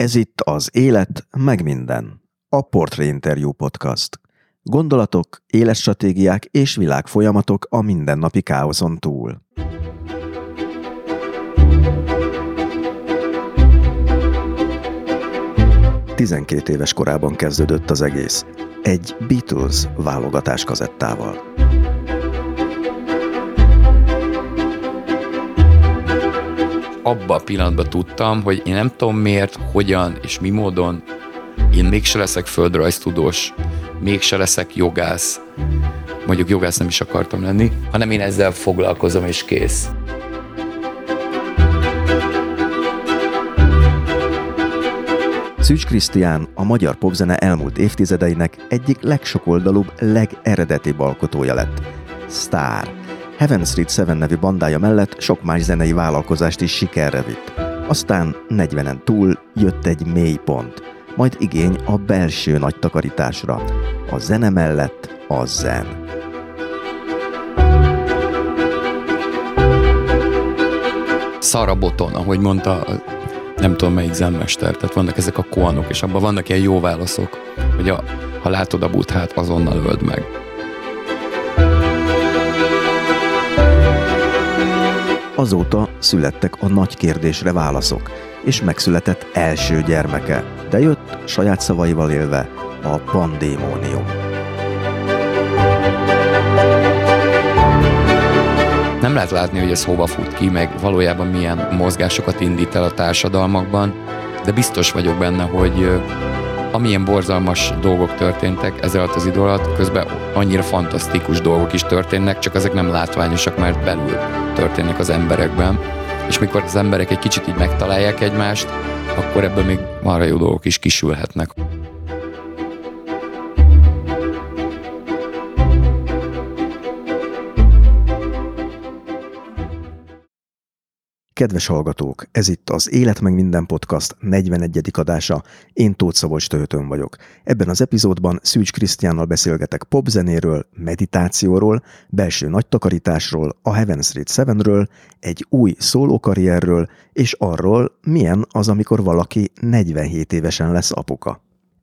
Ez itt az Élet, meg minden. A Portrait Interview Podcast. Gondolatok, életstratégiák és világfolyamatok a mindennapi káoszon túl. Tizenkét éves korában kezdődött az egész. Egy Beatles válogatás kazettával. Abban a pillanatban tudtam, hogy én nem tudom miért, hogyan és mi módon én mégse leszek földrajztudós, mégse leszek jogász, mondjuk jogász nem is akartam lenni, hanem én ezzel foglalkozom és kész. Szűcs Krisztián a magyar popzene elmúlt évtizedeinek egyik legsokoldalúbb, legeredetibb alkotója lett. Sztár. Heaven Street 7 nevű bandája mellett sok más zenei vállalkozást is sikerre vitt. Aztán 40-en túl jött egy mélypont, majd igény a belső nagy takarításra. A zene mellett a zen. Szaraboton, ahogy mondta, nem tudom melyik zenmester, tehát vannak ezek a koanok, és abban vannak ilyen jó válaszok, hogy a, ha látod a buthát, azonnal öld meg. Azóta születtek a nagy kérdésre válaszok, és megszületett első gyermeke, de jött saját szavaival élve a pandémónium. Nem lehet látni, hogy ez hova fut ki, meg valójában milyen mozgásokat indít el a társadalmakban, de biztos vagyok benne, hogy amilyen borzalmas dolgok történtek ez alatt az idő alatt, közben annyira fantasztikus dolgok is történnek, csak ezek nem látványosak, mert belül történnek az emberekben. És mikor az emberek egy kicsit így megtalálják egymást, akkor ebből még marha jó dolgok is kisülhetnek. Kedves hallgatók, ez itt az Élet meg minden podcast 41. adása. Én Tóth Szabolcs Töhötön vagyok. Ebben az epizódban Szűcs Krisztiánnal beszélgetek popzenéről, meditációról, belső nagy takarításról, a Heaven Street 7-ről, egy új szólókarrierről, és arról, milyen az, amikor valaki 47 évesen lesz apuka.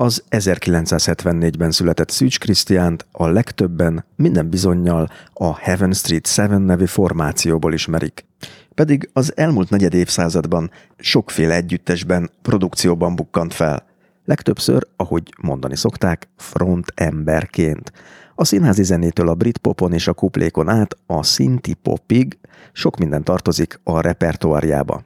Az 1974-ben született Szűcs Krisztiánt a legtöbben minden bizonyal a Heaven Street 7 nevű formációból ismerik. Pedig az elmúlt negyed évszázadban sokféle együttesben, produkcióban bukkant fel. Legtöbbször, ahogy mondani szokták, front emberként. A színházi zenétől a brit popon és a kuplékon át a szinti popig sok minden tartozik a repertoárjába.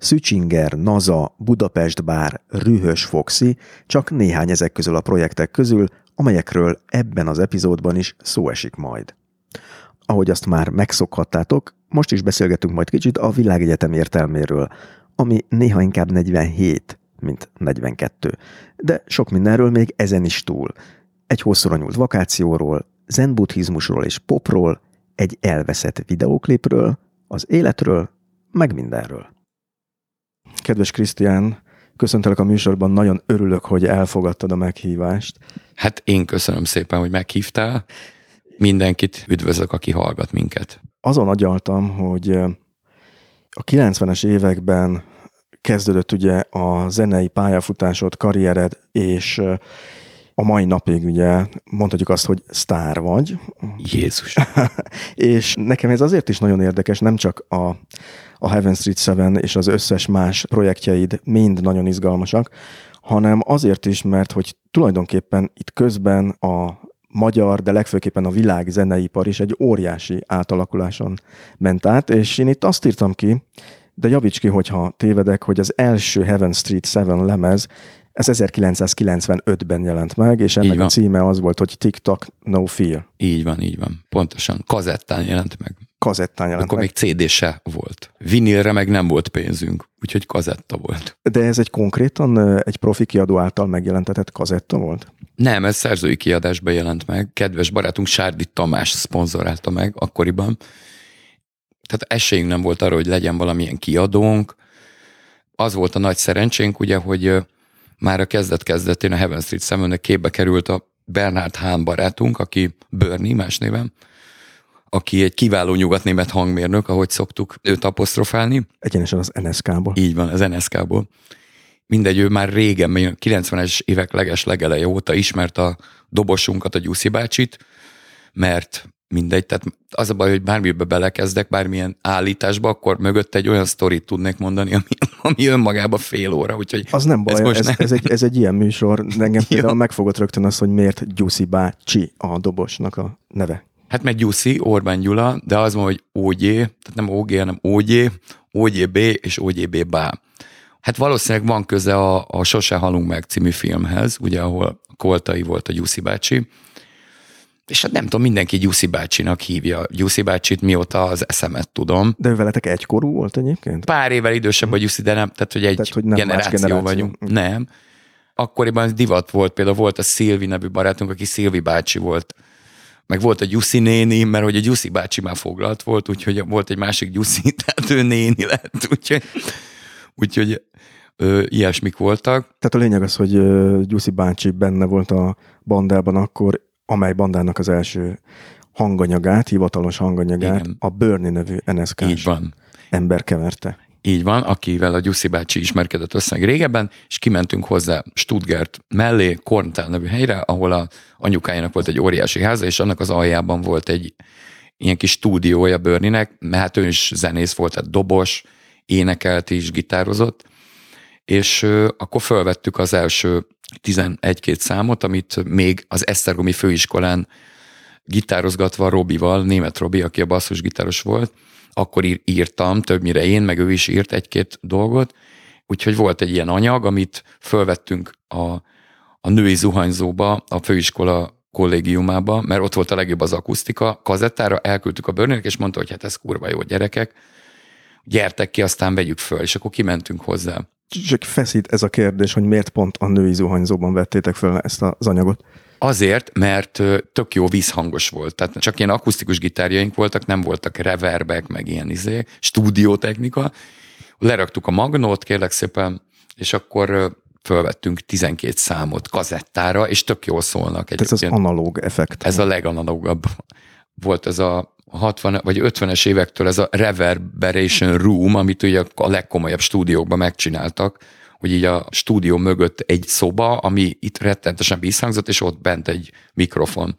Szücsinger, NASA, Budapest Bár, Rühös Foxy csak néhány ezek közül a projektek közül, amelyekről ebben az epizódban is szó esik majd. Ahogy azt már megszokhattátok, most is beszélgetünk majd kicsit a világegyetem értelméről, ami néha inkább 47, mint 42. De sok mindenről még ezen is túl. Egy hosszúra nyúlt vakációról, zen-buddhizmusról és popról, egy elveszett videóklipről, az életről, meg mindenről. Kedves Krisztián, köszöntelek a műsorban, nagyon örülök, hogy elfogadtad a meghívást. Hát én köszönöm szépen, hogy meghívtál. Mindenkit üdvözlök, aki hallgat minket. Azon agyaltam, hogy a 90-es években kezdődött ugye a zenei pályafutásod, karriered, és a mai napig ugye mondhatjuk azt, hogy sztár vagy. Jézus. és nekem ez azért is nagyon érdekes, nem csak a, a Heaven Street 7 és az összes más projektjeid mind nagyon izgalmasak, hanem azért is, mert hogy tulajdonképpen itt közben a magyar, de legfőképpen a világ zeneipar is egy óriási átalakuláson ment át, és én itt azt írtam ki, de javíts ki, hogyha tévedek, hogy az első Heaven Street 7 lemez ez 1995-ben jelent meg, és ennek a címe az volt, hogy TikTok No Fear. Így van, így van. Pontosan. Kazettán jelent meg. Kazettán jelent Akkor meg. még CD se volt. Vinilre meg nem volt pénzünk, úgyhogy kazetta volt. De ez egy konkrétan egy profi kiadó által megjelentetett kazetta volt? Nem, ez szerzői kiadásban jelent meg. Kedves barátunk Sárdi Tamás szponzorálta meg akkoriban. Tehát esélyünk nem volt arra, hogy legyen valamilyen kiadónk. Az volt a nagy szerencsénk, ugye, hogy már a kezdet-kezdetén a Heaven Street Seven képbe került a Bernard Hahn barátunk, aki Bernie más néven, aki egy kiváló nyugatnémet hangmérnök, ahogy szoktuk őt apostrofálni. Egyenesen az NSK-ból. Így van, az NSK-ból. Mindegy, ő már régen, 90-es évek leges legeleje óta ismert a dobosunkat, a Gyuszi bácsit, mert mindegy, tehát az a baj, hogy bármibe belekezdek, bármilyen állításba, akkor mögött egy olyan sztorit tudnék mondani, ami, ami önmagában fél óra, úgyhogy... Az nem baj, ez, most ez, nem... ez, egy, ez egy ilyen műsor, engem például megfogott rögtön az, hogy miért Gyuszi bácsi a dobosnak a neve. Hát meg Gyuszi, Orbán Gyula, de az van, hogy OG, tehát nem OG, hanem OG, OGB és OGB bá. Hát valószínűleg van köze a, a Sose halunk meg című filmhez, ugye, ahol Koltai volt a Gyuszi bácsi, és hát nem tudom, mindenki Gyuszi bácsinak hívja. Gyuszi bácsit mióta az eszemet tudom. De ő veletek egykorú volt egyébként? Pár évvel idősebb a Gyuszi, de nem, tehát hogy egy tehát, hogy nem generáció, generáció vagyunk. Nem. Akkoriban divat volt, például volt a Szilvi nevű barátunk, aki Szilvi bácsi volt. Meg volt a Gyuszi néni, mert hogy a Gyuszi bácsi már foglalt volt, úgyhogy volt egy másik Gyuszi, tehát ő néni lett, úgyhogy, úgyhogy ö, ilyesmik voltak. Tehát a lényeg az, hogy Gyuszi bácsi benne volt a bandában akkor, amely bandának az első hanganyagát, hivatalos hanganyagát Igen. a Bernie nevű nsk Így van. ember keverte. Így van, akivel a Gyuszi bácsi ismerkedett össze régebben, és kimentünk hozzá Stuttgart mellé, Korntál nevű helyre, ahol a anyukájának volt egy óriási háza, és annak az aljában volt egy ilyen kis stúdiója Börninek, mert hát ő is zenész volt, tehát dobos, énekelt is, gitározott, és akkor felvettük az első 11-két számot, amit még az Esztergomi főiskolán gitározgatva Robival, német Robi, aki a basszusgitáros volt, akkor írtam, többnyire én, meg ő is írt egy-két dolgot, úgyhogy volt egy ilyen anyag, amit fölvettünk a, a női zuhanyzóba, a főiskola kollégiumába, mert ott volt a legjobb az akusztika, kazettára elküldtük a bőrnének, és mondta, hogy hát ez kurva jó gyerekek, gyertek ki, aztán vegyük föl, és akkor kimentünk hozzá. Csak feszít ez a kérdés, hogy miért pont a női zuhanyzóban vettétek fel ezt az anyagot? Azért, mert tök jó vízhangos volt. Tehát csak ilyen akusztikus gitárjaink voltak, nem voltak reverbek, meg ilyen izé, stúdiótechnika. Leraktuk a magnót, kérlek szépen, és akkor fölvettünk 12 számot kazettára, és tök jól szólnak. Ez az analóg effekt. Ez a leganalógabb. Volt ez a 60 vagy 50-es évektől ez a Reverberation Room, amit ugye a legkomolyabb stúdiókban megcsináltak, hogy így a stúdió mögött egy szoba, ami itt rettentesen visszhangzott, és ott bent egy mikrofon.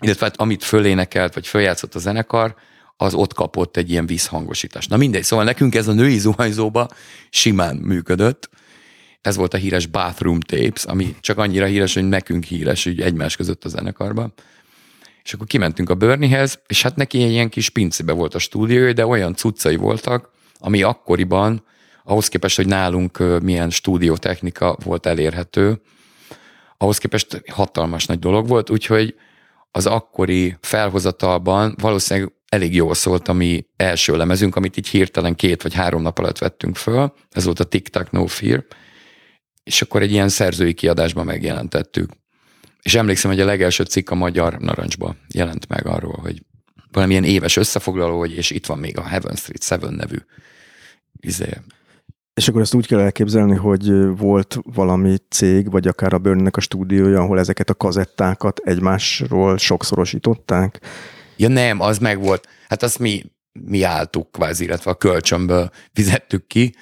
Illetve hát, amit fölénekelt, vagy följátszott a zenekar, az ott kapott egy ilyen vízhangosítást. Na mindegy, szóval nekünk ez a női zuhanyzóba simán működött. Ez volt a híres Bathroom Tapes, ami csak annyira híres, hogy nekünk híres, hogy egymás között a zenekarban. És akkor kimentünk a Berniehez, és hát neki ilyen kis pincébe volt a stúdiója, de olyan cuccai voltak, ami akkoriban, ahhoz képest, hogy nálunk milyen stúdiótechnika volt elérhető, ahhoz képest hatalmas nagy dolog volt, úgyhogy az akkori felhozatalban valószínűleg elég jól szólt a mi első lemezünk, amit így hirtelen két vagy három nap alatt vettünk föl, ez volt a TikTok No Fear, és akkor egy ilyen szerzői kiadásban megjelentettük. És emlékszem, hogy a legelső cikk a Magyar Narancsba jelent meg arról, hogy valamilyen éves összefoglaló, hogy és itt van még a Heaven Street 7 nevű izé. És akkor ezt úgy kell elképzelni, hogy volt valami cég, vagy akár a Burnnek a stúdiója, ahol ezeket a kazettákat egymásról sokszorosították? Ja nem, az meg volt. Hát azt mi, mi álltuk kvázi, illetve a kölcsönből fizettük ki,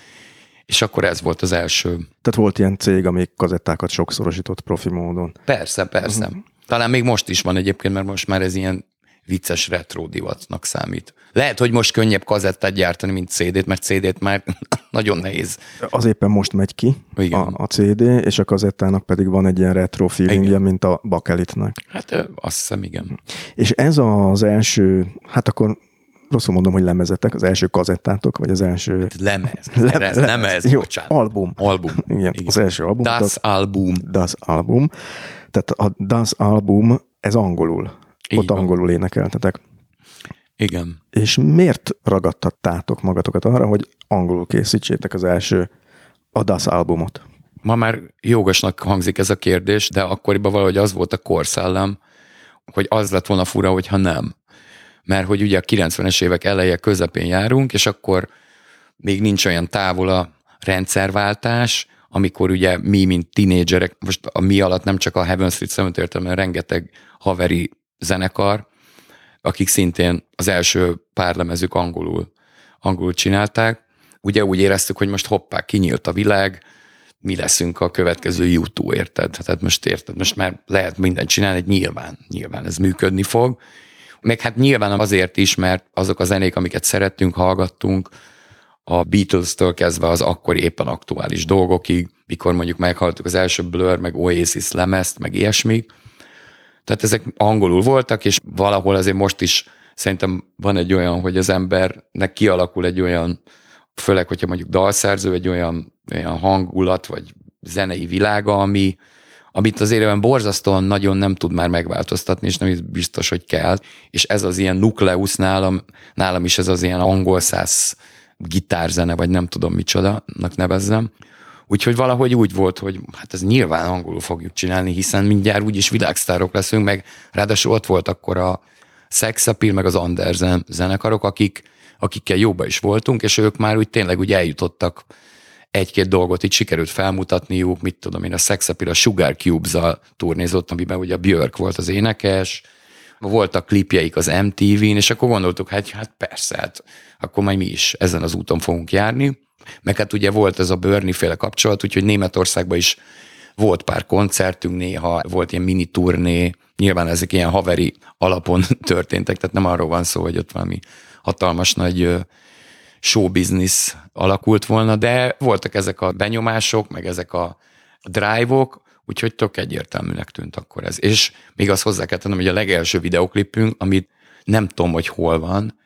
és akkor ez volt az első. Tehát volt ilyen cég, ami kazettákat sokszorosított profi módon. Persze, persze. Uh-huh. Talán még most is van egyébként, mert most már ez ilyen vicces retro divatnak számít. Lehet, hogy most könnyebb kazettát gyártani, mint CD-t, mert CD-t már nagyon nehéz. Az éppen most megy ki Igen. a, a CD, és a kazettának pedig van egy ilyen retro feelingje, Igen. mint a bakelitnek. Hát azt hiszem, igen. És ez az első, hát akkor rosszul mondom, hogy lemezetek, az első kazettátok, vagy az első... Lemez. Lemez, lemez Jó, bocsánat. album. Album. Igen, Igen. az első album. Das Album. Das Album. Tehát a Das Album, ez angolul. Így Ott van. angolul énekeltetek. Igen. És miért ragadtattátok magatokat arra, hogy angolul készítsétek az első a Das albumot? Ma már jogosnak hangzik ez a kérdés, de akkoriban valahogy az volt a korszellem, hogy az lett volna fura, hogyha nem. Mert hogy ugye a 90-es évek eleje közepén járunk, és akkor még nincs olyan távol a rendszerváltás, amikor ugye mi, mint tinédzserek, most a mi alatt nem csak a Heaven Street Cemetery hanem rengeteg haveri zenekar, akik szintén az első pár lemezük angolul, angolul csinálták. Ugye úgy éreztük, hogy most hoppá, kinyílt a világ, mi leszünk a következő YouTube, érted? Tehát most érted, most már lehet mindent csinálni, nyilván, nyilván ez működni fog. Meg hát nyilván azért is, mert azok a zenék, amiket szerettünk, hallgattunk, a Beatles-től kezdve az akkori éppen aktuális dolgokig, mikor mondjuk meghallottuk az első Blur, meg Oasis lemezt, meg ilyesmi. Tehát ezek angolul voltak, és valahol azért most is szerintem van egy olyan, hogy az embernek kialakul egy olyan, főleg, hogyha mondjuk dalszerző, egy olyan, olyan hangulat, vagy zenei világa, ami, amit azért olyan borzasztóan nagyon nem tud már megváltoztatni, és nem is biztos, hogy kell. És ez az ilyen nukleusz nálam, nálam is ez az ilyen angol száz gitárzene, vagy nem tudom micsoda-nak nevezzem. Úgyhogy valahogy úgy volt, hogy hát ez nyilván angolul fogjuk csinálni, hiszen mindjárt úgyis világsztárok leszünk, meg ráadásul ott volt akkor a Sex Appeal, meg az Andersen zenekarok, akik, akikkel jóba is voltunk, és ők már úgy tényleg úgy eljutottak egy-két dolgot itt sikerült felmutatniuk, mit tudom én, a Sex Appeal a Sugar Cubes-zal turnézott, amiben ugye a Björk volt az énekes, voltak klipjeik az MTV-n, és akkor gondoltuk, hát, hát persze, hát akkor majd mi is ezen az úton fogunk járni. Meg hát ugye volt ez a Bernie féle kapcsolat, úgyhogy Németországban is volt pár koncertünk néha, volt ilyen mini turné, nyilván ezek ilyen haveri alapon történtek, tehát nem arról van szó, hogy ott valami hatalmas nagy ö, show business alakult volna, de voltak ezek a benyomások, meg ezek a drive-ok, úgyhogy tök egyértelműnek tűnt akkor ez. És még azt hozzá kell tennem, hogy a legelső videoklipünk, amit nem tudom, hogy hol van,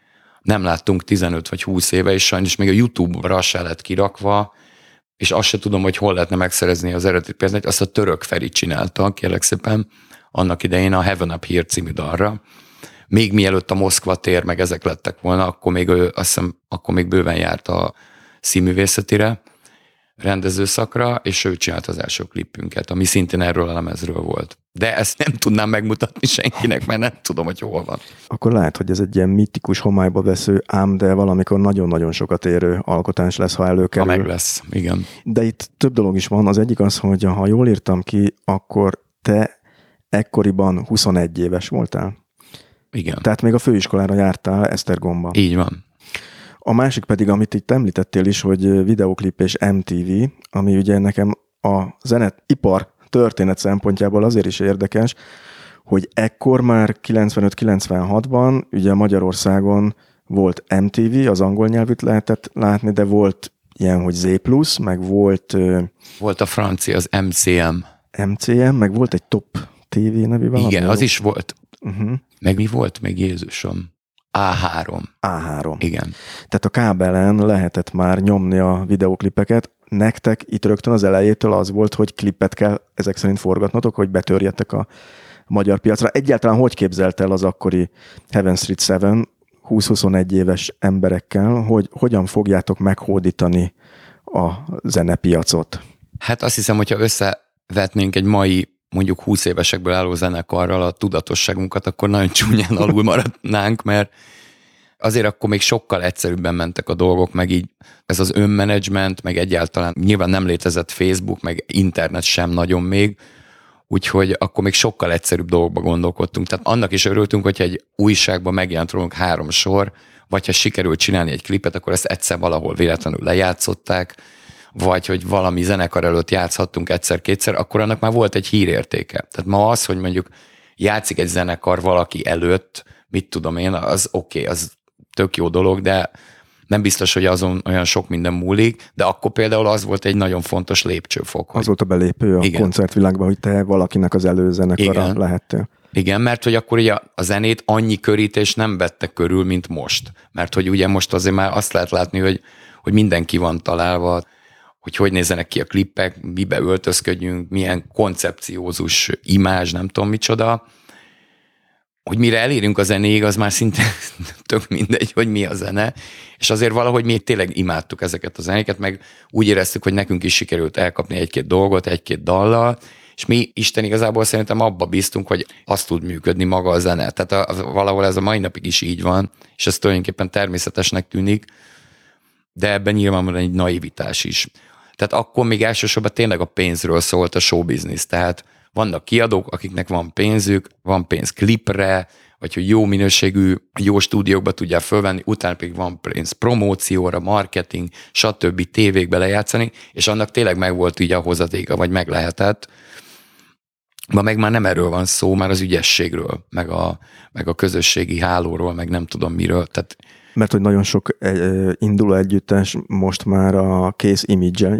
nem láttunk 15 vagy 20 éve, és sajnos még a YouTube-ra se lett kirakva, és azt se tudom, hogy hol lehetne megszerezni az eredeti pénzt, azt a török Feri csinálta, kérlek szépen, annak idején a Heaven Up Here című dalra. Még mielőtt a Moszkva tér, meg ezek lettek volna, akkor még, ő, azt hiszem, akkor még bőven járt a színművészetire, rendezőszakra, és ő csinált az első klipünket, ami szintén erről a lemezről volt. De ezt nem tudnám megmutatni senkinek, mert nem tudom, hogy hol van. Akkor lehet, hogy ez egy ilyen mitikus homályba vesző, ám de valamikor nagyon-nagyon sokat érő alkotás lesz, ha Ha előkerül. meg lesz, igen. De itt több dolog is van. Az egyik az, hogy ha jól írtam ki, akkor te ekkoriban 21 éves voltál. Igen. Tehát még a főiskolára jártál Esztergomba. Így van. A másik pedig, amit itt említettél is, hogy videoklip és MTV, ami ugye nekem a zenepipar történet szempontjából azért is érdekes, hogy ekkor már 95-96-ban ugye Magyarországon volt MTV, az angol nyelvűt lehetett látni, de volt ilyen, hogy Z+, meg volt Volt a francia, az MCM. MCM, meg volt egy Top TV nevű valami. Igen, az is volt. Uh-huh. Meg mi volt még Jézusom? A3. A3. Igen. Tehát a kábelen lehetett már nyomni a videoklipeket. Nektek itt rögtön az elejétől az volt, hogy klipet kell ezek szerint forgatnotok, hogy betörjetek a magyar piacra. Egyáltalán hogy képzelt el az akkori Heaven Street 7 20-21 éves emberekkel, hogy hogyan fogjátok meghódítani a zenepiacot? Hát azt hiszem, hogyha összevetnénk egy mai mondjuk 20 évesekből álló zenekarral a tudatosságunkat, akkor nagyon csúnyán alul maradnánk, mert azért akkor még sokkal egyszerűbben mentek a dolgok, meg így ez az önmenedzsment, meg egyáltalán nyilván nem létezett Facebook, meg internet sem nagyon még, úgyhogy akkor még sokkal egyszerűbb dolgokba gondolkodtunk. Tehát annak is örültünk, hogyha egy újságban megjelent rólunk három sor, vagy ha sikerült csinálni egy klipet, akkor ezt egyszer valahol véletlenül lejátszották, vagy hogy valami zenekar előtt játszhattunk egyszer-kétszer, akkor annak már volt egy hírértéke. Tehát ma az, hogy mondjuk játszik egy zenekar valaki előtt, mit tudom én, az oké, okay, az tök jó dolog, de nem biztos, hogy azon olyan sok minden múlik, de akkor például az volt egy nagyon fontos lépcsőfok. Az volt a belépő a Igen. koncertvilágban, hogy te valakinek az előzenekara lehettél. Igen, mert hogy akkor ugye a zenét annyi körítés nem vette körül, mint most. Mert hogy ugye most azért már azt lehet látni, hogy, hogy mindenki van találva, hogy hogy nézzenek ki a klippek, mibe öltözködjünk, milyen koncepciózus imázs, nem tudom micsoda. Hogy mire elérünk a zenéig, az már szinte tök mindegy, hogy mi a zene. És azért valahogy mi tényleg imádtuk ezeket a zenéket, meg úgy éreztük, hogy nekünk is sikerült elkapni egy-két dolgot, egy-két dallal, és mi Isten igazából szerintem abba bíztunk, hogy azt tud működni maga a zene. Tehát a, valahol ez a mai napig is így van, és ez tulajdonképpen természetesnek tűnik, de ebben nyilván van egy naivitás is. Tehát akkor még elsősorban tényleg a pénzről szólt a showbiznisz, tehát vannak kiadók, akiknek van pénzük, van pénz klipre, vagy hogy jó minőségű, jó stúdiókba tudják fölvenni, utána pedig van pénz promócióra, marketing, stb. tévékbe lejátszani, és annak tényleg meg volt így a hozatéka, vagy meg lehetett. Ma meg már nem erről van szó, már az ügyességről, meg a, meg a közösségi hálóról, meg nem tudom miről. Tehát mert hogy nagyon sok induló együttes most már a kész image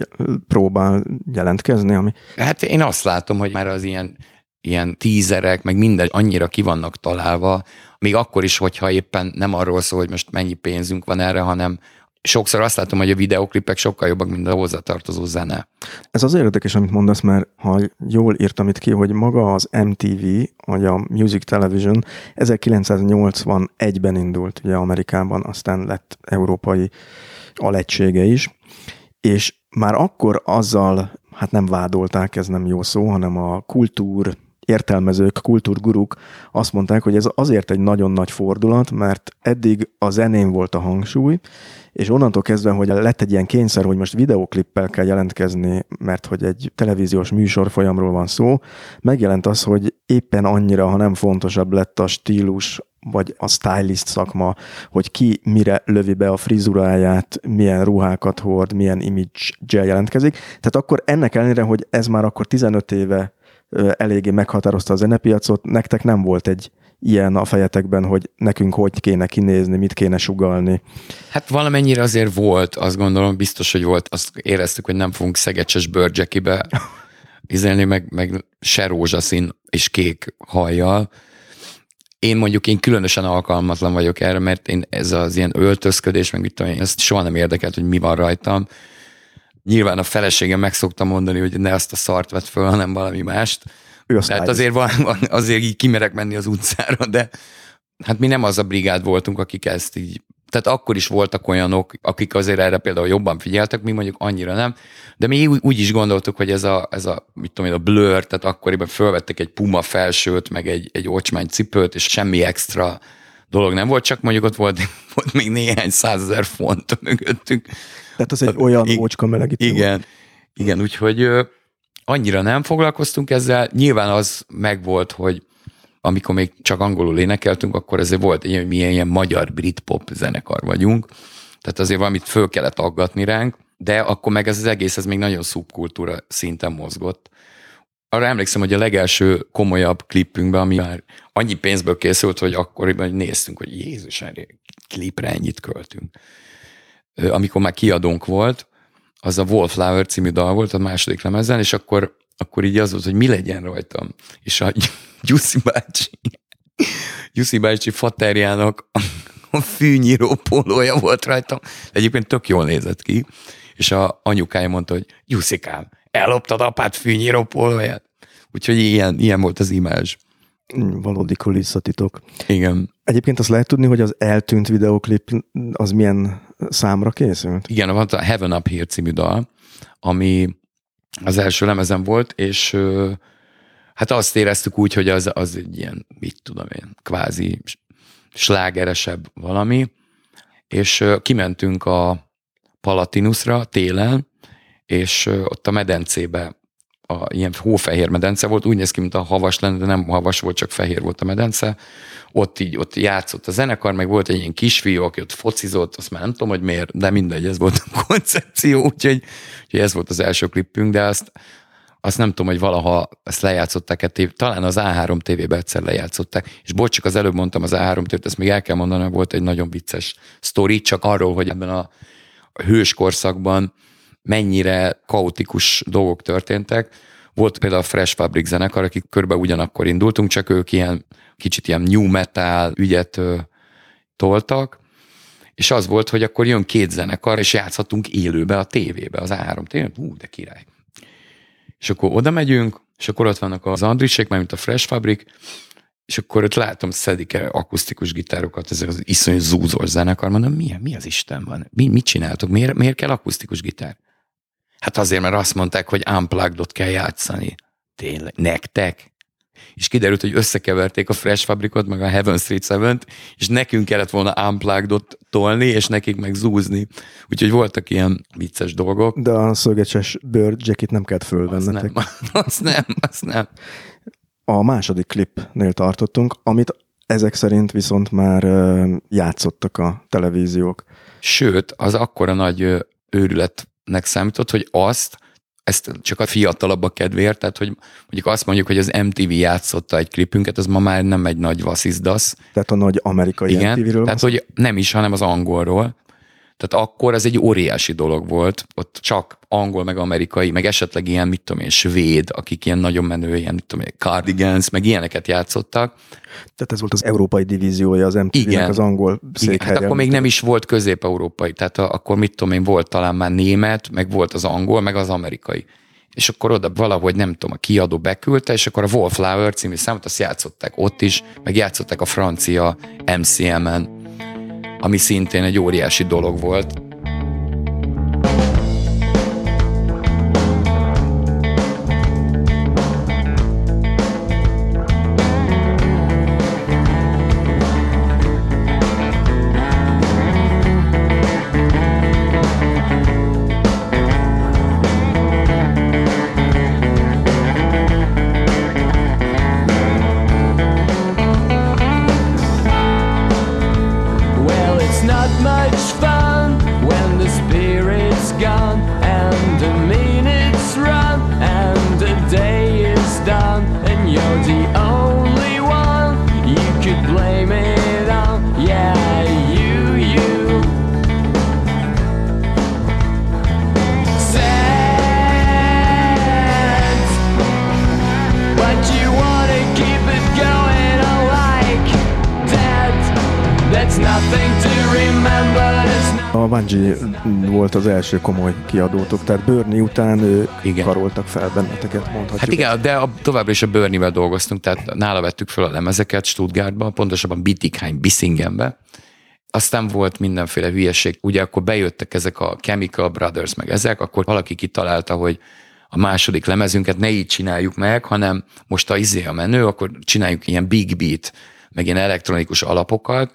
próbál jelentkezni, ami... Hát én azt látom, hogy már az ilyen, ilyen tízerek, meg minden annyira ki vannak találva, még akkor is, hogyha éppen nem arról szól, hogy most mennyi pénzünk van erre, hanem sokszor azt látom, hogy a videoklipek sokkal jobbak, mint a hozzátartozó zene. Ez az érdekes, amit mondasz, mert ha jól írtam itt ki, hogy maga az MTV, vagy a Music Television 1981-ben indult ugye Amerikában, aztán lett európai alegysége is, és már akkor azzal, hát nem vádolták, ez nem jó szó, hanem a kultúr értelmezők, kultúrguruk azt mondták, hogy ez azért egy nagyon nagy fordulat, mert eddig a zenén volt a hangsúly, és onnantól kezdve, hogy lett egy ilyen kényszer, hogy most videoklippel kell jelentkezni, mert hogy egy televíziós műsor folyamról van szó, megjelent az, hogy éppen annyira, ha nem fontosabb lett a stílus, vagy a stylist szakma, hogy ki mire lövi be a frizuráját, milyen ruhákat hord, milyen image jelentkezik. Tehát akkor ennek ellenére, hogy ez már akkor 15 éve eléggé meghatározta a zenepiacot, nektek nem volt egy ilyen a fejetekben, hogy nekünk hogy kéne kinézni, mit kéne sugalni? Hát valamennyire azért volt, azt gondolom, biztos, hogy volt. Azt éreztük, hogy nem fogunk szegecses bőrcsekibe izelni, meg, meg se rózsaszín és kék hajjal. Én mondjuk én különösen alkalmatlan vagyok erre, mert én ez az ilyen öltözködés, meg mit tudom én, ezt soha nem érdekelt, hogy mi van rajtam. Nyilván a feleségem meg szokta mondani, hogy ne azt a szart vett föl, hanem valami mást ő a Tehát azért, van, van, azért így kimerek menni az utcára, de hát mi nem az a brigád voltunk, akik ezt így tehát akkor is voltak olyanok, akik azért erre például jobban figyeltek, mi mondjuk annyira nem, de mi úgy, úgy is gondoltuk, hogy ez a, ez a, mit tudom én, a blur, tehát akkoriban fölvettek egy puma felsőt, meg egy, egy ocsmány cipőt, és semmi extra dolog nem volt, csak mondjuk ott volt, volt még néhány százezer font mögöttünk. Tehát az egy olyan ócska melegítő. Igen, igen, úgyhogy annyira nem foglalkoztunk ezzel. Nyilván az megvolt, hogy amikor még csak angolul énekeltünk, akkor ezért volt egy, hogy milyen ilyen magyar brit-pop zenekar vagyunk. Tehát azért valamit föl kellett aggatni ránk, de akkor meg ez az egész, ez még nagyon szubkultúra szinten mozgott. Arra emlékszem, hogy a legelső komolyabb klipünkben, ami már annyi pénzből készült, hogy akkoriban néztünk, hogy Jézus, klipre ennyit költünk. Amikor már kiadónk volt, az a Wallflower című dal volt a második lemezen, és akkor, akkor így az volt, hogy mi legyen rajtam. És a Gyuszi bácsi, Gyuszi bácsi faterjának a fűnyíró pólója volt rajtam. Egyébként tök jól nézett ki, és a anyukája mondta, hogy Jusszikám, elloptad apát fűnyíró pólóját. Úgyhogy ilyen, ilyen volt az imázs. Valódi kulisszatitok. Igen. Egyébként azt lehet tudni, hogy az eltűnt videoklip az milyen számra készült? Igen, van a Heaven Up Here című dal, ami az első lemezen volt, és hát azt éreztük úgy, hogy az, az egy ilyen, mit tudom én, kvázi slágeresebb valami, és kimentünk a Palatinusra télen, és ott a medencébe a ilyen hófehér medence volt, úgy néz ki, mint a havas lenne, de nem havas volt, csak fehér volt a medence. Ott így, ott játszott a zenekar, meg volt egy ilyen kisfiú, aki ott focizott, azt már nem tudom, hogy miért, de mindegy, ez volt a koncepció, úgyhogy, úgyhogy ez volt az első klippünk, de azt azt nem tudom, hogy valaha ezt lejátszották-e, talán az A3 TV-be egyszer lejátszották, és bocs, csak az előbb mondtam az A3 tv ezt még el kell mondanom, volt egy nagyon vicces sztori, csak arról, hogy ebben a hős korszakban mennyire kaotikus dolgok történtek. Volt például a Fresh Fabric zenekar, akik körbe ugyanakkor indultunk, csak ők ilyen kicsit ilyen new metal ügyet ö, toltak, és az volt, hogy akkor jön két zenekar, és játszhatunk élőbe a tévébe, az A3 tévében. Hú, de király. És akkor oda megyünk, és akkor ott vannak az Andrisék, mint a Fresh Fabric, és akkor ott látom, szedik el akusztikus gitárokat, ezek az iszonyú zúzós zenekar, mondom, mi, mi az Isten van? Mi, mit csináltok? Miért, miért kell akusztikus gitár? Hát azért, mert azt mondták, hogy unplugged kell játszani. Tényleg, nektek? És kiderült, hogy összekeverték a Fresh Fabricot, meg a Heaven Street 7 és nekünk kellett volna unplugged tolni, és nekik meg zúzni. Úgyhogy voltak ilyen vicces dolgok. De a szögecses bőr jacket nem kellett fölvennetek. Azt nem, azt nem, azt nem. A második klipnél tartottunk, amit ezek szerint viszont már játszottak a televíziók. Sőt, az akkora nagy őrületnek számított, hogy azt ezt csak a fiatalabbak kedvéért, tehát hogy mondjuk azt mondjuk, hogy az MTV játszotta egy klipünket, az ma már nem egy nagy vasszizdasz. Tehát a nagy amerikai Igen, MTV-ről tehát hogy nem is, hanem az angolról. Tehát akkor ez egy óriási dolog volt, ott csak angol, meg amerikai, meg esetleg ilyen, mit tudom én, svéd, akik ilyen nagyon menő, ilyen, mit tudom én, cardigans, meg ilyeneket játszottak. Tehát ez volt az európai divíziója az MTV-nek, az angol székhelye. Igen, hát akkor még nem is volt közép-európai, tehát akkor mit tudom én, volt talán már német, meg volt az angol, meg az amerikai. És akkor oda valahogy nem tudom, a kiadó beküldte, és akkor a Wallflower című számot azt játszották ott is, meg játszották a francia MCM-en, ami szintén egy óriási dolog volt. Bungie volt az első komoly kiadótok, tehát Börni után ő igen. karoltak fel benneteket, mondhatjuk. Hát igen, de a, továbbra is a Börnivel dolgoztunk, tehát nála vettük fel a lemezeket Stuttgartban, pontosabban Bittigheim, Bissingenbe. Aztán volt mindenféle hülyeség. Ugye akkor bejöttek ezek a Chemical Brothers, meg ezek, akkor valaki kitalálta, hogy a második lemezünket ne így csináljuk meg, hanem most a izé a menő, akkor csináljuk ilyen big beat, meg ilyen elektronikus alapokat,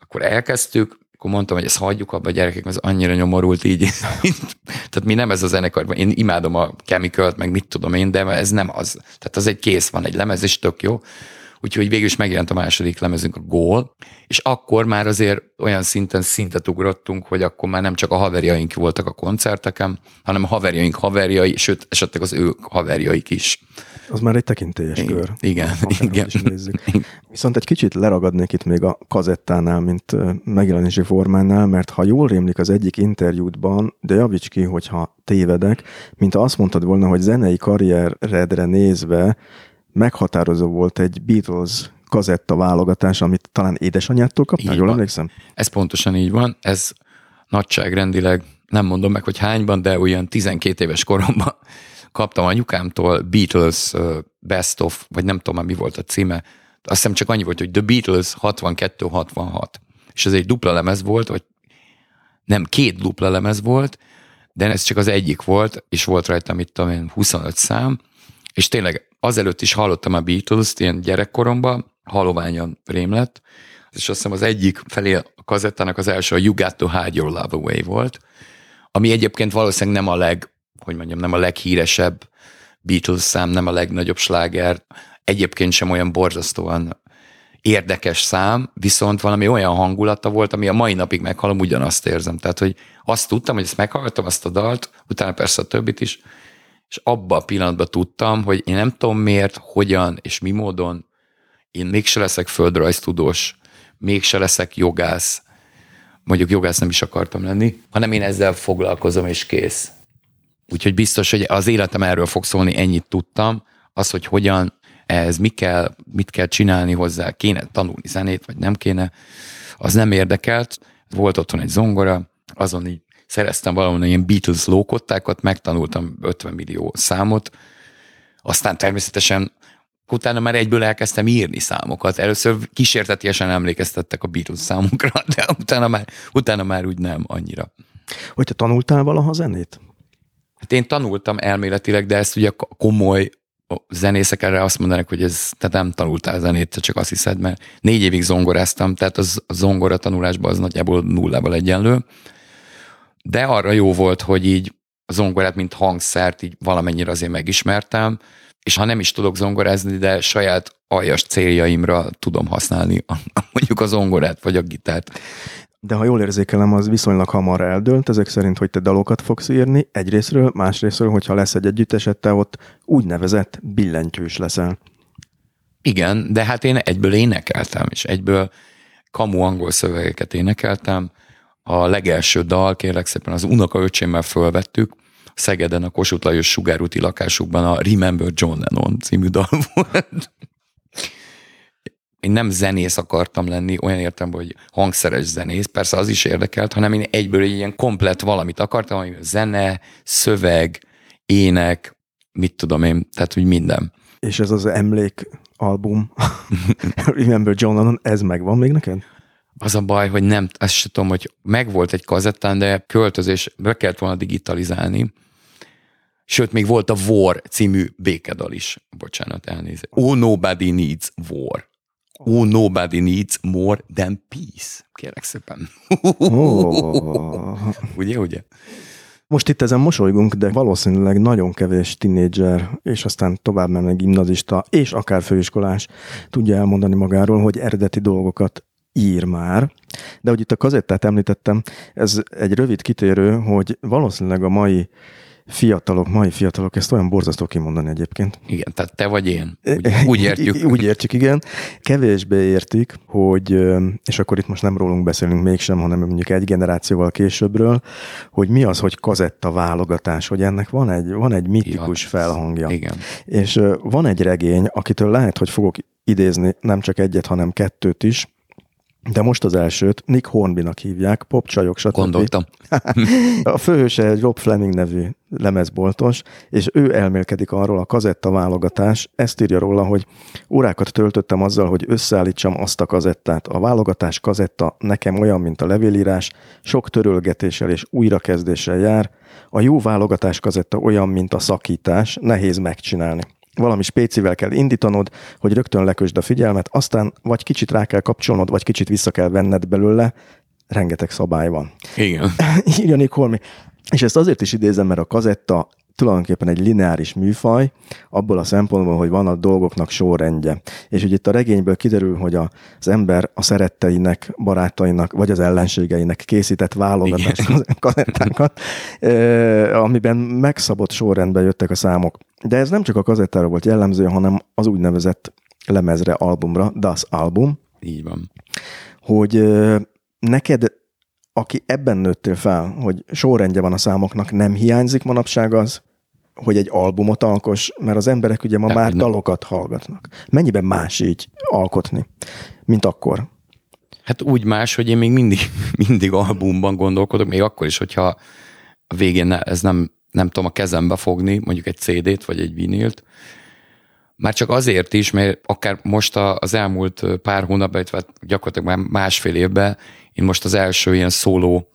akkor elkezdtük, akkor mondtam, hogy ezt hagyjuk abba a gyerekek, az annyira nyomorult így. Tehát mi nem ez a zenekar, én imádom a chemical meg mit tudom én, de ez nem az. Tehát az egy kész van, egy lemez, és tök jó. Úgyhogy végül is megjelent a második lemezünk, a Gól, és akkor már azért olyan szinten szintet ugrottunk, hogy akkor már nem csak a haverjaink voltak a koncerteken, hanem a haverjaink haverjai, sőt, esetleg az ő haverjaik is. Az már egy tekintélyes igen, kör. Igen, igen. Viszont egy kicsit leragadnék itt még a kazettánál, mint megjelenési formánál, mert ha jól rémlik az egyik interjútban, de javíts ki, hogyha tévedek, mint azt mondtad volna, hogy zenei karrieredre nézve meghatározó volt egy Beatles kazetta válogatás, amit talán édesanyától kaptál, jól emlékszem? Ez pontosan így van, ez nagyságrendileg nem mondom meg, hogy hányban, de olyan 12 éves koromban kaptam anyukámtól Beatles Best of, vagy nem tudom mi volt a címe, azt hiszem csak annyi volt, hogy The Beatles 62-66. És ez egy dupla lemez volt, vagy nem, két dupla lemez volt, de ez csak az egyik volt, és volt rajta, mit tudom én, 25 szám, és tényleg azelőtt is hallottam a Beatles-t ilyen gyerekkoromban, haloványan rém lett, és azt hiszem az egyik felé a kazettának az első a You Got to Hide Your Love Away volt, ami egyébként valószínűleg nem a leg, hogy mondjam, nem a leghíresebb Beatles szám, nem a legnagyobb sláger, egyébként sem olyan borzasztóan érdekes szám, viszont valami olyan hangulata volt, ami a mai napig meghallom, ugyanazt érzem. Tehát, hogy azt tudtam, hogy ezt meghallgattam, azt a dalt, utána persze a többit is, és abban a pillanatban tudtam, hogy én nem tudom miért, hogyan és mi módon én mégse leszek földrajztudós, mégse leszek jogász, mondjuk jogász nem is akartam lenni, hanem én ezzel foglalkozom, és kész. Úgyhogy biztos, hogy az életem erről fog szólni, ennyit tudtam, az, hogy hogyan, ez mi kell, mit kell csinálni hozzá, kéne tanulni zenét, vagy nem kéne, az nem érdekelt. Volt otthon egy zongora, azon így szereztem valami ilyen Beatles lókottákat, megtanultam 50 millió számot, aztán természetesen utána már egyből elkezdtem írni számokat. Először kísértetiesen emlékeztettek a Beatles számokra, de utána már, utána már úgy nem annyira. Hogy te tanultál valaha zenét? Hát én tanultam elméletileg, de ezt ugye komoly zenészek erre azt mondanak, hogy ez, tehát nem tanultál zenét, csak azt hiszed, mert négy évig zongoráztam, tehát az, a zongora tanulásban az nagyjából nullával egyenlő. De arra jó volt, hogy így a zongorát, mint hangszert így valamennyire azért megismertem, és ha nem is tudok zongorázni, de saját aljas céljaimra tudom használni mondjuk a zongorát vagy a gitárt. De ha jól érzékelem, az viszonylag hamar eldőlt, ezek szerint, hogy te dalokat fogsz írni egyrésztről, másrésztről, hogyha lesz egy együtteset, te ott úgynevezett billentyűs leszel. Igen, de hát én egyből énekeltem, és egyből kamu angol szövegeket énekeltem. A legelső dal, kérlek szépen, az unokaöcsémmel fölvettük, Szegeden a Kossuth Lajos sugárúti lakásukban a Remember John Lennon című dal volt. Én nem zenész akartam lenni, olyan értem, hogy hangszeres zenész, persze az is érdekelt, hanem én egyből egy ilyen komplet valamit akartam, ami zene, szöveg, ének, mit tudom én, tehát hogy minden. És ez az emlék album, Remember John Lennon, ez megvan még neked? Az a baj, hogy nem, azt sem tudom, hogy megvolt egy kazettán, de költözés, be kellett volna digitalizálni, Sőt, még volt a War című békedal is. Bocsánat, elnézést. Oh, nobody needs war. Oh, nobody needs more than peace. Kérek szépen. Oh. ugye, ugye? Most itt ezen mosolygunk, de valószínűleg nagyon kevés tinédzser, és aztán tovább menve gimnazista, és akár főiskolás tudja elmondani magáról, hogy eredeti dolgokat ír már. De hogy itt a kazettát említettem, ez egy rövid kitérő, hogy valószínűleg a mai fiatalok, mai fiatalok, ezt olyan borzasztó kimondani egyébként. Igen, tehát te vagy én. Úgy, úgy értjük. úgy értjük, igen. Kevésbé értik, hogy, és akkor itt most nem rólunk beszélünk mégsem, hanem mondjuk egy generációval későbbről, hogy mi az, hogy kazetta válogatás, hogy ennek van egy, van egy mitikus ja, felhangja. Igen. És van egy regény, akitől lehet, hogy fogok idézni nem csak egyet, hanem kettőt is, de most az elsőt Nick Hornbynak hívják, popcsajok, stb. Gondoltam. a főhőse egy Rob Fleming nevű lemezboltos, és ő elmélkedik arról a kazetta válogatás, ezt írja róla, hogy órákat töltöttem azzal, hogy összeállítsam azt a kazettát. A válogatás kazetta nekem olyan, mint a levélírás, sok törölgetéssel és újrakezdéssel jár. A jó válogatás kazetta olyan, mint a szakítás, nehéz megcsinálni valami spécivel kell indítanod, hogy rögtön lekösd a figyelmet, aztán vagy kicsit rá kell kapcsolnod, vagy kicsit vissza kell venned belőle, rengeteg szabály van. Igen. Írja Nick Holmi. És ezt azért is idézem, mert a kazetta tulajdonképpen egy lineáris műfaj, abból a szempontból, hogy van a dolgoknak sorrendje. És ugye itt a regényből kiderül, hogy az ember a szeretteinek, barátainak, vagy az ellenségeinek készített válogatás kazettákat, amiben megszabott sorrendben jöttek a számok. De ez nem csak a kazettára volt jellemző, hanem az úgynevezett lemezre, albumra, Das Album. Így van. Hogy neked aki ebben nőttél fel, hogy sorrendje van a számoknak, nem hiányzik manapság az, hogy egy albumot alkos, mert az emberek ugye ma De már nem. dalokat hallgatnak. Mennyiben más így alkotni, mint akkor? Hát úgy más, hogy én még mindig, mindig albumban gondolkodok, még akkor is, hogyha a végén ez nem, nem tudom a kezembe fogni, mondjuk egy CD-t vagy egy vinilt, már csak azért is, mert akár most az elmúlt pár hónapban, illetve gyakorlatilag már másfél évben én most az első ilyen szóló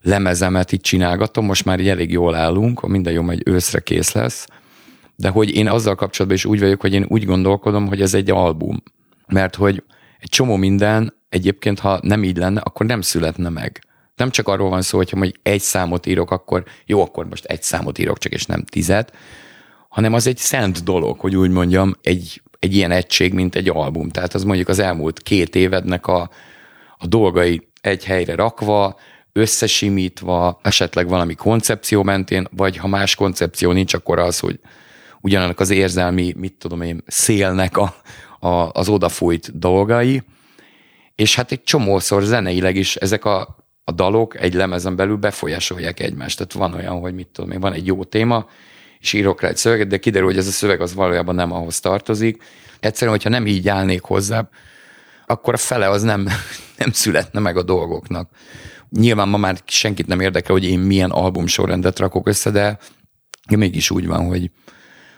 lemezemet itt csinálgatom, most már így elég jól állunk, minden jó, egy őszre kész lesz, de hogy én azzal kapcsolatban is úgy vagyok, hogy én úgy gondolkodom, hogy ez egy album. Mert hogy egy csomó minden egyébként, ha nem így lenne, akkor nem születne meg. Nem csak arról van szó, hogy ha egy számot írok, akkor jó, akkor most egy számot írok csak, és nem tizet, hanem az egy szent dolog, hogy úgy mondjam, egy, egy ilyen egység, mint egy album. Tehát az mondjuk az elmúlt két évednek a, a dolgai egy helyre rakva, összesimítva, esetleg valami koncepció mentén, vagy ha más koncepció nincs, akkor az, hogy ugyanannak az érzelmi, mit tudom én, szélnek a, a, az odafújt dolgai, és hát egy csomószor zeneileg is ezek a, a dalok egy lemezen belül befolyásolják egymást. Tehát van olyan, hogy mit tudom én, van egy jó téma, és írok rá egy szöveget, de kiderül, hogy ez a szöveg az valójában nem ahhoz tartozik. Egyszerűen, hogyha nem így állnék hozzá, akkor a fele az nem, nem születne meg a dolgoknak. Nyilván ma már senkit nem érdekel, hogy én milyen albumsorrendet rakok össze, de mégis úgy van, hogy,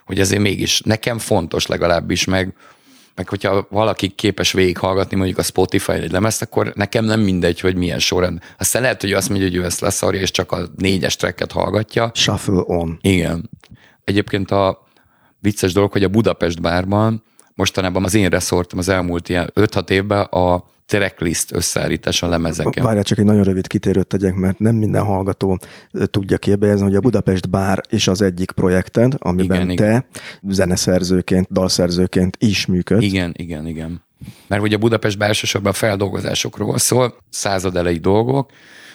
hogy azért mégis nekem fontos legalábbis, meg, meg hogyha valaki képes végighallgatni mondjuk a Spotify egy lemezt, akkor nekem nem mindegy, hogy milyen sorrend. Aztán lehet, hogy azt mondja, hogy ő ezt leszarja, és csak a négyes tracket hallgatja. Shuffle on. Igen. Egyébként a vicces dolog, hogy a Budapest bárban mostanában az én reszortom az elmúlt ilyen 5-6 évben a tracklist összeállítás a lemezeken. Várjál, csak egy nagyon rövid kitérőt tegyek, mert nem minden hallgató tudja kérbejezni, hogy a Budapest Bár is az egyik projekted, amiben igen, te igen. zeneszerzőként, dalszerzőként is működsz. Igen, igen, igen. Mert hogy a Budapest Bár elsősorban feldolgozásokról szól, század elejé dolgok,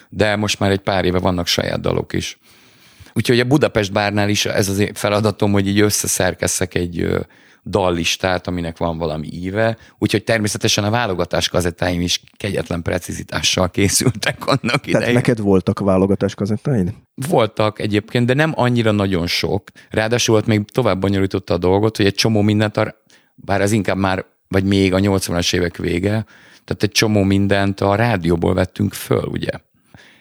de most már egy pár éve vannak saját dalok is. Úgyhogy a Budapest Bárnál is ez az feladatom, hogy így összeszerkesszek egy dallistát, aminek van valami íve, úgyhogy természetesen a válogatás kazettáim is kegyetlen precizitással készültek annak idején. Tehát neked voltak válogatás kazettáid? Voltak egyébként, de nem annyira nagyon sok. Ráadásul volt még tovább bonyolította a dolgot, hogy egy csomó mindent, a, bár ez inkább már, vagy még a 80-as évek vége, tehát egy csomó mindent a rádióból vettünk föl, ugye.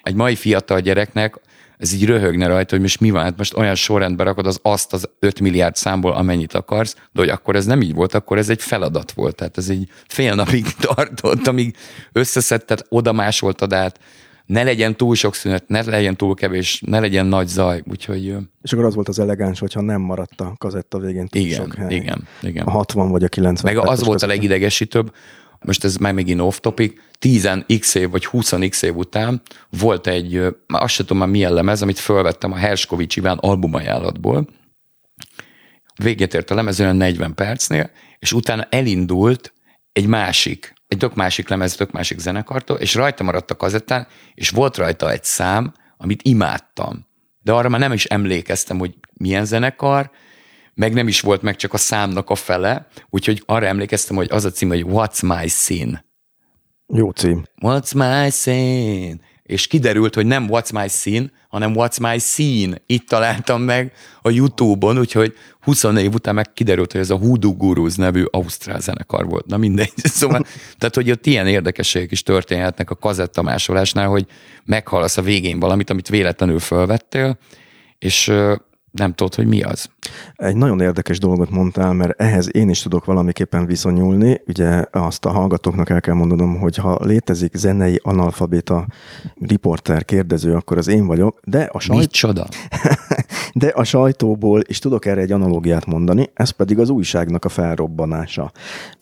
Egy mai fiatal gyereknek ez így röhögne rajta, hogy most mi van, hát most olyan sorrendbe rakod az azt az 5 milliárd számból, amennyit akarsz, de hogy akkor ez nem így volt, akkor ez egy feladat volt. Tehát ez egy fél napig tartott, amíg összeszedted, oda másoltad át, ne legyen túl sok szünet, ne legyen túl kevés, ne legyen nagy zaj, úgyhogy... És akkor az volt az elegáns, hogyha nem maradt a kazetta végén túl igen, sok hely. Igen, igen. A 60 vagy a 90. Meg az volt a legidegesítőbb, most ez már megint off topic, 10x év vagy 20x év után volt egy, már azt sem tudom már milyen lemez, amit felvettem a Herskovics Iván albumajánlatból. Véget ért a lemez olyan 40 percnél, és utána elindult egy másik, egy tök másik lemez, tök másik zenekartól, és rajta maradt a kazettán, és volt rajta egy szám, amit imádtam. De arra már nem is emlékeztem, hogy milyen zenekar, meg nem is volt meg csak a számnak a fele, úgyhogy arra emlékeztem, hogy az a cím, hogy What's My Sin. Jó cím. What's My Sin? És kiderült, hogy nem What's My Sin, hanem What's My Scene. Itt találtam meg a Youtube-on, úgyhogy 20 év után meg kiderült, hogy ez a Hoodoo Gurus nevű ausztrál zenekar volt. Na mindegy. Szóval, tehát, hogy ott ilyen érdekességek is történhetnek a kazettamásolásnál, hogy meghalasz a végén valamit, amit véletlenül felvettél, és nem tudod, hogy mi az. Egy nagyon érdekes dolgot mondtál, mert ehhez én is tudok valamiképpen viszonyulni. Ugye azt a hallgatóknak el kell mondanom, hogy ha létezik zenei analfabéta riporter, kérdező, akkor az én vagyok, de a sajt... csoda? de a sajtóból is tudok erre egy analógiát mondani, ez pedig az újságnak a felrobbanása.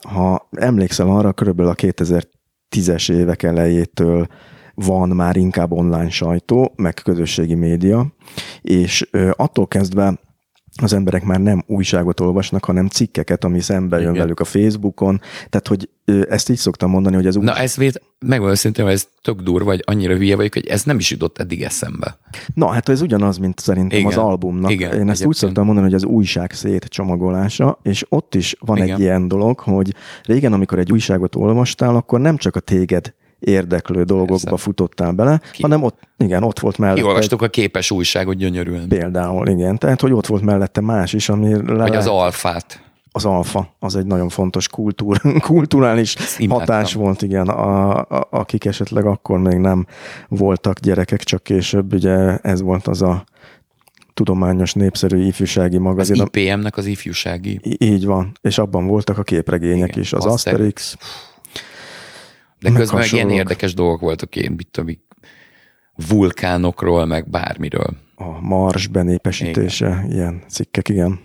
Ha emlékszel arra, körülbelül a 2010-es évek elejétől van már inkább online sajtó, meg közösségi média, és attól kezdve az emberek már nem újságot olvasnak, hanem cikkeket, ami szembe jön Igen. velük a Facebookon. Tehát, hogy ezt így szoktam mondani, hogy ez úgy... Na, ez véd, megmondom őszintén, hogy ez tök durva, vagy annyira hülye vagyok, hogy ez nem is jutott eddig eszembe. Na, hát ez ugyanaz, mint szerintem Igen. az albumnak. Igen, Én ezt egyébként. úgy szoktam mondani, hogy az újság szétcsomagolása, és ott is van Igen. egy ilyen dolog, hogy régen, amikor egy újságot olvastál, akkor nem csak a téged érdeklő dolgokba Persze. futottál bele, Ki? hanem ott, igen, ott volt mellette. Kiolvastuk a képes újságot gyönyörűen. Például, igen. Tehát, hogy ott volt mellette más is, ami... Le Vagy az alfát. Az alfa, az egy nagyon fontos kultúr, kulturális hatás volt, igen, a, a, akik esetleg akkor még nem voltak gyerekek, csak később, ugye ez volt az a tudományos, népszerű ifjúsági magazin. Az IPM-nek az ifjúsági. Így van, és abban voltak a képregények igen, is, az Asterix. Asterix de meg közben meg ilyen érdekes dolgok voltak én, mit tudom, vulkánokról, meg bármiről. A Mars benépesítése, igen. ilyen cikkek, igen.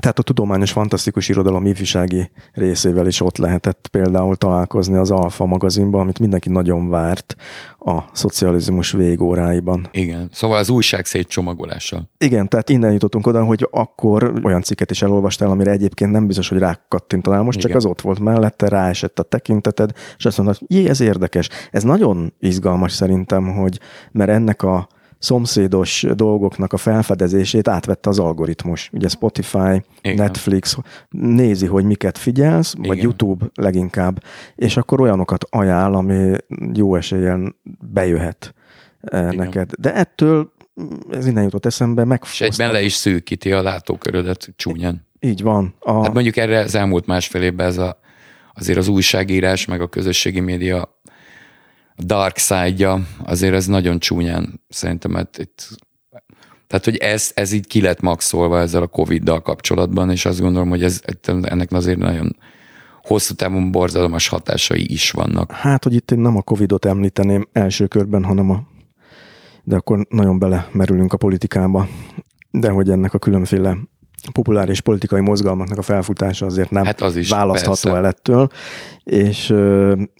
Tehát a tudományos fantasztikus irodalom ifjúsági részével is ott lehetett például találkozni az Alfa magazinban, amit mindenki nagyon várt a szocializmus végóráiban. Igen, szóval az újság szétcsomagolással. Igen, tehát innen jutottunk oda, hogy akkor olyan cikket is elolvastál, amire egyébként nem biztos, hogy rákattintanál, most Igen. csak az ott volt mellette, ráesett a tekinteted, és azt mondod, jé, ez érdekes. Ez nagyon izgalmas szerintem, hogy mert ennek a szomszédos dolgoknak a felfedezését átvette az algoritmus. Ugye Spotify, Igen. Netflix nézi, hogy miket figyelsz, Igen. vagy YouTube leginkább, és akkor olyanokat ajánl, ami jó esélyen bejöhet eh, Igen. neked. De ettől ez innen jutott eszembe, meg. És egyben le is szűkíti a látókörödet csúnyán. Így van. A... Hát mondjuk erre az elmúlt másfél évben ez a, azért az újságírás, meg a közösségi média dark side-ja, azért ez nagyon csúnyán szerintem, mert itt tehát, hogy ez, ez így ki lett maxolva ezzel a Covid-dal kapcsolatban, és azt gondolom, hogy ez, ennek azért nagyon hosszú távon borzalmas hatásai is vannak. Hát, hogy itt én nem a Covid-ot említeném első körben, hanem a de akkor nagyon belemerülünk a politikába, de hogy ennek a különféle populáris politikai mozgalmaknak a felfutása azért nem hát az is, választható persze. el ettől, és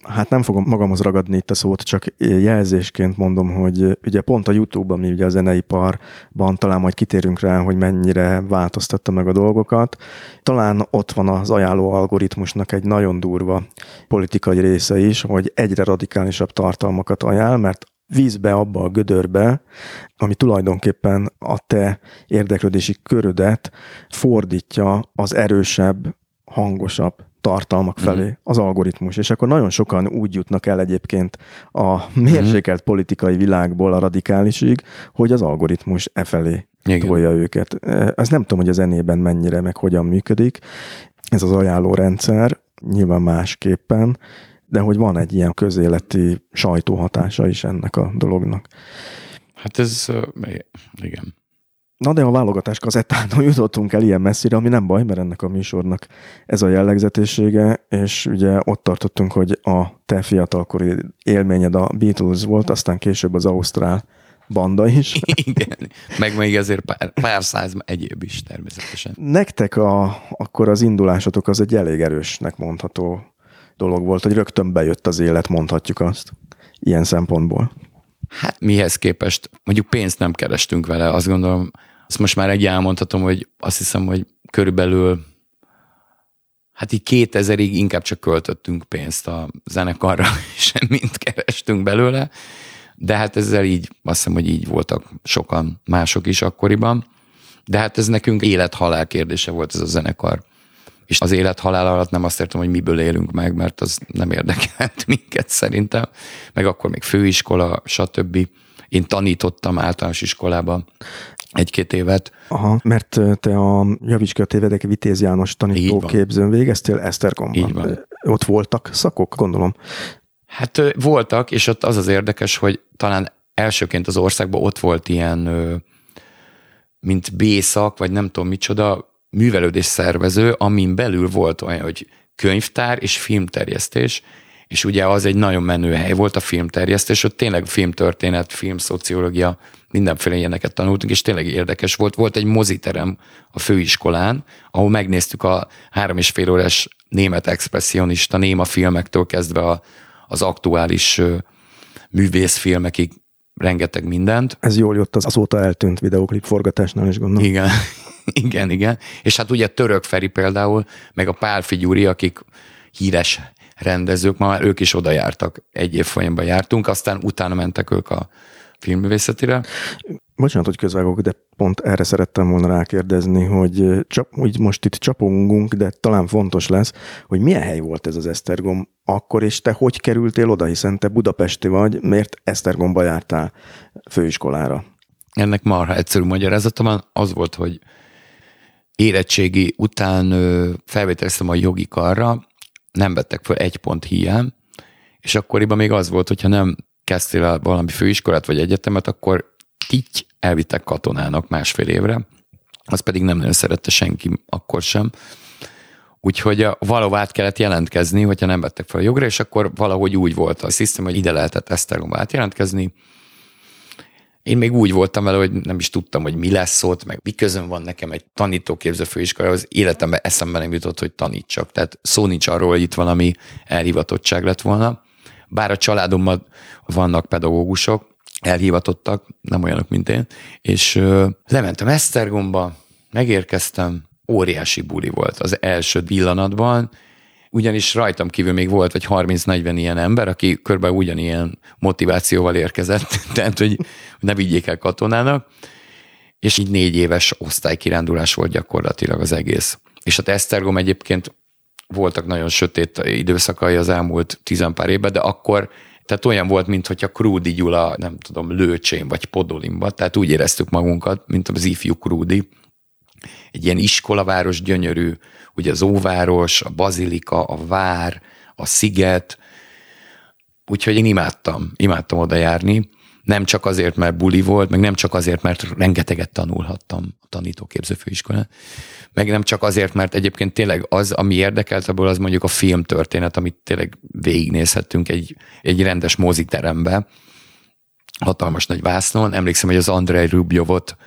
hát nem fogom magamhoz ragadni itt a szót, csak jelzésként mondom, hogy ugye pont a YouTube, ami ugye a zeneiparban talán majd kitérünk rá, hogy mennyire változtatta meg a dolgokat, talán ott van az ajánló algoritmusnak egy nagyon durva politikai része is, hogy egyre radikálisabb tartalmakat ajánl, mert vízbe, abba a gödörbe, ami tulajdonképpen a te érdeklődési körödet fordítja az erősebb, hangosabb tartalmak felé, mm. az algoritmus. És akkor nagyon sokan úgy jutnak el egyébként a mérsékelt mm. politikai világból a radikálisig, hogy az algoritmus e felé Igen. tolja őket. Ez nem tudom, hogy a zenében mennyire, meg hogyan működik. Ez az ajánló rendszer nyilván másképpen, de hogy van egy ilyen közéleti sajtóhatása is ennek a dolognak. Hát ez, igen. Na de a válogatás kazettától jutottunk el ilyen messzire, ami nem baj, mert ennek a műsornak ez a jellegzetessége, és ugye ott tartottunk, hogy a te fiatalkori élményed a Beatles volt, aztán később az Ausztrál banda is. Igen, meg még ezért pár, pár száz egyéb is természetesen. Nektek a, akkor az indulásatok az egy elég erősnek mondható dolog volt, hogy rögtön bejött az élet, mondhatjuk azt, ilyen szempontból. Hát mihez képest, mondjuk pénzt nem kerestünk vele, azt gondolom, azt most már egy elmondhatom, hogy azt hiszem, hogy körülbelül hát így 2000-ig inkább csak költöttünk pénzt a zenekarra, semmit kerestünk belőle, de hát ezzel így, azt hiszem, hogy így voltak sokan mások is akkoriban, de hát ez nekünk élet-halál kérdése volt ez a zenekar és az élet halál alatt nem azt értem, hogy miből élünk meg, mert az nem érdekelt minket szerintem. Meg akkor még főiskola, stb. Én tanítottam általános iskolában egy-két évet. Aha, mert te a Javíts ki a tévedek Vitéz János tanítóképzőn végeztél Esztergomban. Így van. Ott voltak szakok, gondolom. Hát voltak, és ott az az érdekes, hogy talán elsőként az országban ott volt ilyen, mint B-szak, vagy nem tudom micsoda, művelődés szervező, amin belül volt olyan, hogy könyvtár és filmterjesztés, és ugye az egy nagyon menő hely volt a filmterjesztés, ott tényleg filmtörténet, filmszociológia, mindenféle ilyeneket tanultunk, és tényleg érdekes volt. Volt egy moziterem a főiskolán, ahol megnéztük a három és fél órás német expressionista néma filmektől kezdve a, az aktuális művészfilmekig rengeteg mindent. Ez jól jött az azóta eltűnt videóklip forgatásnál is gondolom. Igen, igen, igen. És hát ugye Török Feri például, meg a Pál Figyúri, akik híres rendezők, ma már ők is oda jártak, egy év folyamban jártunk, aztán utána mentek ők a filmművészetire. Bocsánat, hogy közvágok, de pont erre szerettem volna rákérdezni, hogy csap, úgy most itt csapongunk, de talán fontos lesz, hogy milyen hely volt ez az Esztergom akkor, és te hogy kerültél oda, hiszen te budapesti vagy, miért Esztergomba jártál főiskolára? Ennek marha egyszerű magyarázata van, az volt, hogy érettségi után felvételeztem a jogi karra, nem vettek fel egy pont hiány, és akkoriban még az volt, hogyha nem kezdtél el valami főiskolát vagy egyetemet, akkor így elvittek katonának másfél évre, az pedig nem nagyon szerette senki akkor sem. Úgyhogy valahol át kellett jelentkezni, hogyha nem vettek fel a jogra, és akkor valahogy úgy volt a szisztem, hogy ide lehetett Esztergomba átjelentkezni, Én még úgy voltam vele, hogy nem is tudtam, hogy mi lesz ott, meg mi közön van nekem egy tanítóképző főiskolához. Életemben eszembe nem jutott, hogy tanítsak. Tehát szó nincs arról, hogy itt valami elhivatottság lett volna. Bár a családomban vannak pedagógusok, elhivatottak, nem olyanok, mint én, és ö, lementem Esztergomba, megérkeztem, óriási buli volt az első pillanatban, ugyanis rajtam kívül még volt vagy 30-40 ilyen ember, aki körülbelül ugyanilyen motivációval érkezett, tehát hogy ne vigyék el katonának, és így négy éves osztálykirándulás volt gyakorlatilag az egész. És hát Esztergom egyébként voltak nagyon sötét időszakai az elmúlt tizenpár évben, de akkor tehát olyan volt, mintha Krúdi Gyula, nem tudom, Lőcsén vagy Podolimba, tehát úgy éreztük magunkat, mint az ifjú Krúdi. Egy ilyen iskolaváros gyönyörű, ugye az óváros, a bazilika, a vár, a sziget, úgyhogy én imádtam, imádtam oda járni. Nem csak azért, mert buli volt, meg nem csak azért, mert rengeteget tanulhattam a tanítóképző főiskolán, meg nem csak azért, mert egyébként tényleg az, ami érdekelt abból, az mondjuk a filmtörténet, amit tényleg végignézhettünk egy, egy rendes moziterembe, hatalmas nagy vásznon. Emlékszem, hogy az Andrei Rubjovot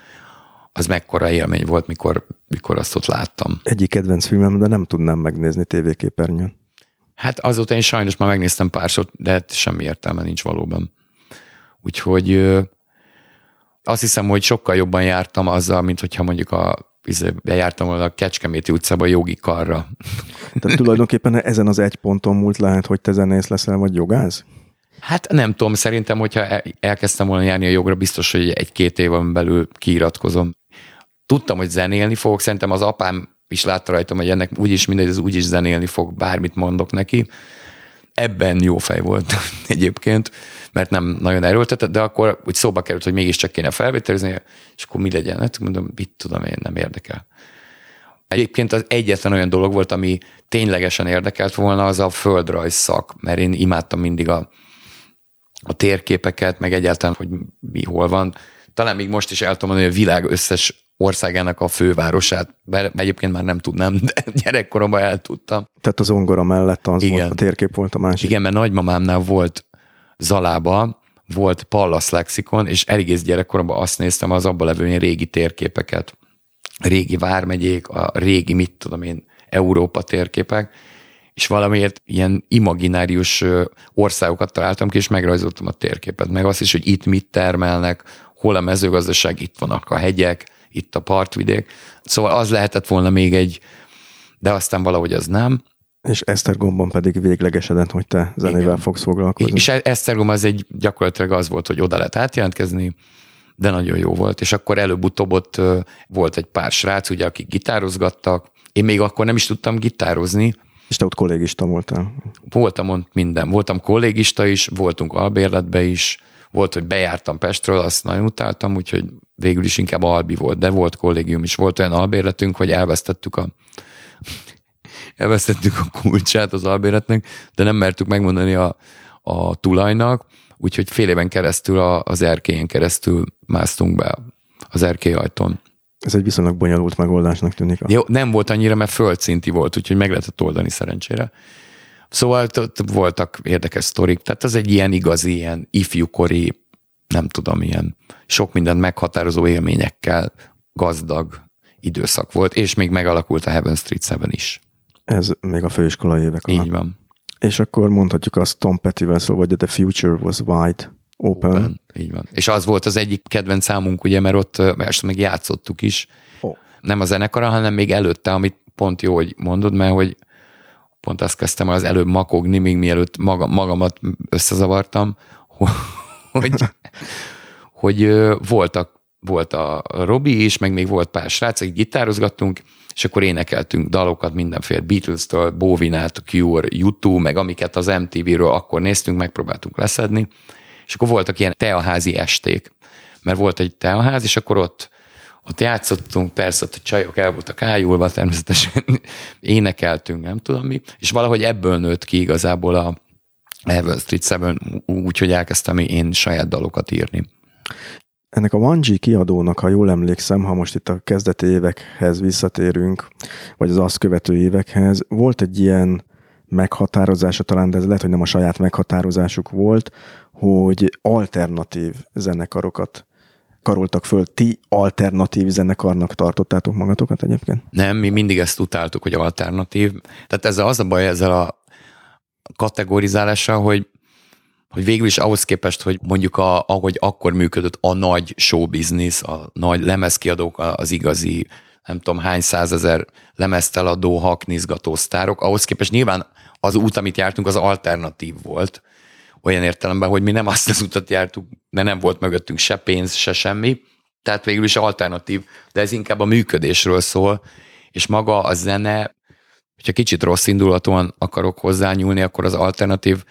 az mekkora élmény volt, mikor, mikor azt ott láttam. Egyik kedvenc filmem, de nem tudnám megnézni tévéképernyőn. Hát azóta én sajnos már megnéztem párszor, de hát semmi értelme nincs valóban. Úgyhogy azt hiszem, hogy sokkal jobban jártam azzal, mint hogyha mondjuk a Izé, bejártam volna a Kecskeméti utcába jogi karra. Tehát tulajdonképpen ezen az egy ponton múlt lehet, hogy te zenész leszel, vagy jogász? Hát nem tudom, szerintem, hogyha elkezdtem volna járni a jogra, biztos, hogy egy-két éven belül kiiratkozom. Tudtam, hogy zenélni fogok, szerintem az apám is látta rajtam, hogy ennek úgyis mindegy, ez úgyis zenélni fog, bármit mondok neki. Ebben jó fej volt egyébként, mert nem nagyon erőltetett, de akkor úgy szóba került, hogy mégiscsak kéne felvételizni, és akkor mi legyen? Hát mondom, mit tudom én, nem érdekel. Egyébként az egyetlen olyan dolog volt, ami ténylegesen érdekelt volna, az a földrajz szak, mert én imádtam mindig a, a térképeket, meg egyáltalán, hogy mi hol van. Talán még most is el tudom mondani, hogy a világ összes országának a fővárosát, mert egyébként már nem tudnám, de gyerekkoromban el tudtam. Tehát az ongora mellett az Igen. volt, a térkép volt a másik. Igen, mert nagymamámnál volt Zalába, volt Pallas lexikon, és egész gyerekkoromban azt néztem az abban levő régi térképeket. Régi vármegyék, a régi, mit tudom én, Európa térképek, és valamiért ilyen imaginárius országokat találtam ki, és megrajzoltam a térképet, meg azt is, hogy itt mit termelnek, hol a mezőgazdaság, itt vannak a hegyek, itt a partvidék. Szóval az lehetett volna még egy, de aztán valahogy az nem. És Esztergomban pedig véglegesedett, hogy te zenével Igen. fogsz foglalkozni. És Esztergom az egy gyakorlatilag az volt, hogy oda lehet átjelentkezni, de nagyon jó volt. És akkor előbb-utóbb ott volt egy pár srác, ugye, akik gitározgattak. Én még akkor nem is tudtam gitározni. És te ott kollégista voltál? Voltam ott minden. Voltam kollégista is, voltunk albérletbe is, volt, hogy bejártam Pestről, azt nagyon utáltam, úgyhogy végül is inkább albi volt, de volt kollégium is. Volt olyan albérletünk, hogy elvesztettük a elvesztettük a kulcsát az albéletnek, de nem mertük megmondani a, a tulajnak, úgyhogy fél éven keresztül a, az erkélyen keresztül másztunk be az erkély ajtón. Ez egy viszonylag bonyolult megoldásnak tűnik. Jó, nem volt annyira, mert földszinti volt, úgyhogy meg lehetett oldani szerencsére. Szóval voltak érdekes sztorik, tehát az egy ilyen igazi, ilyen ifjúkori, nem tudom, ilyen sok mindent meghatározó élményekkel gazdag időszak volt, és még megalakult a Heaven Street 7 is. Ez még a főiskolai évek alatt. Így van. És akkor mondhatjuk azt Tom Petty-vel szó, hogy The Future was wide open. open. Így van. És az volt az egyik kedvenc számunk, ugye, mert ott ezt meg játszottuk is. Oh. Nem a zenekara, hanem még előtte, amit pont jó, hogy mondod, mert hogy pont azt kezdtem az előbb makogni, még mielőtt maga, magamat összezavartam, hogy, hogy voltak, volt a Robi is, meg még volt pár srác, akik gitározgattunk, és akkor énekeltünk dalokat mindenféle Beatles-től, Bovinát, Cure, YouTube, meg amiket az MTV-ről akkor néztünk, megpróbáltunk leszedni, és akkor voltak ilyen teaházi esték, mert volt egy teaház, és akkor ott ott játszottunk, persze ott a csajok el voltak ájulva, természetesen énekeltünk, nem tudom mi, és valahogy ebből nőtt ki igazából a Ever Street 7, úgyhogy elkezdtem én saját dalokat írni. Ennek a One kiadónak, ha jól emlékszem, ha most itt a kezdeti évekhez visszatérünk, vagy az azt követő évekhez, volt egy ilyen meghatározása, talán, de ez lehet, hogy nem a saját meghatározásuk volt, hogy alternatív zenekarokat karoltak föl. Ti alternatív zenekarnak tartottátok magatokat egyébként? Nem, mi mindig ezt utáltuk, hogy alternatív. Tehát ez az a baj ezzel a kategorizálással, hogy hogy végül is ahhoz képest, hogy mondjuk a, ahogy akkor működött a nagy show business, a nagy lemezkiadók, az igazi, nem tudom hány százezer lemezt eladó, haknizgató sztárok, ahhoz képest nyilván az út, amit jártunk, az alternatív volt. Olyan értelemben, hogy mi nem azt az utat jártuk, de nem volt mögöttünk se pénz, se semmi. Tehát végül is alternatív, de ez inkább a működésről szól, és maga a zene, hogyha kicsit rossz indulatúan akarok hozzányúlni, akkor az alternatív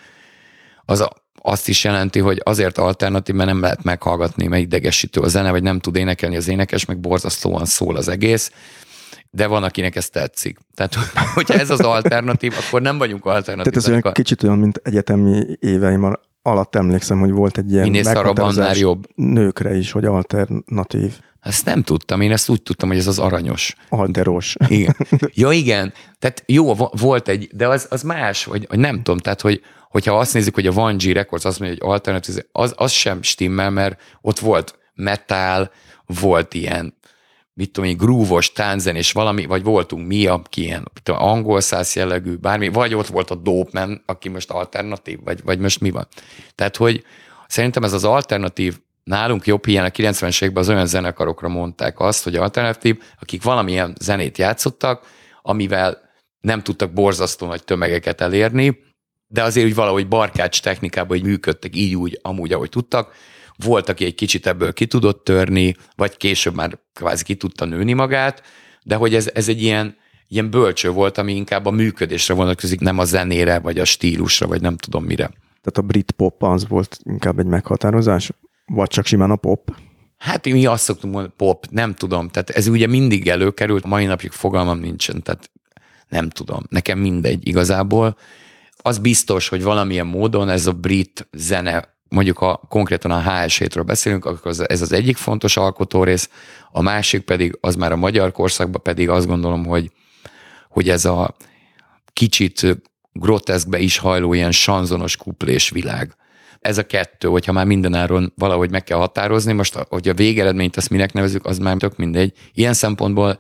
az azt is jelenti, hogy azért alternatív, mert nem lehet meghallgatni, mert idegesítő a zene, vagy nem tud énekelni az énekes, meg borzasztóan szól az egész, de van, akinek ez tetszik. Tehát, hogyha ez az alternatív, akkor nem vagyunk alternatív. Tehát ez olyan kicsit olyan, mint egyetemi éveim alatt emlékszem, hogy volt egy ilyen Minél jobb. nőkre is, hogy alternatív. Ezt nem tudtam, én ezt úgy tudtam, hogy ez az aranyos. Alteros. Igen. Ja, igen. Tehát jó, volt egy, de az, az más, vagy, vagy nem tudom, tehát hogy, hogyha azt nézzük, hogy a Van G Records azt mondja, hogy alternatív, az, az sem stimmel, mert ott volt metal, volt ilyen mit tudom én, grúvos, és valami, vagy voltunk mi, aki ilyen tudom, angol száz jellegű, bármi, vagy ott volt a Dopeman, aki most alternatív, vagy, vagy most mi van. Tehát, hogy szerintem ez az alternatív nálunk jobb ilyen a 90-es években az olyan zenekarokra mondták azt, hogy alternatív, akik valamilyen zenét játszottak, amivel nem tudtak borzasztó nagy tömegeket elérni, de azért úgy valahogy barkács technikában, hogy működtek így úgy, amúgy, ahogy tudtak. Volt, aki egy kicsit ebből ki tudott törni, vagy később már kvázi ki tudta nőni magát, de hogy ez, ez egy ilyen, ilyen bölcső volt, ami inkább a működésre vonatkozik, nem a zenére, vagy a stílusra, vagy nem tudom mire. Tehát a brit pop az volt inkább egy meghatározás? Vagy csak simán a pop? Hát mi azt szoktunk mondani, pop, nem tudom. Tehát ez ugye mindig előkerült, mai napig fogalmam nincsen, tehát nem tudom. Nekem mindegy igazából az biztos, hogy valamilyen módon ez a brit zene, mondjuk ha konkrétan a HSE-ről beszélünk, akkor ez az egyik fontos alkotórész, a másik pedig, az már a magyar korszakban pedig azt gondolom, hogy, hogy ez a kicsit groteszkbe is hajló ilyen sanzonos kuplés világ. Ez a kettő, hogyha már mindenáron valahogy meg kell határozni, most hogy a végeredményt ezt minek nevezük, az már tök mindegy. Ilyen szempontból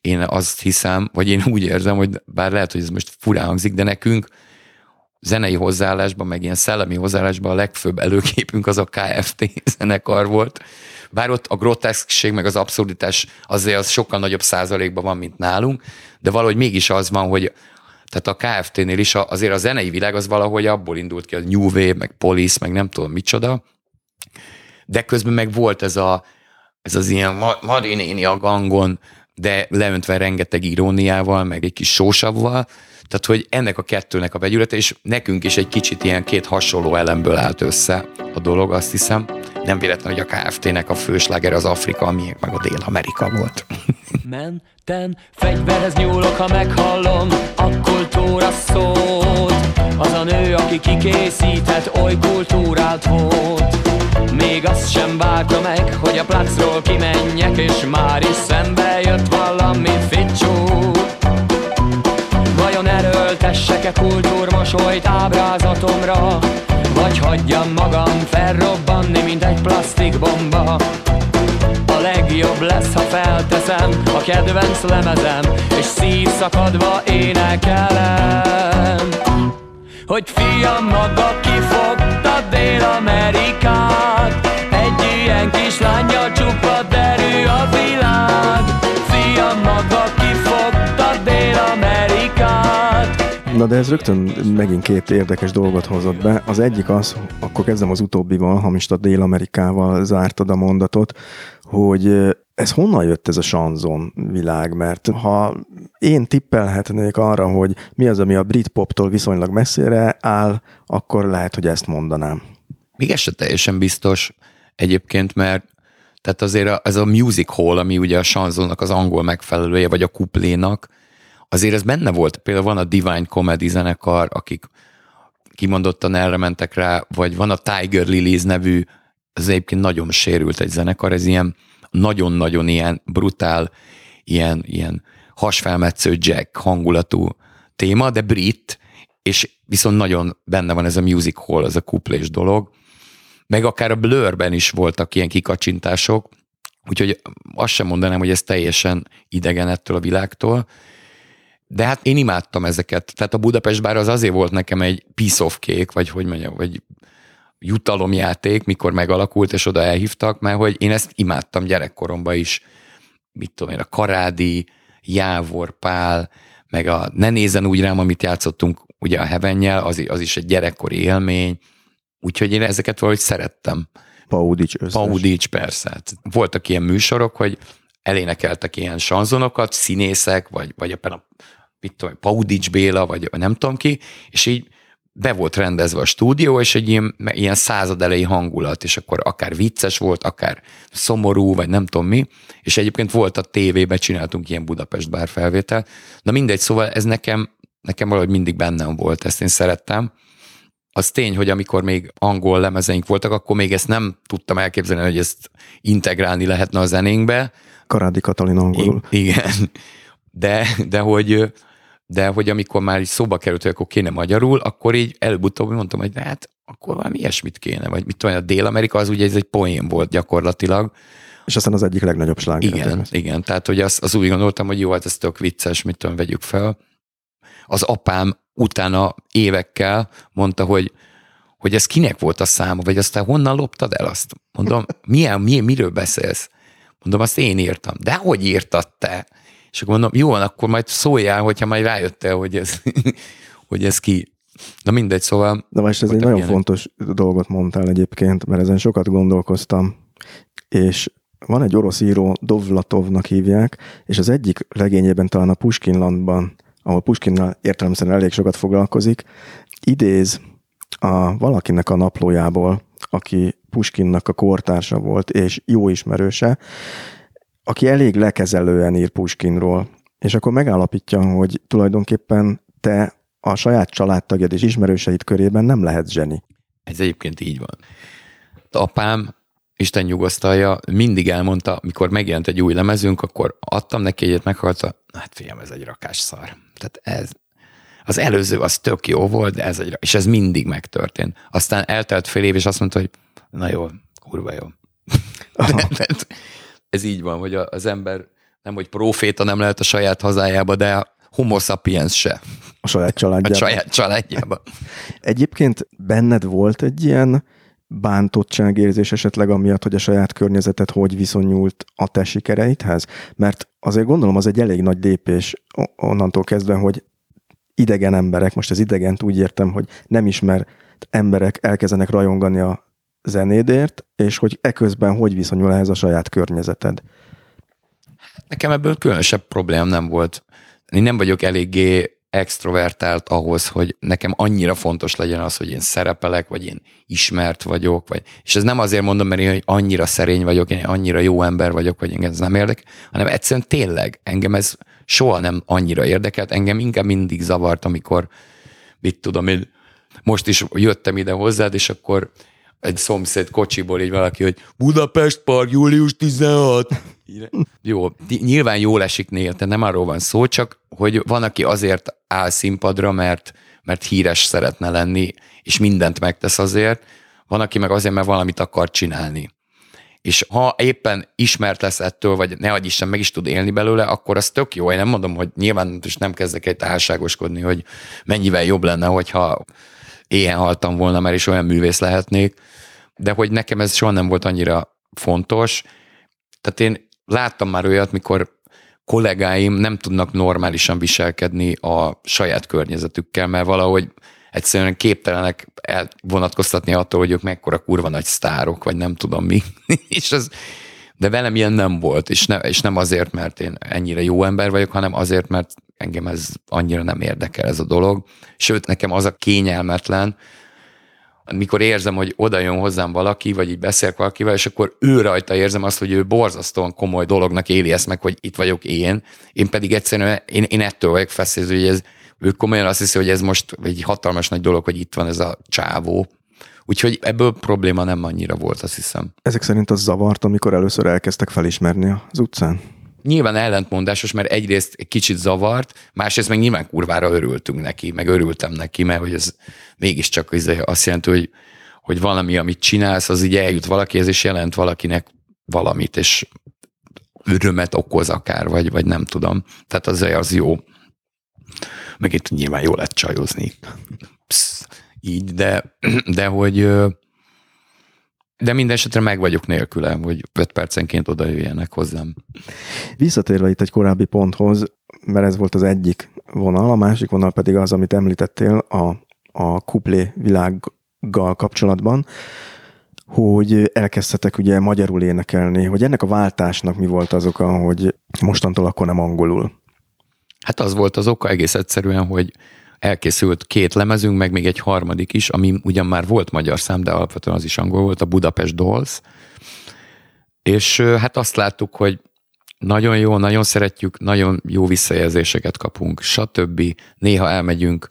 én azt hiszem, vagy én úgy érzem, hogy bár lehet, hogy ez most furán hangzik, de nekünk zenei hozzáállásban, meg ilyen szellemi hozzáállásban a legfőbb előképünk az a KFT zenekar volt. Bár ott a groteszkség, meg az abszurditás azért az sokkal nagyobb százalékban van, mint nálunk, de valahogy mégis az van, hogy tehát a KFT-nél is azért a zenei világ az valahogy abból indult ki, a New Wave, meg Police, meg nem tudom micsoda, de közben meg volt ez, a, ez az ilyen Marinéni a gangon, de leöntve rengeteg iróniával, meg egy kis sósavval, tehát, hogy ennek a kettőnek a vegyülete, és nekünk is egy kicsit ilyen két hasonló elemből állt össze a dolog, azt hiszem. Nem véletlen, hogy a KFT-nek a fősláger az Afrika, ami meg a Dél-Amerika volt. Menten fegyverhez nyúlok, ha meghallom a kultúra szót. Az a nő, aki kikészített oly kultúrát volt. Még azt sem várta meg, hogy a placról kimenjek, és már is szembe jött valami erőltessek-e kultúrmosolyt ábrázatomra. Vagy hagyjam magam felrobbanni, mint egy plastikbomba A legjobb lesz, ha felteszem a kedvenc lemezem És szívszakadva énekelem. Hogy fiam maga kifogta Dél-Amerikát. Egy ilyen kislányjal csupa derű a világ. Fiam maga kifogta Na de ez rögtön megint két érdekes dolgot hozott be. Az egyik az, akkor kezdem az utóbbival, a Dél-Amerikával zártad a mondatot, hogy ez honnan jött ez a sanzon világ? Mert ha én tippelhetnék arra, hogy mi az, ami a brit poptól viszonylag messzire áll, akkor lehet, hogy ezt mondanám. Még ez se teljesen biztos egyébként, mert tehát azért ez a music hall, ami ugye a sanzonnak az angol megfelelője, vagy a kuplénak, azért ez benne volt. Például van a Divine Comedy zenekar, akik kimondottan erre mentek rá, vagy van a Tiger Lilies nevű, ez egyébként nagyon sérült egy zenekar, ez ilyen nagyon-nagyon ilyen brutál, ilyen, ilyen hasfelmetsző jack hangulatú téma, de brit, és viszont nagyon benne van ez a music hall, ez a kuplés dolog. meg akár a Blurben is voltak ilyen kikacsintások, úgyhogy azt sem mondanám, hogy ez teljesen idegen ettől a világtól, de hát én imádtam ezeket. Tehát a Budapest bár az azért volt nekem egy piece of cake, vagy hogy mondjam, vagy jutalomjáték, mikor megalakult, és oda elhívtak, mert hogy én ezt imádtam gyerekkoromban is. Mit tudom én, a Karádi, Jávor, Pál, meg a Ne nézen úgy rám, amit játszottunk ugye a Hevennyel, az, az is egy gyerekkori élmény, úgyhogy én ezeket valahogy szerettem. Paudics összes. Paudics, persze. Hát voltak ilyen műsorok, hogy elénekeltek ilyen sanzonokat, színészek, vagy, vagy éppen a mit tudom, Paudics Béla, vagy nem tudom ki, és így be volt rendezve a stúdió, és egy ilyen, ilyen század elejé hangulat, és akkor akár vicces volt, akár szomorú, vagy nem tudom mi, és egyébként volt a tévében, csináltunk ilyen Budapest bár felvétel. Na mindegy, szóval ez nekem, nekem valahogy mindig bennem volt, ezt én szerettem. Az tény, hogy amikor még angol lemezeink voltak, akkor még ezt nem tudtam elképzelni, hogy ezt integrálni lehetne a zenénkbe. Karádi Katalin angolul. I- igen, de, de hogy de hogy amikor már így szóba került, hogy akkor kéne magyarul, akkor így előbb-utóbb mondtam, hogy hát akkor valami ilyesmit kéne, vagy mit tudom, a Dél-Amerika az ugye ez egy poén volt gyakorlatilag. És aztán az egyik legnagyobb sláger. Igen, igen, tehát hogy az, az úgy gondoltam, hogy jó, hát ez tök vicces, mit tudom, vegyük fel. Az apám utána évekkel mondta, hogy hogy ez kinek volt a száma, vagy aztán honnan loptad el azt? Mondom, milyen, milyen miről beszélsz? Mondom, azt én írtam. De hogy írtad te? És akkor mondom, jó, akkor majd szóljál, hogyha majd rájöttél, hogy ez, hogy ez ki. Na mindegy, szóval... De most ez egy nagyon ilyenek. fontos dolgot mondtál egyébként, mert ezen sokat gondolkoztam, és van egy orosz író, Dovlatovnak hívják, és az egyik regényében talán a Puskinlandban, ahol Puskinnal értelemszerűen elég sokat foglalkozik, idéz a valakinek a naplójából, aki Puskinnak a kortársa volt, és jó ismerőse, aki elég lekezelően ír Puskinról, és akkor megállapítja, hogy tulajdonképpen te a saját családtagjad és ismerőseid körében nem lehet zseni. Ez egyébként így van. Apám, Isten nyugosztalja, mindig elmondta, mikor megjelent egy új lemezünk, akkor adtam neki egyet, meghallta, hát fiam, ez egy rakás szar. Tehát ez, az előző az tök jó volt, de ez egy, és ez mindig megtörtént. Aztán eltelt fél év, és azt mondta, hogy na jó, kurva jó. ez így van, hogy az ember nem, hogy proféta nem lehet a saját hazájába, de homo sapiens se. A saját családjában. A saját családjában. Egyébként benned volt egy ilyen bántottságérzés esetleg amiatt, hogy a saját környezetet hogy viszonyult a te sikereidhez? Mert azért gondolom az egy elég nagy lépés onnantól kezdve, hogy idegen emberek, most az idegent úgy értem, hogy nem ismer emberek elkezdenek rajongani a zenédért, és hogy eközben hogy viszonyul ehhez a saját környezeted? Nekem ebből különösebb problém nem volt. Én nem vagyok eléggé extrovertált ahhoz, hogy nekem annyira fontos legyen az, hogy én szerepelek, vagy én ismert vagyok, vagy, és ez nem azért mondom, mert én annyira szerény vagyok, én annyira jó ember vagyok, vagy engem ez nem érdekel, hanem egyszerűen tényleg engem ez soha nem annyira érdekelt, engem inkább mindig zavart, amikor mit tudom én, most is jöttem ide hozzád, és akkor egy szomszéd kocsiból így valaki, hogy Budapest Park, július 16. Jó, nyilván jól esik néha, tehát nem arról van szó, csak hogy van, aki azért áll színpadra, mert, mert híres szeretne lenni, és mindent megtesz azért, van, aki meg azért, mert valamit akar csinálni. És ha éppen ismert lesz ettől, vagy ne adj Isten, meg is tud élni belőle, akkor az tök jó. Én nem mondom, hogy nyilván és nem kezdek egy álságoskodni, hogy mennyivel jobb lenne, hogyha éhen haltam volna, mert is olyan művész lehetnék, de hogy nekem ez soha nem volt annyira fontos. Tehát én láttam már olyat, mikor kollégáim nem tudnak normálisan viselkedni a saját környezetükkel, mert valahogy egyszerűen képtelenek elvonatkoztatni attól, hogy ők mekkora kurva nagy sztárok, vagy nem tudom mi. és ez, de velem ilyen nem volt, és, ne, és nem azért, mert én ennyire jó ember vagyok, hanem azért, mert engem ez annyira nem érdekel ez a dolog. Sőt, nekem az a kényelmetlen, mikor érzem, hogy oda jön hozzám valaki, vagy így beszélek valakivel, és akkor ő rajta érzem azt, hogy ő borzasztóan komoly dolognak éli ezt meg, hogy itt vagyok én, én pedig egyszerűen, én, én ettől vagyok feszélyező, hogy ez, ő komolyan azt hiszi, hogy ez most egy hatalmas nagy dolog, hogy itt van ez a csávó, Úgyhogy ebből probléma nem annyira volt, azt hiszem. Ezek szerint az zavart, amikor először elkezdtek felismerni az utcán? Nyilván ellentmondásos, mert egyrészt egy kicsit zavart, másrészt meg nyilván kurvára örültünk neki, meg örültem neki, mert hogy ez mégiscsak izé azt jelenti, hogy hogy valami, amit csinálsz, az így eljut valakihez, és jelent valakinek valamit, és örömet okoz akár, vagy, vagy nem tudom. Tehát az, az jó. Meg itt nyilván jó lett csajozni. Psz, így, de, de hogy de minden esetre meg vagyok nélküle, hogy 5 percenként oda jöjjenek hozzám. Visszatérve itt egy korábbi ponthoz, mert ez volt az egyik vonal, a másik vonal pedig az, amit említettél a, a kuplé világgal kapcsolatban, hogy elkezdtetek ugye magyarul énekelni, hogy ennek a váltásnak mi volt az oka, hogy mostantól akkor nem angolul? Hát az volt az oka egész egyszerűen, hogy elkészült két lemezünk, meg még egy harmadik is, ami ugyan már volt magyar szám, de alapvetően az is angol volt, a Budapest Dolls. És hát azt láttuk, hogy nagyon jó, nagyon szeretjük, nagyon jó visszajelzéseket kapunk, stb. Néha elmegyünk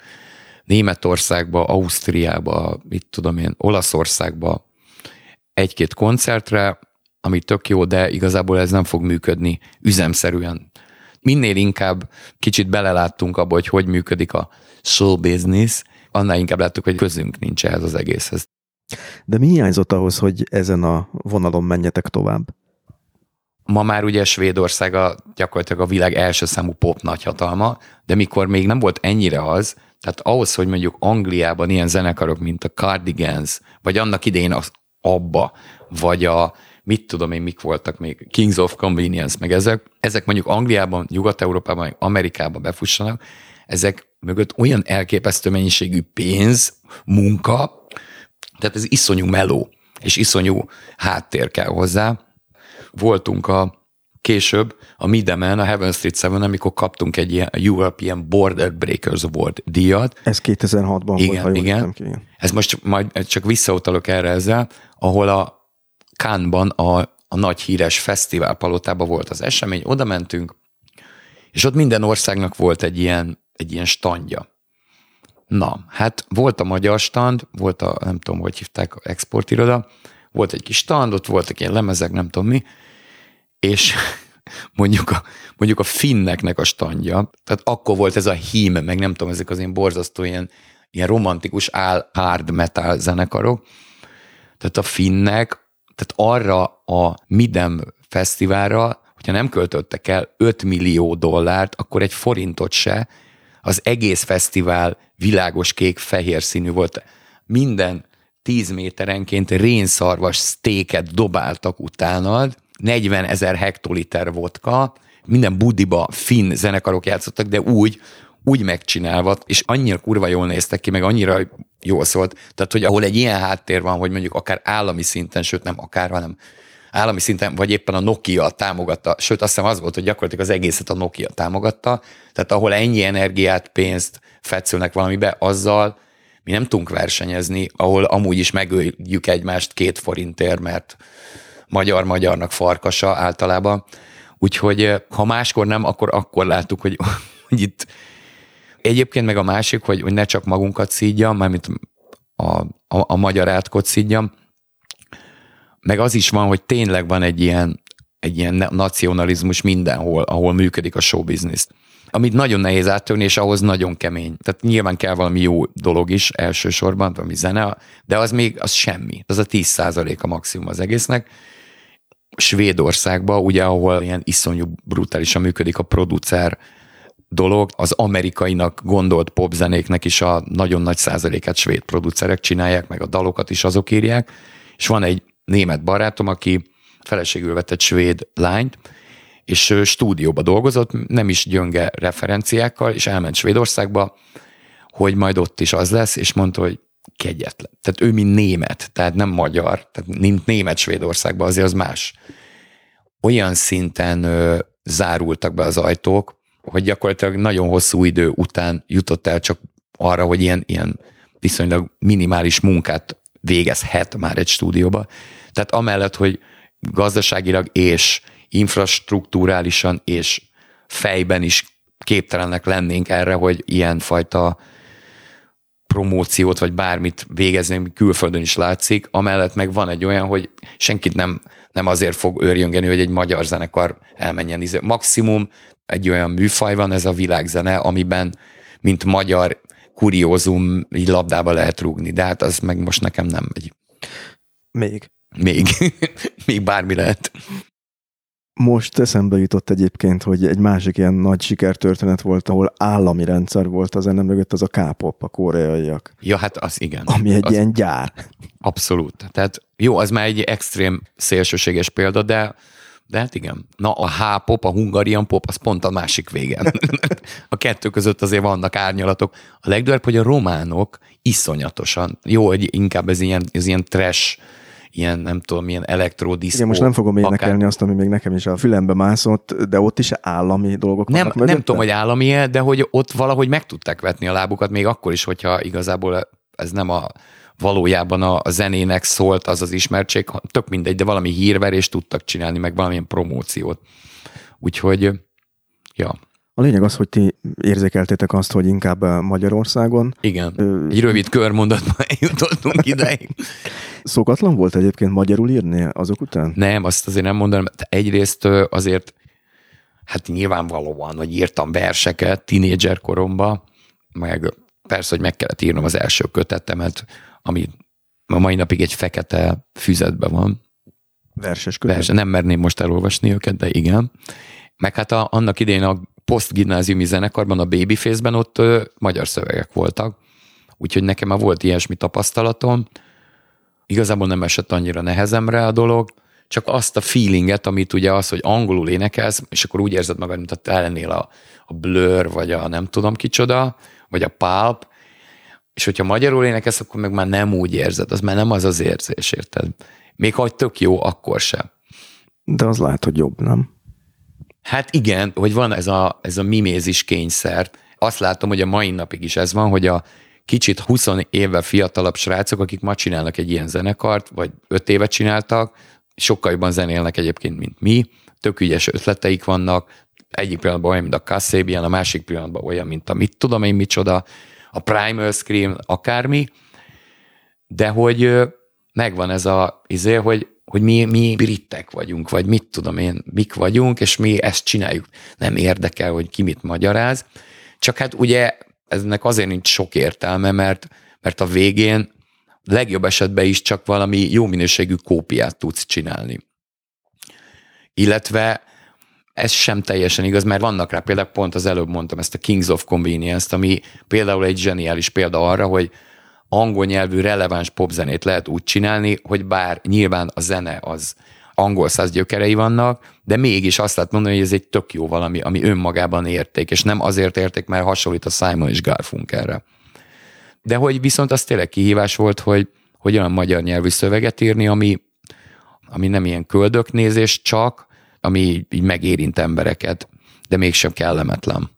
Németországba, Ausztriába, mit tudom én, Olaszországba egy-két koncertre, ami tök jó, de igazából ez nem fog működni üzemszerűen. Minél inkább kicsit beleláttunk abba, hogy hogy működik a show business, annál inkább láttuk, hogy közünk nincs ehhez az egészhez. De mi hiányzott ahhoz, hogy ezen a vonalon menjetek tovább? Ma már ugye Svédország a, gyakorlatilag a világ első számú pop nagyhatalma, de mikor még nem volt ennyire az, tehát ahhoz, hogy mondjuk Angliában ilyen zenekarok, mint a Cardigans, vagy annak idején az Abba, vagy a mit tudom én, mik voltak még, Kings of Convenience, meg ezek, ezek mondjuk Angliában, Nyugat-Európában, Amerikában befussanak, ezek mögött olyan elképesztő mennyiségű pénz, munka, tehát ez iszonyú meló, és iszonyú háttér kell hozzá. Voltunk a később a Midemen, a Heaven Street 7 amikor kaptunk egy ilyen European Border Breakers Award díjat. Ez 2006-ban igen, volt, ha igen. Ki, igen. Ez most majd csak visszautalok erre ezzel, ahol a Kánban a, a nagy híres fesztiválpalotában volt az esemény, oda mentünk, és ott minden országnak volt egy ilyen egy ilyen standja. Na, hát volt a magyar stand, volt a, nem tudom, hogy hívták, exportiroda, volt egy kis stand, ott voltak ilyen lemezek, nem tudom mi, és mondjuk a, mondjuk a finneknek a standja, tehát akkor volt ez a hím, meg nem tudom, ezek az ilyen borzasztó ilyen, ilyen romantikus áll hard metal zenekarok, tehát a finnek, tehát arra a Midem fesztiválra, hogyha nem költöttek el 5 millió dollárt, akkor egy forintot se, az egész fesztivál világos kék-fehér színű volt. Minden tíz méterenként rénszarvas sztéket dobáltak utánad, 40 ezer hektoliter vodka, minden budiba finn zenekarok játszottak, de úgy, úgy megcsinálva, és annyira kurva jól néztek ki, meg annyira jól szólt. Tehát, hogy ahol egy ilyen háttér van, hogy mondjuk akár állami szinten, sőt nem akár, hanem állami szinten, vagy éppen a Nokia támogatta, sőt azt hiszem az volt, hogy gyakorlatilag az egészet a Nokia támogatta, tehát ahol ennyi energiát, pénzt fetszülnek valamibe, azzal mi nem tudunk versenyezni, ahol amúgy is megöljük egymást két forintért, mert magyar-magyarnak farkasa általában. Úgyhogy eh, ha máskor nem, akkor akkor láttuk, hogy, hogy itt egyébként meg a másik, hogy, hogy ne csak magunkat szídjam, mármint a, a, a magyar átkot szídjam, meg az is van, hogy tényleg van egy ilyen, egy ilyen nacionalizmus mindenhol, ahol működik a show business. Amit nagyon nehéz áttörni, és ahhoz nagyon kemény. Tehát nyilván kell valami jó dolog is elsősorban, valami zene, de az még az semmi. Az a 10 a maximum az egésznek. Svédországban, ugye, ahol ilyen iszonyú brutálisan működik a producer dolog, az amerikainak gondolt popzenéknek is a nagyon nagy százalékát svéd producerek csinálják, meg a dalokat is azok írják, és van egy német barátom, aki feleségül vett egy svéd lányt, és stúdióba dolgozott, nem is gyönge referenciákkal, és elment Svédországba, hogy majd ott is az lesz, és mondta, hogy kegyetlen. Tehát ő, mint német, tehát nem magyar, tehát mint német Svédországban, azért az más. Olyan szinten ö, zárultak be az ajtók, hogy gyakorlatilag nagyon hosszú idő után jutott el csak arra, hogy ilyen, ilyen viszonylag minimális munkát végezhet már egy stúdióba. Tehát amellett, hogy gazdaságilag és infrastruktúrálisan és fejben is képtelenek lennénk erre, hogy ilyenfajta promóciót vagy bármit végezni, ami külföldön is látszik, amellett meg van egy olyan, hogy senkit nem, nem azért fog őrjöngeni, hogy egy magyar zenekar elmenjen. Izé, maximum egy olyan műfaj van, ez a világzene, amiben mint magyar kuriózum így labdába lehet rúgni, de hát az meg most nekem nem megy. Még. Még. Még bármi lehet. Most eszembe jutott egyébként, hogy egy másik ilyen nagy sikertörténet volt, ahol állami rendszer volt a zene mögött, az a K-pop, a koreaiak. Ja, hát az igen. Ami egy az ilyen gyár. Abszolút. Tehát jó, az már egy extrém szélsőséges példa, de de hát igen. Na, a H-pop, a Hungarian pop, az pont a másik végen. a kettő között azért vannak árnyalatok. A legdurvább, hogy a románok iszonyatosan, jó, hogy inkább ez ilyen, ez ilyen trash, ilyen, nem tudom, ilyen elektrodiszkó. Igen, most nem fogom énekelni akár... azt, ami még nekem is a fülembe mászott, de ott is állami dolgok nem, vannak Nem tudom, hogy állami de hogy ott valahogy meg tudták vetni a lábukat, még akkor is, hogyha igazából ez nem a valójában a, a zenének szólt az az ismertség, tök mindegy, de valami hírverést tudtak csinálni, meg valamilyen promóciót. Úgyhogy, ja. A lényeg az, hogy ti érzékeltétek azt, hogy inkább Magyarországon. Igen, ö, egy rövid körmondatban jutottunk ideig. Szokatlan volt egyébként magyarul írni azok után? Nem, azt azért nem mondanám. Egyrészt azért, hát nyilvánvalóan, hogy írtam verseket tínédzser koromban, meg persze, hogy meg kellett írnom az első kötetemet, ami a mai napig egy fekete füzetben van. Verses kötet? Verse, nem merném most elolvasni őket, de igen. Meg hát a, annak idején a posztgimnáziumi zenekarban, a Babyface-ben ott ö, magyar szövegek voltak, úgyhogy nekem már volt ilyesmi tapasztalatom. Igazából nem esett annyira nehezemre a dolog, csak azt a feelinget, amit ugye az, hogy angolul énekelsz, és akkor úgy érzed magad, mint a te lennél a, a Blur, vagy a nem tudom kicsoda, vagy a Pulp, és hogyha magyarul énekelsz, akkor meg már nem úgy érzed, az már nem az az érzés, érted? Még ha tök jó, akkor sem. De az lehet, hogy jobb, nem? Hát igen, hogy van ez a, ez a mimézis kényszer. Azt látom, hogy a mai napig is ez van, hogy a kicsit 20 évvel fiatalabb srácok, akik ma csinálnak egy ilyen zenekart, vagy 5 évet csináltak, sokkal jobban zenélnek egyébként, mint mi, tök ügyes ötleteik vannak, egyik pillanatban olyan, mint a Kasszabian, a másik pillanatban olyan, mint a mit tudom én micsoda, a Primal Scream, akármi, de hogy megvan ez a izé, hogy, hogy mi, mi britek vagyunk, vagy mit tudom én, mik vagyunk, és mi ezt csináljuk. Nem érdekel, hogy ki mit magyaráz. Csak hát ugye eznek azért nincs sok értelme, mert, mert a végén legjobb esetben is csak valami jó minőségű kópiát tudsz csinálni. Illetve ez sem teljesen igaz, mert vannak rá például, pont az előbb mondtam ezt a Kings of Convenience-t, ami például egy zseniális példa arra, hogy angol nyelvű releváns popzenét lehet úgy csinálni, hogy bár nyilván a zene az angol száz gyökerei vannak, de mégis azt lehet mondani, hogy ez egy tök jó valami, ami önmagában érték, és nem azért érték, mert hasonlít a Simon és Garfunkelre. De hogy viszont az tényleg kihívás volt, hogy, hogy olyan magyar nyelvű szöveget írni, ami, ami nem ilyen köldöknézés csak, ami így megérint embereket, de mégsem kellemetlen.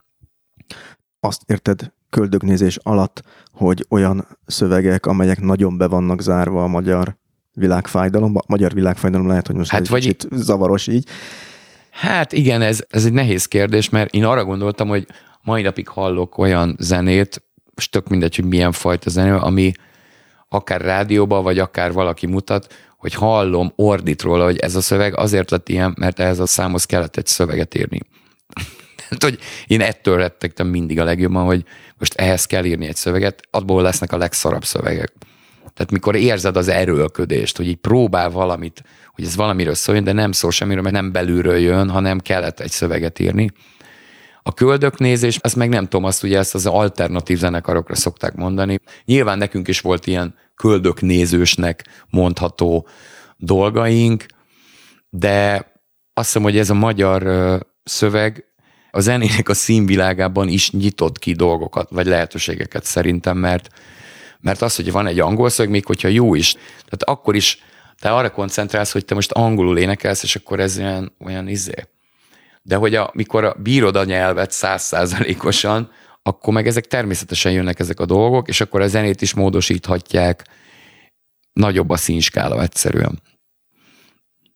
Azt érted köldögnézés alatt, hogy olyan szövegek, amelyek nagyon be vannak zárva a magyar világfájdalomba. Magyar világfájdalom lehet, hogy most hát egy vagy kicsit zavaros így. Hát igen, ez, ez egy nehéz kérdés, mert én arra gondoltam, hogy mai napig hallok olyan zenét, és tök mindegy, hogy milyen fajta zené, ami akár rádióban, vagy akár valaki mutat, hogy hallom, ordít róla, hogy ez a szöveg azért lett ilyen, mert ehhez a számhoz kellett egy szöveget írni. Tehát, hogy én ettől rettegtem mindig a legjobban, hogy most ehhez kell írni egy szöveget, abból lesznek a legszarabb szövegek. Tehát mikor érzed az erőlködést, hogy így próbál valamit, hogy ez valamiről szóljon, de nem szól semmiről, mert nem belülről jön, hanem kellett egy szöveget írni. A köldöknézés, ezt meg nem tudom, azt ugye ezt az alternatív zenekarokra szokták mondani. Nyilván nekünk is volt ilyen köldöknézősnek mondható dolgaink, de azt hiszem, hogy ez a magyar szöveg a zenének a színvilágában is nyitott ki dolgokat, vagy lehetőségeket szerintem, mert, mert az, hogy van egy angol szöveg, még hogyha jó is, tehát akkor is te arra koncentrálsz, hogy te most angolul énekelsz, és akkor ez olyan, olyan izé. De hogy amikor bírod a nyelvet százszázalékosan, akkor meg ezek természetesen jönnek ezek a dolgok, és akkor a zenét is módosíthatják, nagyobb a színskála egyszerűen.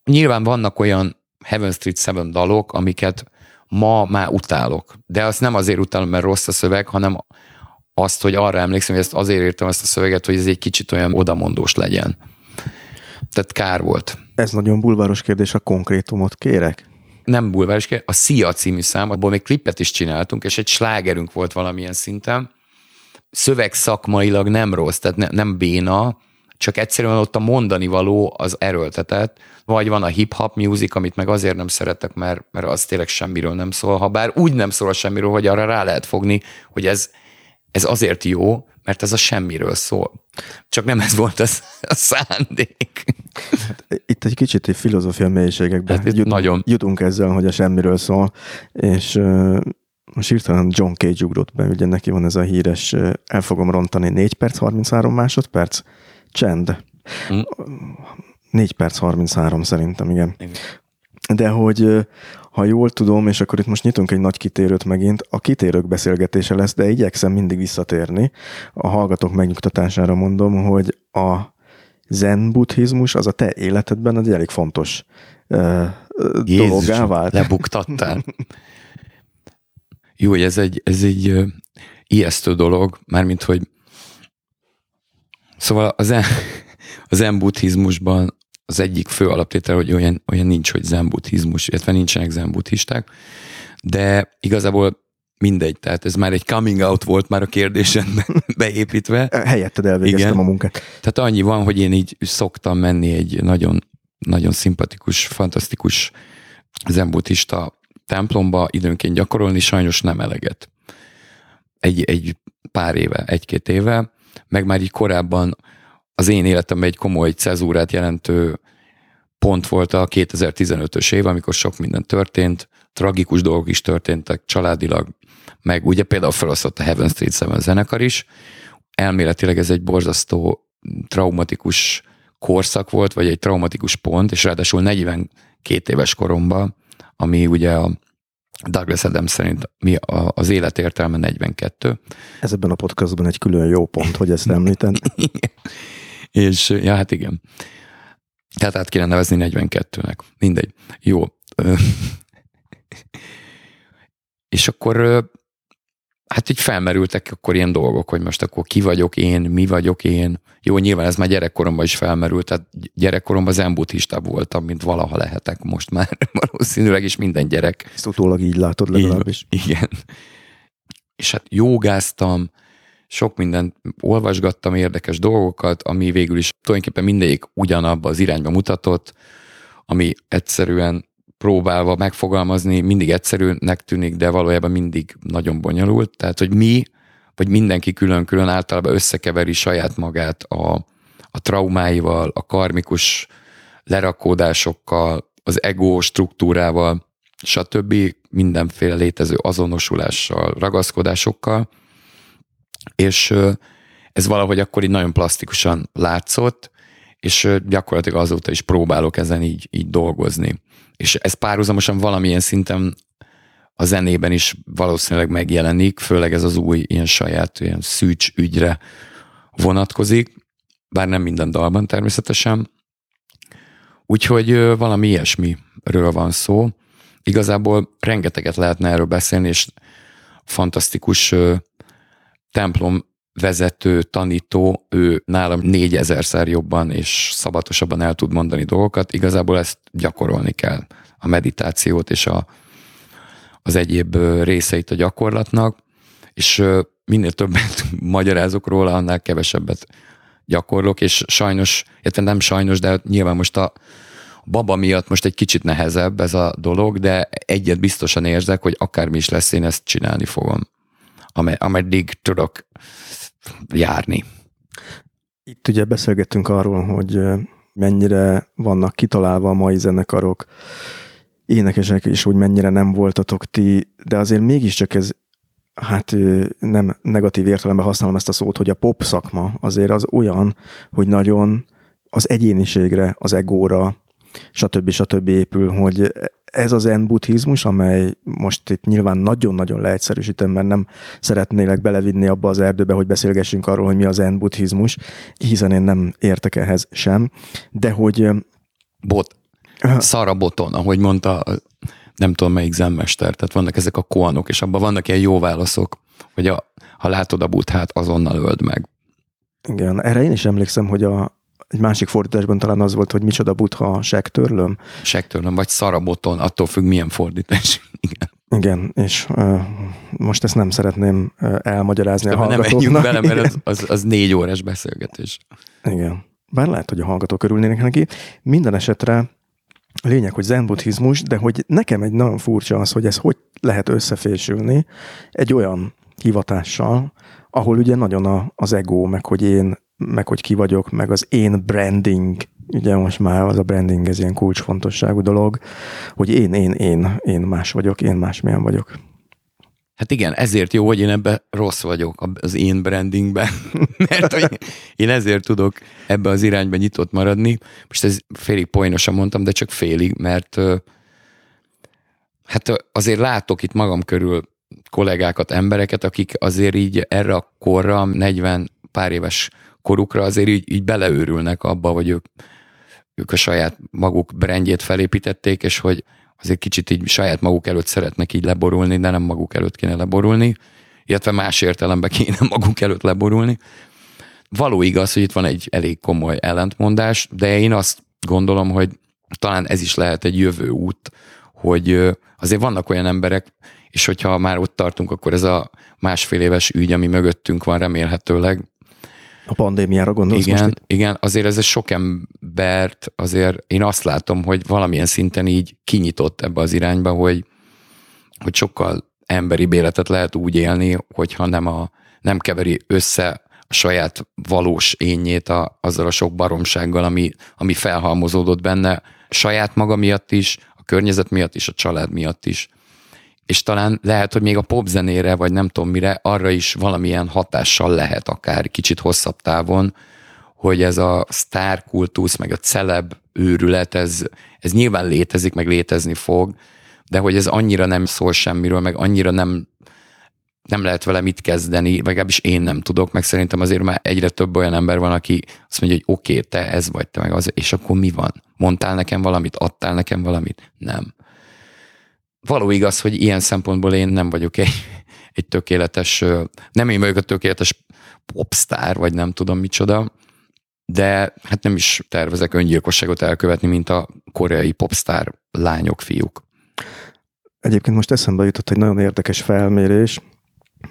Nyilván vannak olyan Heaven Street Seven dalok, amiket ma már utálok. De azt nem azért utálom, mert rossz a szöveg, hanem azt, hogy arra emlékszem, hogy ezt azért írtam ezt a szöveget, hogy ez egy kicsit olyan odamondós legyen. Tehát kár volt. Ez nagyon bulváros kérdés, a konkrétumot kérek? Nem bulváros kérdés, a Szia című szám, abból még klippet is csináltunk, és egy slágerünk volt valamilyen szinten. Szöveg szakmailag nem rossz, tehát ne, nem béna, csak egyszerűen ott a mondani való az erőltetett, vagy van a hip-hop music, amit meg azért nem szeretek, mert, mert az tényleg semmiről nem szól, ha bár úgy nem szól semmiről, hogy arra rá lehet fogni, hogy ez, ez azért jó, mert ez a semmiről szól. Csak nem ez volt az, a szándék. Hát, itt egy kicsit egy filozófia mélységekbe Hát jutunk, nagyon. jutunk ezzel, hogy a semmiről szól, és uh, most hirtelen John Cage ugrott be, ugye neki van ez a híres, uh, el fogom rontani 4 perc, 33 másodperc, csend. Mm. 4 perc, 33 szerintem, igen. Igen. De hogy uh, ha jól tudom, és akkor itt most nyitunk egy nagy kitérőt megint, a kitérők beszélgetése lesz, de igyekszem mindig visszatérni. A hallgatók megnyugtatására mondom, hogy a zen buddhizmus az a te életedben egy elég fontos uh, dologgá vált. lebuktattál. Jó, hogy ez egy, ez egy ijesztő dolog, mármint, hogy szóval az en, az zen buddhizmusban az egyik fő alaptétel, hogy olyan, olyan nincs, hogy zen buddhizmus, illetve nincsenek zen buddhisták, de igazából mindegy, tehát ez már egy coming out volt már a kérdésedben beépítve. Helyetted elvégeztem Igen. a munkát. Tehát annyi van, hogy én így szoktam menni egy nagyon, nagyon szimpatikus, fantasztikus zenbuddhista templomba időnként gyakorolni, sajnos nem eleget. Egy, egy pár éve, egy-két éve, meg már így korábban az én életemben egy komoly cezúrát jelentő pont volt a 2015-ös év, amikor sok minden történt, tragikus dolgok is történtek családilag, meg ugye például felosztott a Heaven Street Seven zenekar is. Elméletileg ez egy borzasztó traumatikus korszak volt, vagy egy traumatikus pont, és ráadásul 42 éves koromban, ami ugye a Douglas Adams szerint mi a, az élet értelme 42. Ez ebben a podcastban egy külön jó pont, hogy ezt említed. És ja, hát igen. Tehát át kéne nevezni 42-nek. Mindegy. Jó. És akkor hát így felmerültek akkor ilyen dolgok, hogy most akkor ki vagyok én, mi vagyok én. Jó, nyilván ez már gyerekkoromban is felmerült, tehát gyerekkoromban zenbuddhistább voltam, mint valaha lehetek most már valószínűleg, is minden gyerek Ezt utólag így látod legalábbis. így, igen. És hát jogáztam, sok mindent olvasgattam, érdekes dolgokat, ami végül is tulajdonképpen mindegyik ugyanabba az irányba mutatott, ami egyszerűen próbálva megfogalmazni, mindig egyszerűnek tűnik, de valójában mindig nagyon bonyolult. Tehát, hogy mi, vagy mindenki külön-külön általában összekeveri saját magát a, a traumáival, a karmikus lerakódásokkal, az ego struktúrával, stb. mindenféle létező azonosulással, ragaszkodásokkal, és ez valahogy akkor így nagyon plastikusan látszott, és gyakorlatilag azóta is próbálok ezen így, így dolgozni. És ez párhuzamosan valamilyen szinten a zenében is valószínűleg megjelenik, főleg ez az új ilyen saját ilyen szűcs ügyre vonatkozik, bár nem minden dalban természetesen. Úgyhogy valami ilyesmiről van szó. Igazából rengeteget lehetne erről beszélni, és fantasztikus templom vezető, tanító, ő nálam négyezerszer jobban és szabatosabban el tud mondani dolgokat. Igazából ezt gyakorolni kell, a meditációt és a, az egyéb részeit a gyakorlatnak, és minél többet magyarázok róla, annál kevesebbet gyakorlok, és sajnos, illetve nem sajnos, de nyilván most a baba miatt most egy kicsit nehezebb ez a dolog, de egyet biztosan érzek, hogy akármi is lesz, én ezt csinálni fogom, ame- ameddig tudok járni. Itt ugye beszélgettünk arról, hogy mennyire vannak kitalálva a mai zenekarok, énekesek, és hogy mennyire nem voltatok ti, de azért mégiscsak ez, hát nem negatív értelemben használom ezt a szót, hogy a pop szakma azért az olyan, hogy nagyon az egyéniségre, az egóra, stb. stb. épül, hogy ez az zen buddhizmus, amely most itt nyilván nagyon-nagyon leegyszerűsítem, mert nem szeretnélek belevinni abba az erdőbe, hogy beszélgessünk arról, hogy mi az zen buddhizmus, hiszen én nem értek ehhez sem, de hogy Bot, szara boton, ahogy mondta, nem tudom melyik zenmester, tehát vannak ezek a koanok, és abban vannak ilyen jó válaszok, hogy a, ha látod a buthát, azonnal öld meg. igen, erre én is emlékszem, hogy a, egy másik fordításban talán az volt, hogy micsoda butha sektörlöm. Sektörlöm, vagy szaraboton, attól függ milyen fordítás. Igen. Igen, és uh, most ezt nem szeretném uh, elmagyarázni a De nem menjünk hallgatóknak. bele, mert Igen. az, az, az négy órás beszélgetés. Igen. bár lehet, hogy a hallgatók örülnének neki. Minden esetre lényeg, hogy zen buddhizmus, de hogy nekem egy nagyon furcsa az, hogy ez hogy lehet összefésülni egy olyan hivatással, ahol ugye nagyon a, az ego, meg hogy én, meg hogy ki vagyok, meg az én branding, ugye most már az a branding, ez ilyen kulcsfontosságú dolog, hogy én, én, én, én más vagyok, én másmilyen vagyok. Hát igen, ezért jó, hogy én ebben rossz vagyok az én brandingben, mert hogy én ezért tudok ebbe az irányba nyitott maradni. Most ez félig poénosan mondtam, de csak félig, mert hát azért látok itt magam körül kollégákat, embereket, akik azért így erre a korra, 40 pár éves korukra azért így, így beleőrülnek abba, hogy ők, ők a saját maguk brandjét felépítették, és hogy azért kicsit így saját maguk előtt szeretnek így leborulni, de nem maguk előtt kéne leborulni, illetve más értelemben kéne maguk előtt leborulni. Való igaz, hogy itt van egy elég komoly ellentmondás, de én azt gondolom, hogy talán ez is lehet egy jövő út, hogy azért vannak olyan emberek, és hogyha már ott tartunk, akkor ez a másfél éves ügy, ami mögöttünk van remélhetőleg. A pandémiára gondolsz igen, most itt? Igen, azért ez sok embert, azért én azt látom, hogy valamilyen szinten így kinyitott ebbe az irányba, hogy, hogy sokkal emberi életet lehet úgy élni, hogyha nem, a, nem keveri össze a saját valós énjét a, azzal a sok baromsággal, ami, ami felhalmozódott benne, saját maga miatt is, a környezet miatt is, a család miatt is és talán lehet, hogy még a popzenére, vagy nem tudom mire, arra is valamilyen hatással lehet akár kicsit hosszabb távon, hogy ez a sztárkultusz, meg a celeb őrület, ez, ez nyilván létezik, meg létezni fog, de hogy ez annyira nem szól semmiről, meg annyira nem, nem lehet vele mit kezdeni, vagy legalábbis én nem tudok, meg szerintem azért már egyre több olyan ember van, aki azt mondja, hogy oké, okay, te ez vagy, te meg az, és akkor mi van? Mondtál nekem valamit, adtál nekem valamit? Nem való igaz, hogy ilyen szempontból én nem vagyok egy, egy tökéletes, nem én vagyok a tökéletes popstar, vagy nem tudom micsoda, de hát nem is tervezek öngyilkosságot elkövetni, mint a koreai popstar lányok, fiúk. Egyébként most eszembe jutott egy nagyon érdekes felmérés,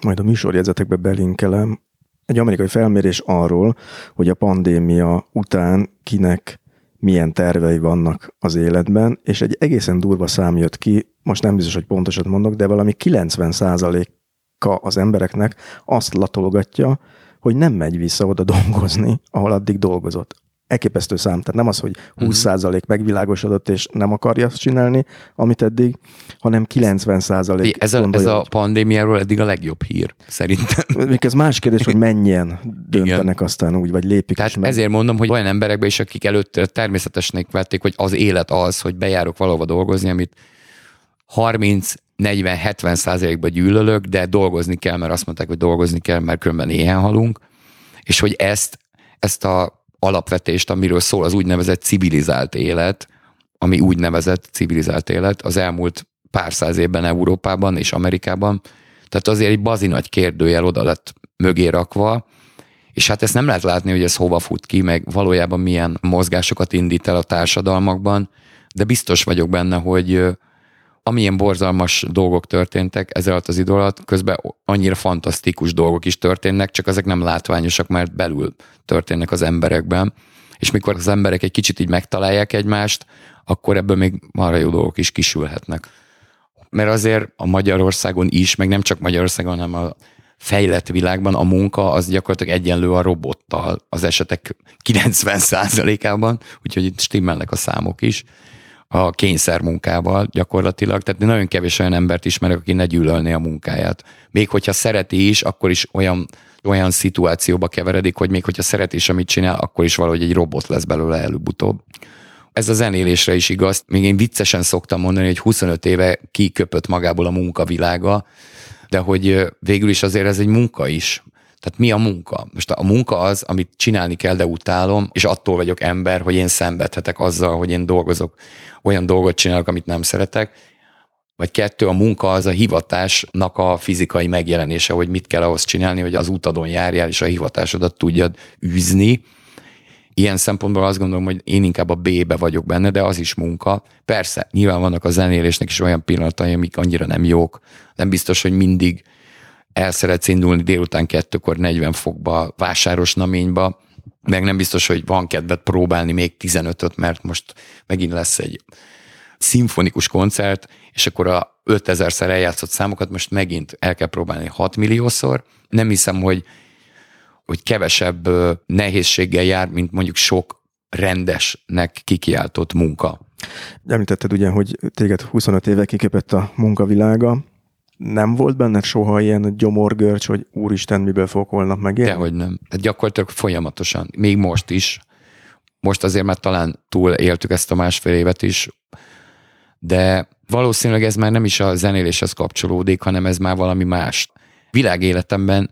majd a műsorjegyzetekbe belinkelem, egy amerikai felmérés arról, hogy a pandémia után kinek milyen tervei vannak az életben, és egy egészen durva szám jött ki, most nem biztos, hogy pontosat mondok, de valami 90%-a az embereknek azt latolgatja, hogy nem megy vissza oda dolgozni, ahol addig dolgozott elképesztő szám. Tehát nem az, hogy 20% mhm. megvilágosodott, és nem akarja azt csinálni, amit eddig, hanem 90% ez a, ez a pandémiáról eddig a legjobb hír, szerintem. Még ez más kérdés, hogy mennyien döntenek Igen. aztán úgy, vagy lépik Tehát meg. ezért mondom, hogy olyan emberekbe is, akik előtt természetesnek vették, hogy az élet az, hogy bejárok valahova dolgozni, amit 30 40-70 százalékban gyűlölök, de dolgozni kell, mert azt mondták, hogy dolgozni kell, mert különben éhen halunk, és hogy ezt, ezt a alapvetést, amiről szól az úgynevezett civilizált élet, ami úgynevezett civilizált élet az elmúlt pár száz évben Európában és Amerikában. Tehát azért egy bazi nagy kérdőjel oda lett mögé rakva, és hát ezt nem lehet látni, hogy ez hova fut ki, meg valójában milyen mozgásokat indít el a társadalmakban, de biztos vagyok benne, hogy amilyen borzalmas dolgok történtek ez alatt az idő alatt, közben annyira fantasztikus dolgok is történnek, csak ezek nem látványosak, mert belül történnek az emberekben. És mikor az emberek egy kicsit így megtalálják egymást, akkor ebből még marha jó dolgok is kisülhetnek. Mert azért a Magyarországon is, meg nem csak Magyarországon, hanem a fejlett világban a munka az gyakorlatilag egyenlő a robottal az esetek 90%-ában, úgyhogy itt stimmelnek a számok is a kényszer munkával gyakorlatilag, tehát nagyon kevés olyan embert ismerek, aki ne gyűlölné a munkáját. Még hogyha szereti is, akkor is olyan, olyan szituációba keveredik, hogy még hogyha szereti is, amit csinál, akkor is valahogy egy robot lesz belőle előbb-utóbb. Ez a zenélésre is igaz. Még én viccesen szoktam mondani, hogy 25 éve kiköpött magából a munkavilága, de hogy végül is azért ez egy munka is. Tehát mi a munka? Most a munka az, amit csinálni kell, de utálom, és attól vagyok ember, hogy én szenvedhetek azzal, hogy én dolgozok, olyan dolgot csinálok, amit nem szeretek. Vagy kettő, a munka az a hivatásnak a fizikai megjelenése, hogy mit kell ahhoz csinálni, hogy az utadon járjál, és a hivatásodat tudjad űzni. Ilyen szempontból azt gondolom, hogy én inkább a B-be vagyok benne, de az is munka. Persze, nyilván vannak a zenélésnek is olyan pillanatai, amik annyira nem jók. Nem biztos, hogy mindig el szeretsz indulni délután kettőkor 40 fokba, vásáros naményba, meg nem biztos, hogy van kedved próbálni még 15-öt, mert most megint lesz egy szimfonikus koncert, és akkor a 5000-szer eljátszott számokat most megint el kell próbálni 6 milliószor. Nem hiszem, hogy, hogy kevesebb nehézséggel jár, mint mondjuk sok rendesnek kikiáltott munka. Említetted ugye, hogy téged 25 éve kiképett a munkavilága. Nem volt benned soha ilyen gyomorgörcs, hogy úristen, miből fogok holnap megélni? Dehogy nem. Tehát gyakorlatilag folyamatosan. Még most is. Most azért már talán túl éltük ezt a másfél évet is, de valószínűleg ez már nem is a zenéléshez kapcsolódik, hanem ez már valami más. Világéletemben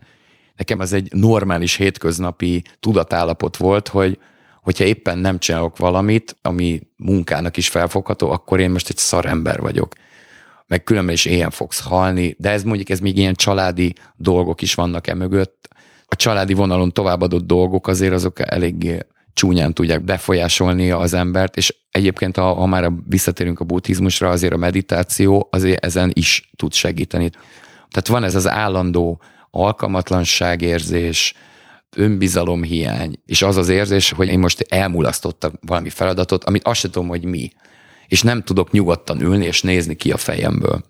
nekem az egy normális hétköznapi tudatállapot volt, hogy hogyha éppen nem csinálok valamit, ami munkának is felfogható, akkor én most egy szarember vagyok. Meg különben is éjjel fogsz halni, de ez mondjuk ez még ilyen családi dolgok is vannak e mögött. A családi vonalon továbbadott dolgok azért azok eléggé csúnyán tudják befolyásolni az embert, és egyébként, ha, ha már visszatérünk a buddhizmusra, azért a meditáció azért ezen is tud segíteni. Tehát van ez az állandó alkalmatlanságérzés, önbizalomhiány, és az az érzés, hogy én most elmulasztottam valami feladatot, amit azt sem tudom, hogy mi. És nem tudok nyugodtan ülni és nézni ki a fejemből.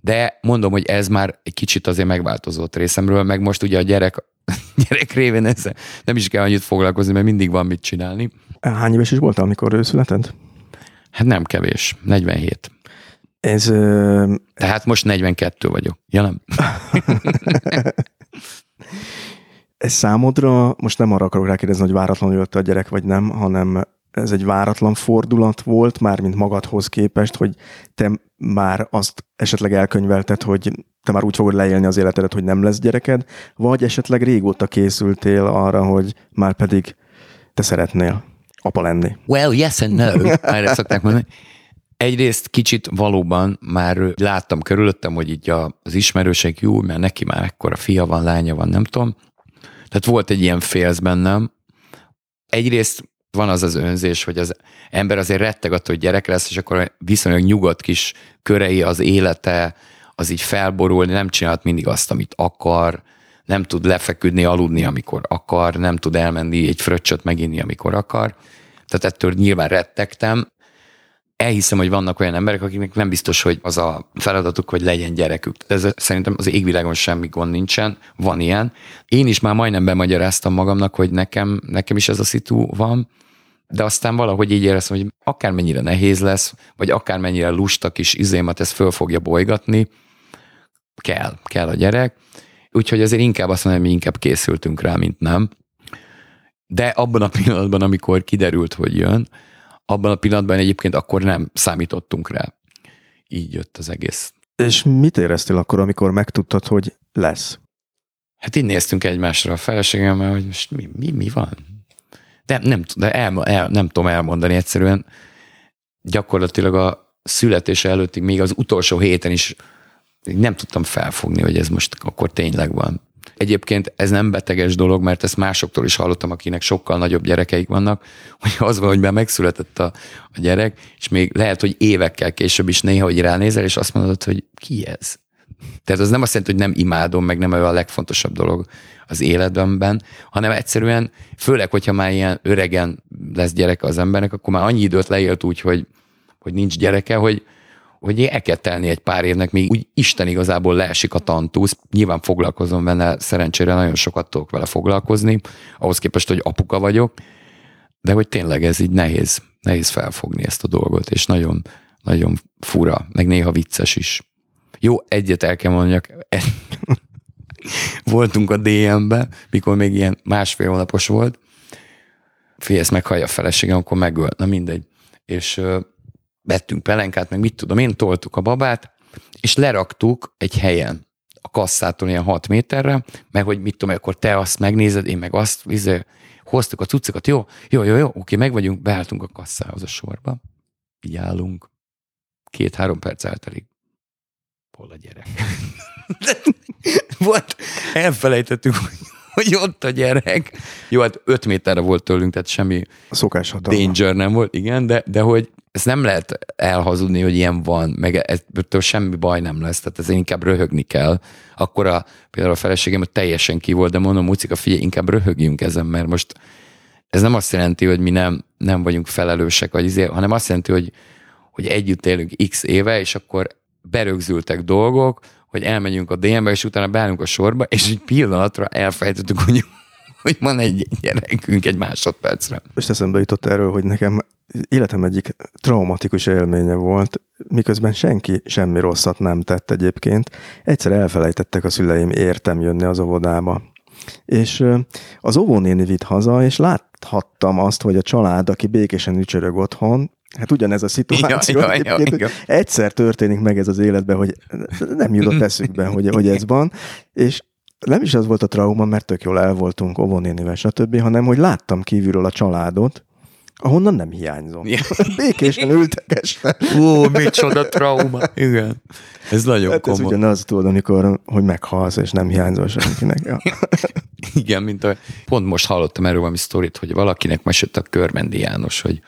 De mondom, hogy ez már egy kicsit azért megváltozott részemről, meg most ugye a gyerek, gyerek révén ezzel nem is kell annyit foglalkozni, mert mindig van mit csinálni. Hány éves is voltál, amikor ő született? Hát nem kevés, 47. Ez... Ö... Tehát most 42 vagyok. Ja nem? ez számodra, most nem arra akarok rákérdezni, hogy váratlanul jött a gyerek, vagy nem, hanem ez egy váratlan fordulat volt, már mint magadhoz képest, hogy te már azt esetleg elkönyvelted, hogy te már úgy fogod leélni az életedet, hogy nem lesz gyereked, vagy esetleg régóta készültél arra, hogy már pedig te szeretnél apa lenni? Well, yes and no, erre szokták mondani. Egyrészt kicsit valóban már láttam körülöttem, hogy így az ismerőség jó, mert neki már ekkora fia van, lánya van, nem tudom. Tehát volt egy ilyen félsz bennem. Egyrészt van az az önzés, hogy az ember azért retteg attól, hogy gyerek lesz, és akkor viszonylag nyugodt kis körei, az élete, az így felborul, nem csinálhat mindig azt, amit akar, nem tud lefeküdni, aludni, amikor akar, nem tud elmenni egy fröccsöt meginni, amikor akar. Tehát ettől nyilván rettegtem, elhiszem, hogy vannak olyan emberek, akiknek nem biztos, hogy az a feladatuk, hogy legyen gyerekük. Ez szerintem az égvilágon semmi gond nincsen, van ilyen. Én is már majdnem bemagyaráztam magamnak, hogy nekem, nekem is ez a szitu van, de aztán valahogy így éreztem, hogy akármennyire nehéz lesz, vagy akármennyire lusta kis izémat ez föl fogja bolygatni, kell, kell a gyerek. Úgyhogy azért inkább azt mondom, hogy mi inkább készültünk rá, mint nem. De abban a pillanatban, amikor kiderült, hogy jön, abban a pillanatban egyébként akkor nem számítottunk rá. Így jött az egész. És mit éreztél akkor, amikor megtudtad, hogy lesz? Hát így néztünk egymásra a feleségemmel, hogy most mi, mi, mi van? De nem, de el, el, nem tudom elmondani egyszerűen. Gyakorlatilag a születése előttig, még az utolsó héten is nem tudtam felfogni, hogy ez most akkor tényleg van. Egyébként ez nem beteges dolog, mert ezt másoktól is hallottam, akinek sokkal nagyobb gyerekeik vannak, hogy az van, hogy már megszületett a, a gyerek, és még lehet, hogy évekkel később is néha, hogy ránézel, és azt mondod, hogy ki ez? Tehát az nem azt jelenti, hogy nem imádom, meg nem a legfontosabb dolog az életemben, hanem egyszerűen, főleg, hogyha már ilyen öregen lesz gyereke az embernek, akkor már annyi időt leélt úgy, hogy, hogy nincs gyereke, hogy, hogy el kell telni egy pár évnek, még úgy Isten igazából leesik a tantusz. Nyilván foglalkozom vele, szerencsére nagyon sokat tudok vele foglalkozni, ahhoz képest, hogy apuka vagyok, de hogy tényleg ez így nehéz, nehéz felfogni ezt a dolgot, és nagyon, nagyon fura, meg néha vicces is. Jó, egyet el kell mondjak, voltunk a DM-be, mikor még ilyen másfél hónapos volt, Figyelj, ezt meghallja a feleségem, akkor megöl, na mindegy. És vettünk pelenkát, meg mit tudom én, toltuk a babát, és leraktuk egy helyen a kasszától ilyen 6 méterre, meg hogy mit tudom, akkor te azt megnézed, én meg azt, vizé, hoztuk a cuccokat, jó, jó, jó, jó, oké, meg vagyunk, beálltunk a kasszához a sorba, így állunk, két-három perc eltelik. Hol a gyerek? Volt, elfelejtettük, hogy hogy ott a gyerek. Jó, hát öt méterre volt tőlünk, tehát semmi Szokás danger nem volt, igen, de, de hogy ez nem lehet elhazudni, hogy ilyen van, meg ettől semmi baj nem lesz, tehát ez inkább röhögni kell. Akkor a, például a feleségem teljesen ki volt, de mondom, Mucika, figyelj, inkább röhögjünk ezen, mert most ez nem azt jelenti, hogy mi nem, nem vagyunk felelősek, vagy izé, hanem azt jelenti, hogy, hogy együtt élünk x éve, és akkor berögzültek dolgok, hogy elmegyünk a DM-be, és utána beállunk a sorba, és egy pillanatra elfejtettük, hogy, hogy van egy gyerekünk egy másodpercre. És eszembe jutott erről, hogy nekem életem egyik traumatikus élménye volt, miközben senki semmi rosszat nem tett egyébként. Egyszer elfelejtettek a szüleim értem jönni az óvodába. És az óvónéni vitt haza, és láthattam azt, hogy a család, aki békésen ücsörög otthon, Hát ugyanez a szituáció. Ja, ja, ja, ja. Egyszer történik meg ez az életben, hogy nem jutott eszükbe, hogy, hogy ez van, és nem is az volt a trauma, mert tök jól el voltunk óvónénivel, stb., hanem hogy láttam kívülről a családot, ahonnan nem hiányzom. Békésen ültek este. Ó, micsoda trauma. Igen. Ez nagyon hát komoly. Ez ugyanaz, tudod, amikor, hogy meghalsz, és nem hiányzol senkinek. Ja. Igen, mint a, pont most hallottam erről valami sztorit, hogy valakinek mesélt a Körmendi János, hogy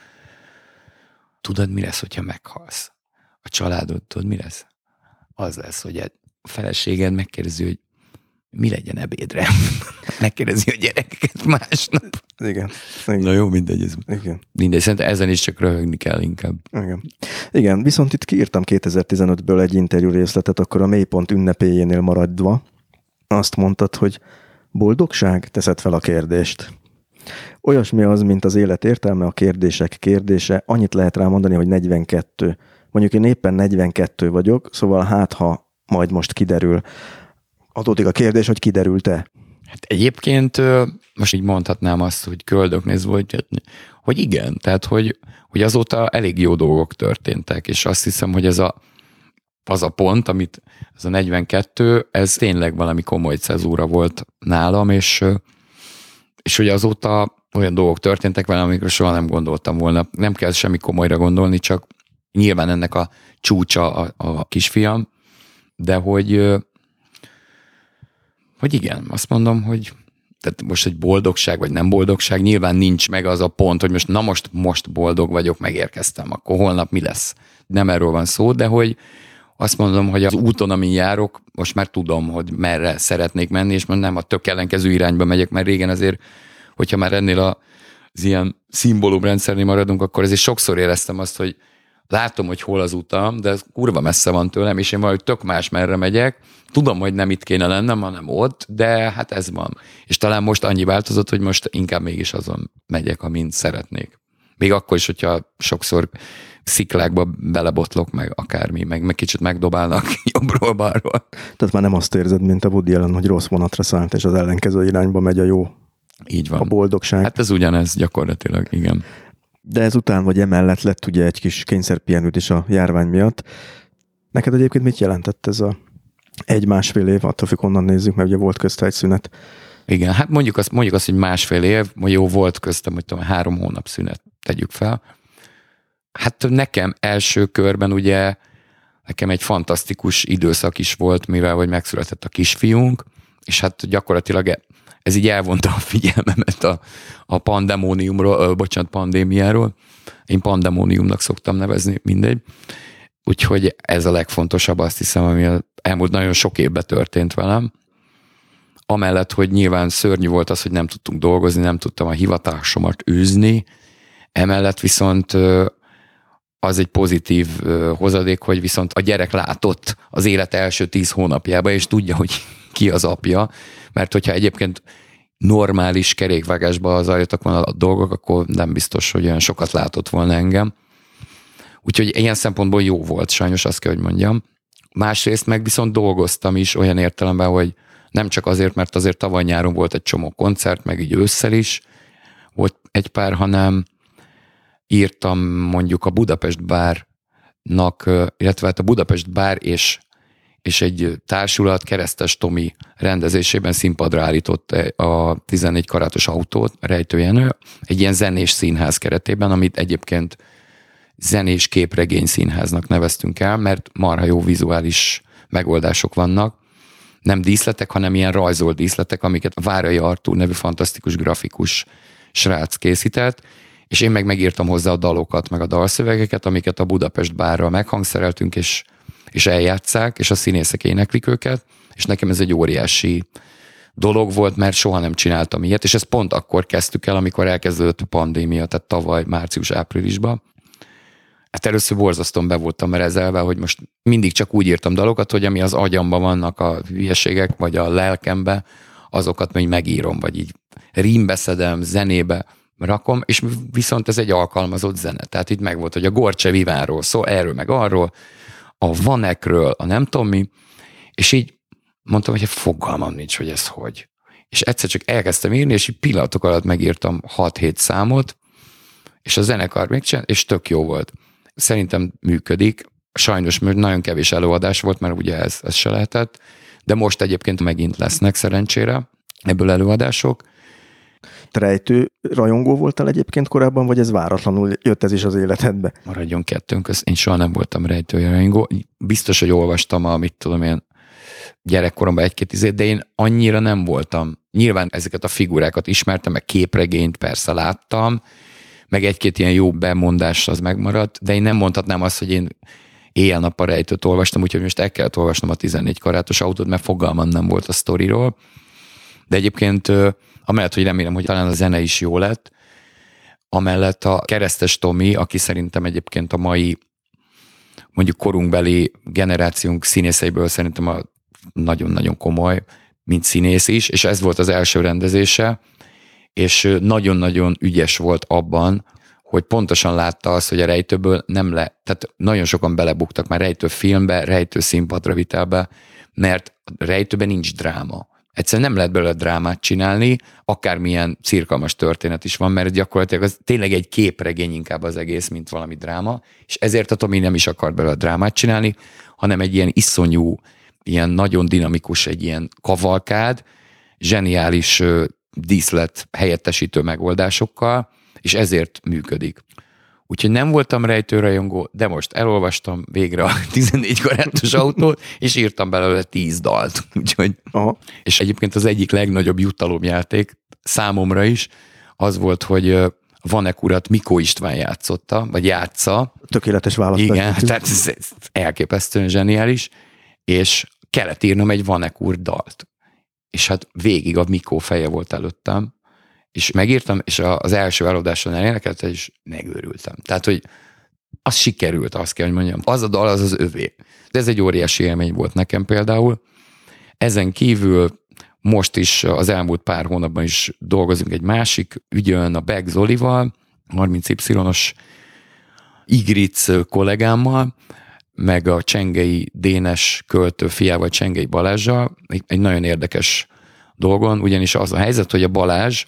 tudod, mi lesz, hogyha meghalsz? A családod, tudod, mi lesz? Az lesz, hogy a feleséged megkérdezi, hogy mi legyen ebédre. Megkérdezi a gyerekeket másnap. Igen. Igen. Na jó, mindegy. Ez Igen. Mindegy, szerintem ezen is csak röhögni kell inkább. Igen. Igen, viszont itt kiírtam 2015-ből egy interjú részletet, akkor a mélypont ünnepéjénél maradva. Azt mondtad, hogy boldogság? Teszed fel a kérdést. Olyasmi az, mint az élet értelme, a kérdések kérdése. Annyit lehet rá mondani, hogy 42. Mondjuk én éppen 42 vagyok, szóval hát ha majd most kiderül, adódik a kérdés, hogy kiderült-e? Hát egyébként most így mondhatnám azt, hogy köldöknézve, hogy, hogy igen, tehát hogy, hogy azóta elég jó dolgok történtek, és azt hiszem, hogy ez a, az a pont, amit ez a 42, ez tényleg valami komoly cezúra volt nálam, és, és hogy azóta olyan dolgok történtek velem, amikről soha nem gondoltam volna. Nem kell semmi komolyra gondolni, csak nyilván ennek a csúcsa a, a kisfiam, de hogy hogy igen, azt mondom, hogy tehát most egy boldogság, vagy nem boldogság, nyilván nincs meg az a pont, hogy most na most, most boldog vagyok, megérkeztem, akkor holnap mi lesz. Nem erről van szó, de hogy azt mondom, hogy az úton, amin járok, most már tudom, hogy merre szeretnék menni, és nem a tök ellenkező irányba megyek, mert régen azért, hogyha már ennél a, az ilyen szimbólumrendszernél maradunk, akkor azért sokszor éreztem azt, hogy látom, hogy hol az utam, de ez kurva messze van tőlem, és én valahogy tök más merre megyek. Tudom, hogy nem itt kéne lennem, hanem ott, de hát ez van. És talán most annyi változott, hogy most inkább mégis azon megyek, amint szeretnék. Még akkor is, hogyha sokszor sziklákba belebotlok, meg akármi, meg, meg kicsit megdobálnak jobbról balról. Tehát már nem azt érzed, mint a Woody Allen, hogy rossz vonatra szállt, és az ellenkező irányba megy a jó. Így van. A boldogság. Hát ez ugyanez gyakorlatilag, igen de ezután vagy emellett lett ugye egy kis kényszerpihenőt is a járvány miatt. Neked egyébként mit jelentett ez a egy-másfél év, attól függ onnan nézzük, mert ugye volt közt egy szünet. Igen, hát mondjuk azt, mondjuk azt, hogy másfél év, jó volt köztem, hogy tudom, három hónap szünet, tegyük fel. Hát nekem első körben ugye nekem egy fantasztikus időszak is volt, mivel hogy megszületett a kisfiunk, és hát gyakorlatilag ez így elvonta a figyelmemet a, a pandemóniumról, bocsánat, pandémiáról. Én pandemóniumnak szoktam nevezni, mindegy. Úgyhogy ez a legfontosabb, azt hiszem, ami elmúlt nagyon sok évben történt velem. Amellett, hogy nyilván szörnyű volt az, hogy nem tudtunk dolgozni, nem tudtam a hivatásomat űzni, emellett viszont az egy pozitív hozadék, hogy viszont a gyerek látott az élet első tíz hónapjába, és tudja, hogy ki az apja, mert hogyha egyébként normális kerékvágásba zajlottak volna a dolgok, akkor nem biztos, hogy olyan sokat látott volna engem. Úgyhogy ilyen szempontból jó volt, sajnos azt kell, hogy mondjam. Másrészt meg viszont dolgoztam is olyan értelemben, hogy nem csak azért, mert azért tavaly nyáron volt egy csomó koncert, meg így ősszel is volt egy pár, hanem írtam mondjuk a Budapest Bárnak, illetve hát a Budapest Bár és és egy társulat Keresztes Tomi rendezésében színpadra állított a 14 karátos autót, rejtőjenő, egy ilyen zenés színház keretében, amit egyébként zenés képregény színháznak neveztünk el, mert marha jó vizuális megoldások vannak, nem díszletek, hanem ilyen rajzolt díszletek, amiket Várai Artúr nevű fantasztikus grafikus srác készített, és én meg megírtam hozzá a dalokat, meg a dalszövegeket, amiket a Budapest bárral meghangszereltünk, és és eljátszák, és a színészek éneklik őket, és nekem ez egy óriási dolog volt, mert soha nem csináltam ilyet, és ezt pont akkor kezdtük el, amikor elkezdődött a pandémia, tehát tavaly március-áprilisban. Hát először borzasztóan be voltam rezelve, hogy most mindig csak úgy írtam dalokat, hogy ami az agyamban vannak a hülyeségek, vagy a lelkembe, azokat még megírom, vagy így rímbe szedem, zenébe rakom, és viszont ez egy alkalmazott zene. Tehát itt meg volt, hogy a Gorcse Vivánról szól, erről meg arról, a Vanekről, a nem tudom mi, és így mondtam, hogy fogalmam nincs, hogy ez hogy. És egyszer csak elkezdtem írni, és így pillanatok alatt megírtam 6-7 számot, és a zenekar még csinált, és tök jó volt. Szerintem működik. Sajnos mert nagyon kevés előadás volt, mert ugye ez, ez se lehetett, de most egyébként megint lesznek szerencsére ebből előadások. Rejtő rajongó voltál egyébként korábban, vagy ez váratlanul jött ez is az életedbe? Maradjon kettőnk, én soha nem voltam rejtő rajongó. Biztos, hogy olvastam a, mit tudom én, gyerekkoromban egy-két izét, de én annyira nem voltam. Nyilván ezeket a figurákat ismertem, meg képregényt persze láttam, meg egy-két ilyen jó bemondás az megmaradt, de én nem mondhatnám azt, hogy én éjjel-nappal rejtőt olvastam, úgyhogy most el kellett olvasnom a 14 karátos autót, mert fogalmam nem volt a sztoriról. De egyébként amellett, hogy remélem, hogy talán a zene is jó lett, amellett a keresztes Tomi, aki szerintem egyébként a mai mondjuk korunkbeli generációnk színészeiből szerintem a nagyon-nagyon komoly, mint színész is, és ez volt az első rendezése, és nagyon-nagyon ügyes volt abban, hogy pontosan látta azt, hogy a rejtőből nem le, tehát nagyon sokan belebuktak már rejtő filmbe, rejtő színpadra vitelbe, mert rejtőben nincs dráma. Egyszerűen nem lehet belőle drámát csinálni, akármilyen cirkalmas történet is van, mert gyakorlatilag az tényleg egy képregény inkább az egész, mint valami dráma, és ezért a Tomi nem is akar belőle drámát csinálni, hanem egy ilyen iszonyú, ilyen nagyon dinamikus, egy ilyen kavalkád, zseniális díszlet helyettesítő megoldásokkal, és ezért működik. Úgyhogy nem voltam rejtőrajongó, de most elolvastam végre a 14 karátos autót, és írtam belőle 10 dalt. Úgyhogy, Aha. És egyébként az egyik legnagyobb jutalomjáték számomra is az volt, hogy Vanek urat Mikó István játszotta, vagy játsza. Tökéletes választás. Igen, tehát ez elképesztően zseniális, és kellett írnom egy Vanek úr dalt. És hát végig a Mikó feje volt előttem, és megírtam, és az első előadáson elénekelte, és megőrültem. Tehát, hogy az sikerült, azt kell, hogy mondjam. Az a dal, az az övé. De ez egy óriási élmény volt nekem például. Ezen kívül most is az elmúlt pár hónapban is dolgozunk egy másik ügyön, a Beg Zolival, 30Y-os Igric kollégámmal, meg a Csengei Dénes költő fiával, Csengei Balázsjal, egy nagyon érdekes dolgon, ugyanis az a helyzet, hogy a Balázs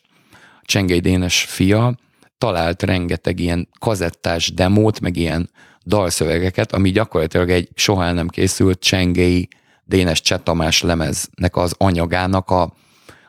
Csengei Dénes fia talált rengeteg ilyen kazettás demót, meg ilyen dalszövegeket, ami gyakorlatilag egy soha nem készült Csengei Dénes Csetamás lemeznek az anyagának a,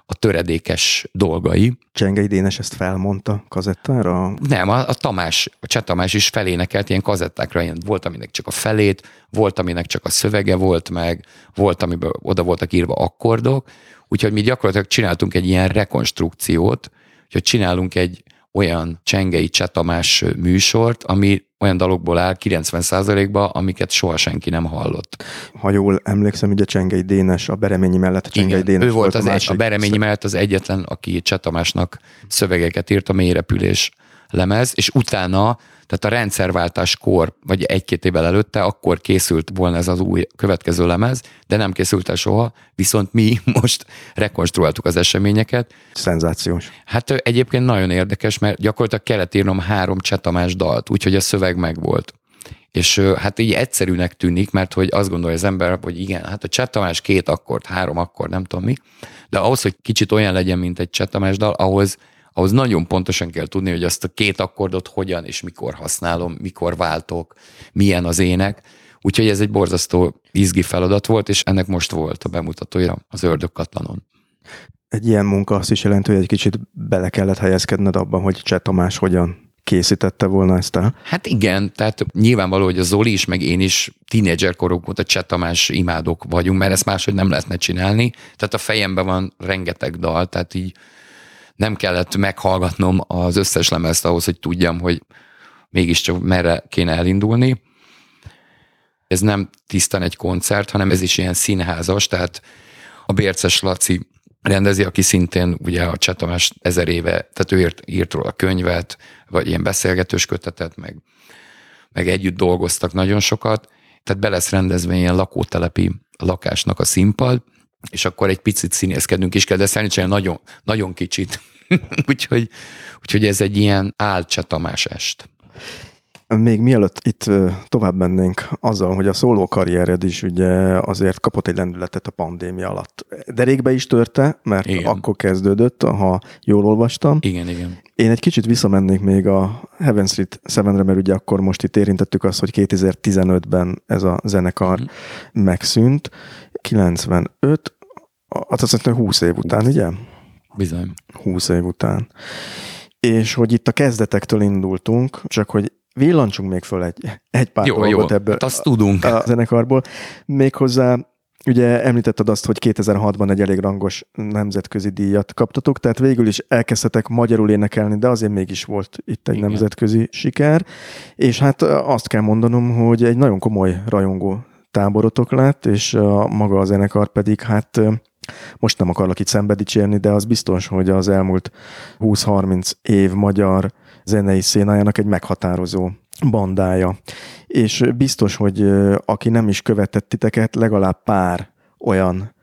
a töredékes dolgai. Csengei Dénes ezt felmondta kazettára? Nem, a, a Tamás, a Cseh Tamás is felénekelt ilyen kazettákra, ilyen volt, aminek csak a felét, volt, aminek csak a szövege volt meg, volt, amiben oda voltak írva akkordok, úgyhogy mi gyakorlatilag csináltunk egy ilyen rekonstrukciót, hogy csinálunk egy olyan csengei csetamás műsort, ami olyan dalokból áll 90%-ba, amiket soha senki nem hallott. Ha jól emlékszem, ugye Csengei Dénes, a Bereményi mellett a Csengei Igen, Dénes ő volt, az a, egy, a Bereményi mellett az egyetlen, aki Csetamásnak szövegeket írt a mélyrepülés lemez, és utána tehát a rendszerváltáskor, vagy egy-két évvel előtte, akkor készült volna ez az új következő lemez, de nem készült el soha, viszont mi most rekonstruáltuk az eseményeket. Szenzációs. Hát egyébként nagyon érdekes, mert gyakorlatilag kellett írnom három csetamás dalt, úgyhogy a szöveg megvolt. És hát így egyszerűnek tűnik, mert hogy azt gondolja az ember, hogy igen, hát a csetamás két akkord, három akkord, nem tudom mi, de ahhoz, hogy kicsit olyan legyen, mint egy csetamás dal, ahhoz ahhoz nagyon pontosan kell tudni, hogy azt a két akkordot hogyan és mikor használom, mikor váltok, milyen az ének. Úgyhogy ez egy borzasztó izgi feladat volt, és ennek most volt a bemutatója az Ördögkatlanon. Egy ilyen munka azt is jelenti, hogy egy kicsit bele kellett helyezkedned abban, hogy Cseh Tamás hogyan készítette volna ezt el? Hát igen, tehát nyilvánvaló, hogy a Zoli is, meg én is tínédzser korok óta Cseh Tamás imádok vagyunk, mert ezt máshogy nem lehetne csinálni. Tehát a fejemben van rengeteg dal, tehát így nem kellett meghallgatnom az összes lemezt ahhoz, hogy tudjam, hogy mégiscsak merre kéne elindulni. Ez nem tisztán egy koncert, hanem ez is ilyen színházas, tehát a Bérces Laci rendezi, aki szintén ugye a Csetamás ezer éve, tehát ő írt, írt róla könyvet, vagy ilyen beszélgetős kötetet, meg, meg együtt dolgoztak nagyon sokat, tehát be lesz rendezve ilyen lakótelepi lakásnak a színpad, és akkor egy picit színészkedünk is kell, de szerintem nagyon, nagyon kicsit. úgyhogy, úgyhogy ez egy ilyen álcsatamás est. Még mielőtt itt tovább mennénk azzal, hogy a szóló karriered is ugye azért kapott egy lendületet a pandémia alatt. Derékbe is törte, mert igen. akkor kezdődött, ha jól olvastam. Igen, igen. Én egy kicsit visszamennék még a Heaven Street 7-re, mert ugye akkor most itt érintettük azt, hogy 2015-ben ez a zenekar mm. megszűnt. 95, azt hiszem 20 év után, ugye? Bizony. 20 év után. És hogy itt a kezdetektől indultunk, csak hogy villancsunk még föl egy, egy pár jó, dolgot jó. ebből hát azt tudunk. a zenekarból. Méghozzá Ugye említetted azt, hogy 2006-ban egy elég rangos nemzetközi díjat kaptatok, tehát végül is elkezdtetek magyarul énekelni, de azért mégis volt itt egy Igen. nemzetközi siker, és hát azt kell mondanom, hogy egy nagyon komoly rajongó táborotok lett, és a maga a zenekar pedig hát most nem akarok itt szembe dicsérni, de az biztos, hogy az elmúlt 20-30 év magyar zenei szénájának egy meghatározó bandája. És biztos, hogy aki nem is követett titeket, legalább pár olyan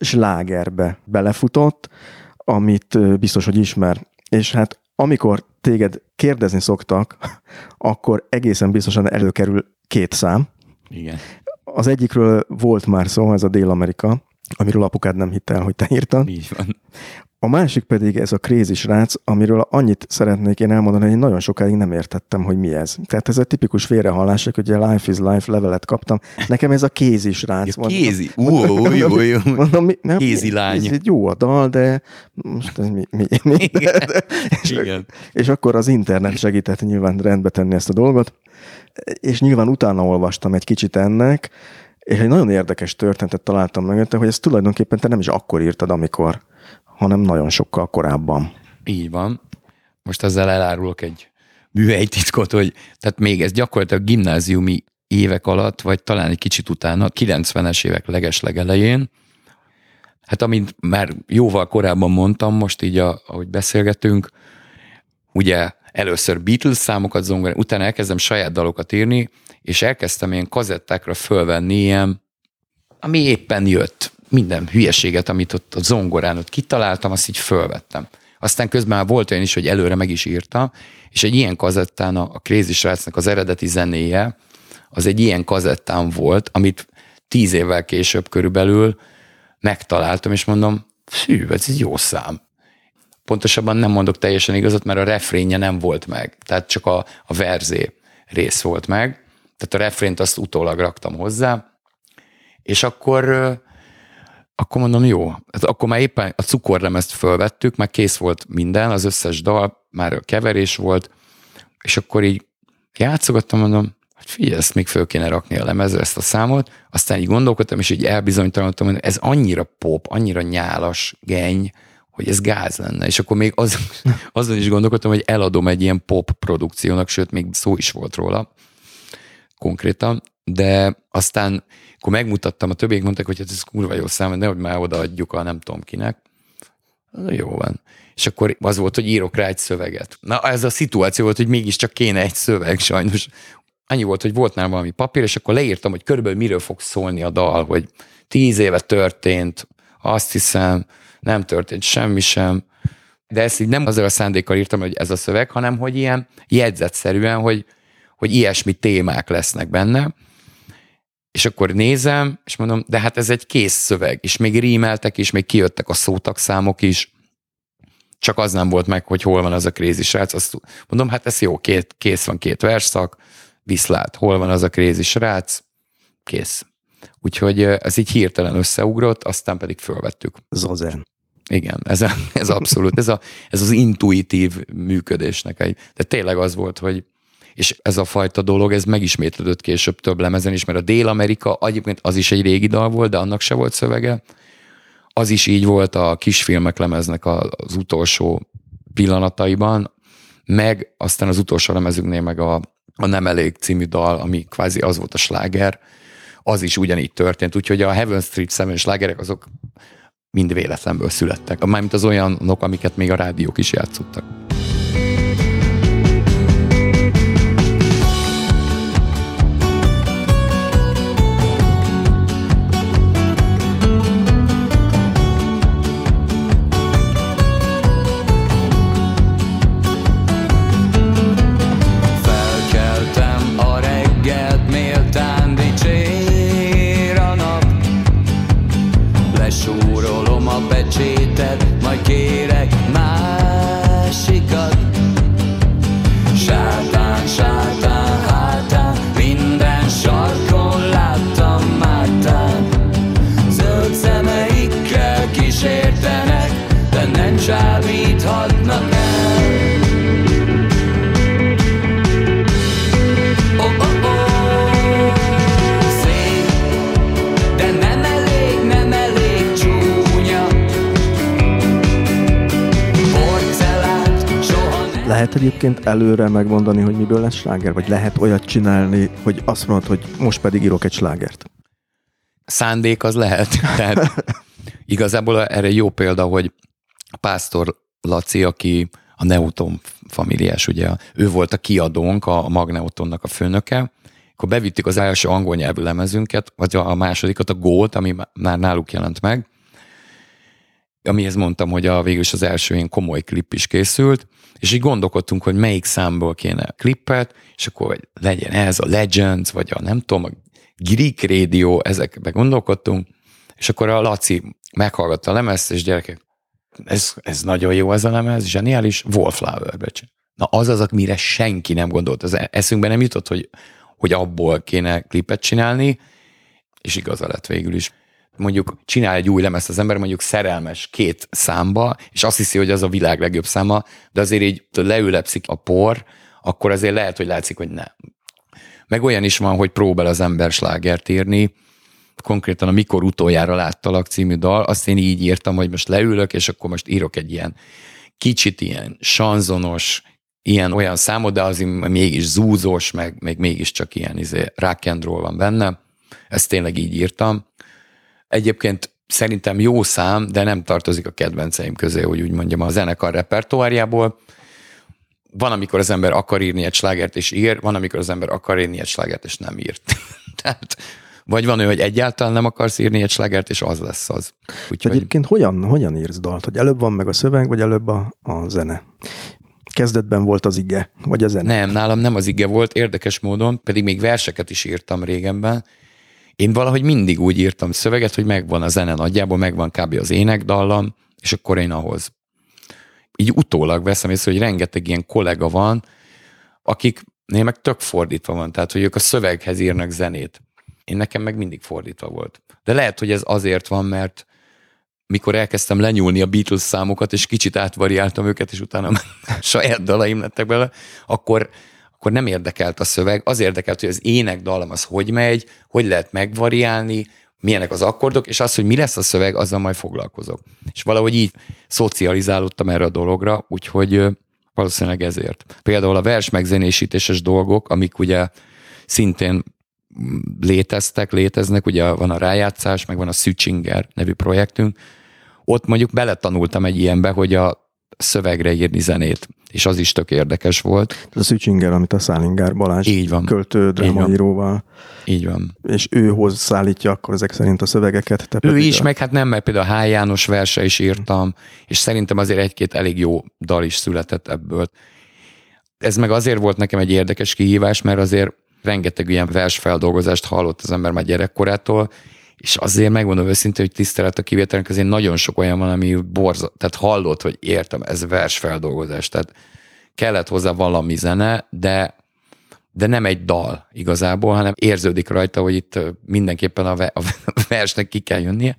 slágerbe belefutott, amit biztos, hogy ismer. És hát amikor téged kérdezni szoktak, akkor egészen biztosan előkerül két szám. Igen. Az egyikről volt már szó, ez a Dél-Amerika, amiről apukád nem hitte el, hogy te írtad. Így van. A másik pedig ez a Crazy srác, amiről annyit szeretnék én elmondani, hogy nagyon sokáig nem értettem, hogy mi ez. Tehát ez egy tipikus félrehallás, hogy ugye Life is Life levelet kaptam. Nekem ez a kézi srác. Ja, kézi? Mondom, mi, nem, kézi lány. Ez egy jó a dal, de most ez mi? mi, mi de, de, és, Igen. és akkor az internet segített nyilván rendbe tenni ezt a dolgot, és nyilván utána olvastam egy kicsit ennek, és egy nagyon érdekes történetet találtam meg, hogy ezt tulajdonképpen te nem is akkor írtad, amikor, hanem nagyon sokkal korábban. Így van. Most ezzel elárulok egy titkot, hogy tehát még ez gyakorlatilag gimnáziumi évek alatt, vagy talán egy kicsit utána, 90-es évek legeslegelején, hát amint már jóval korábban mondtam, most így, a, ahogy beszélgetünk, ugye először Beatles számokat zongorán, utána elkezdem saját dalokat írni, és elkezdtem ilyen kazettákra fölvenni ilyen, ami éppen jött. Minden hülyeséget, amit ott a zongorán ott kitaláltam, azt így fölvettem. Aztán közben már volt olyan is, hogy előre meg is írta, és egy ilyen kazettán a, a Crazy Srácnak az eredeti zenéje, az egy ilyen kazettán volt, amit tíz évvel később körülbelül megtaláltam, és mondom, fű, ez egy jó szám. Pontosabban nem mondok teljesen igazat, mert a refrénje nem volt meg, tehát csak a, a verzé rész volt meg, tehát a refrént azt utólag raktam hozzá, és akkor, akkor mondom, jó, hát akkor már éppen a cukorlemezt fölvettük, már kész volt minden, az összes dal, már a keverés volt, és akkor így játszogattam, mondom, hogy figyelj, ezt még föl kéne rakni a lemezre, ezt a számot, aztán így gondolkodtam, és így elbizonytalanodtam, hogy ez annyira pop, annyira nyálas, geny, hogy ez gáz lenne. És akkor még az, azon is gondolkodtam, hogy eladom egy ilyen pop produkciónak, sőt, még szó is volt róla konkrétan, de aztán akkor megmutattam, a többiek mondták, hogy hát ez kurva jó szám, nehogy már odaadjuk a nem tudom kinek. Jó van. És akkor az volt, hogy írok rá egy szöveget. Na, ez a szituáció volt, hogy mégiscsak kéne egy szöveg, sajnos. Annyi volt, hogy volt nálam valami papír, és akkor leírtam, hogy körülbelül miről fog szólni a dal, hogy tíz éve történt, azt hiszem, nem történt semmi sem, de ezt így nem azzal a szándékkal írtam, hogy ez a szöveg, hanem hogy ilyen jegyzetszerűen, hogy, hogy ilyesmi témák lesznek benne, és akkor nézem, és mondom, de hát ez egy kész szöveg, és még rímeltek is, még kijöttek a szótagszámok is, csak az nem volt meg, hogy hol van az a krézi srác. Azt mondom, hát ez jó, két, kész van két verszak, viszlát, hol van az a krézi srác, kész. Úgyhogy ez így hirtelen összeugrott, aztán pedig fölvettük. Zazen. Igen, ez, a, ez abszolút, ez, a, ez az intuitív működésnek egy. De tényleg az volt, hogy és ez a fajta dolog, ez megismétlődött később több lemezen is, mert a Dél-Amerika egyébként az is egy régi dal volt, de annak se volt szövege. Az is így volt a kisfilmek lemeznek az utolsó pillanataiban, meg aztán az utolsó lemezünknél meg a, a Nem elég című dal, ami kvázi az volt a sláger, az is ugyanígy történt, úgyhogy a Heaven Street 7 slágerek azok mind véletlenből születtek. Mármint az olyanok, amiket még a rádiók is játszottak. Lehet egyébként előre megmondani, hogy miből lesz sláger? Vagy lehet olyat csinálni, hogy azt mondod, hogy most pedig írok egy slágert? Szándék az lehet. Tehát igazából erre jó példa, hogy Pásztor Laci, aki a Neuton familiás, ugye, ő volt a kiadónk, a Magneutonnak a főnöke, akkor bevittük az első angol nyelvű lemezünket, vagy a másodikat, a Gólt, ami már náluk jelent meg, amihez mondtam, hogy a végül is az első ilyen komoly klip is készült, és így gondolkodtunk, hogy melyik számból kéne klippet, és akkor vagy legyen ez a Legends, vagy a nem tudom, a Greek Radio, ezekbe gondolkodtunk, és akkor a Laci meghallgatta a lemezt, és gyerekek, ez, ez nagyon jó ez a lemez, zseniális, Wallflower becső. Na az az, amire senki nem gondolt. Az eszünkbe nem jutott, hogy, hogy abból kéne klipet csinálni, és igaza lett végül is mondjuk csinál egy új lemezt az ember, mondjuk szerelmes két számba, és azt hiszi, hogy az a világ legjobb száma, de azért így leülepszik a por, akkor azért lehet, hogy látszik, hogy nem. Meg olyan is van, hogy próbál az ember slágert írni, konkrétan a Mikor utoljára láttalak című dal, azt én így írtam, hogy most leülök, és akkor most írok egy ilyen kicsit ilyen sanzonos, ilyen olyan számot, de az mégis zúzós, meg, meg mégiscsak ilyen izé, rock and roll van benne. Ezt tényleg így írtam. Egyébként szerintem jó szám, de nem tartozik a kedvenceim közé, hogy úgy mondjam, a zenekar repertoárjából. Van, amikor az ember akar írni egy slágert és ír, van, amikor az ember akar írni egy slágert és nem írt. Tehát vagy van ő, hogy egyáltalán nem akarsz írni egy slágert, és az lesz az. Úgyhogy... Egyébként hogyan, hogyan írsz dalt? Hogy előbb van meg a szöveg, vagy előbb a, a zene? Kezdetben volt az ige, vagy a zene? Nem, nálam nem az ige volt, érdekes módon, pedig még verseket is írtam régenben, én valahogy mindig úgy írtam szöveget, hogy megvan a zene nagyjából, megvan kb. az énekdallam, és akkor én ahhoz. Így utólag veszem észre, hogy rengeteg ilyen kollega van, akik én meg tök fordítva van, tehát hogy ők a szöveghez írnak zenét. Én nekem meg mindig fordítva volt. De lehet, hogy ez azért van, mert mikor elkezdtem lenyúlni a Beatles számokat, és kicsit átvariáltam őket, és utána saját dalaim lettek bele, akkor akkor nem érdekelt a szöveg, az érdekelt, hogy az ének dalam az hogy megy, hogy lehet megvariálni, milyenek az akkordok, és az, hogy mi lesz a szöveg, azzal majd foglalkozok. És valahogy így szocializálódtam erre a dologra, úgyhogy valószínűleg ezért. Például a vers megzenésítéses dolgok, amik ugye szintén léteztek, léteznek, ugye van a rájátszás, meg van a Szücsinger nevű projektünk, ott mondjuk beletanultam egy ilyenbe, hogy a szövegre írni zenét, és az is tök érdekes volt. Ez a Szücsinger, amit a Szálingár Balázs Így van. költő drámaíróval. Így van. És ő hoz szállítja akkor ezek szerint a szövegeket. Te ő is, a... meg hát nem, mert például H. János verse is írtam, és szerintem azért egy-két elég jó dal is született ebből. Ez meg azért volt nekem egy érdekes kihívás, mert azért rengeteg ilyen versfeldolgozást hallott az ember már gyerekkorától, és azért megmondom őszintén, hogy tisztelet a kivételnek, azért nagyon sok olyan van, ami borza, tehát hallott, hogy értem, ez versfeldolgozás, tehát kellett hozzá valami zene, de de nem egy dal igazából, hanem érződik rajta, hogy itt mindenképpen a, a versnek ki kell jönnie,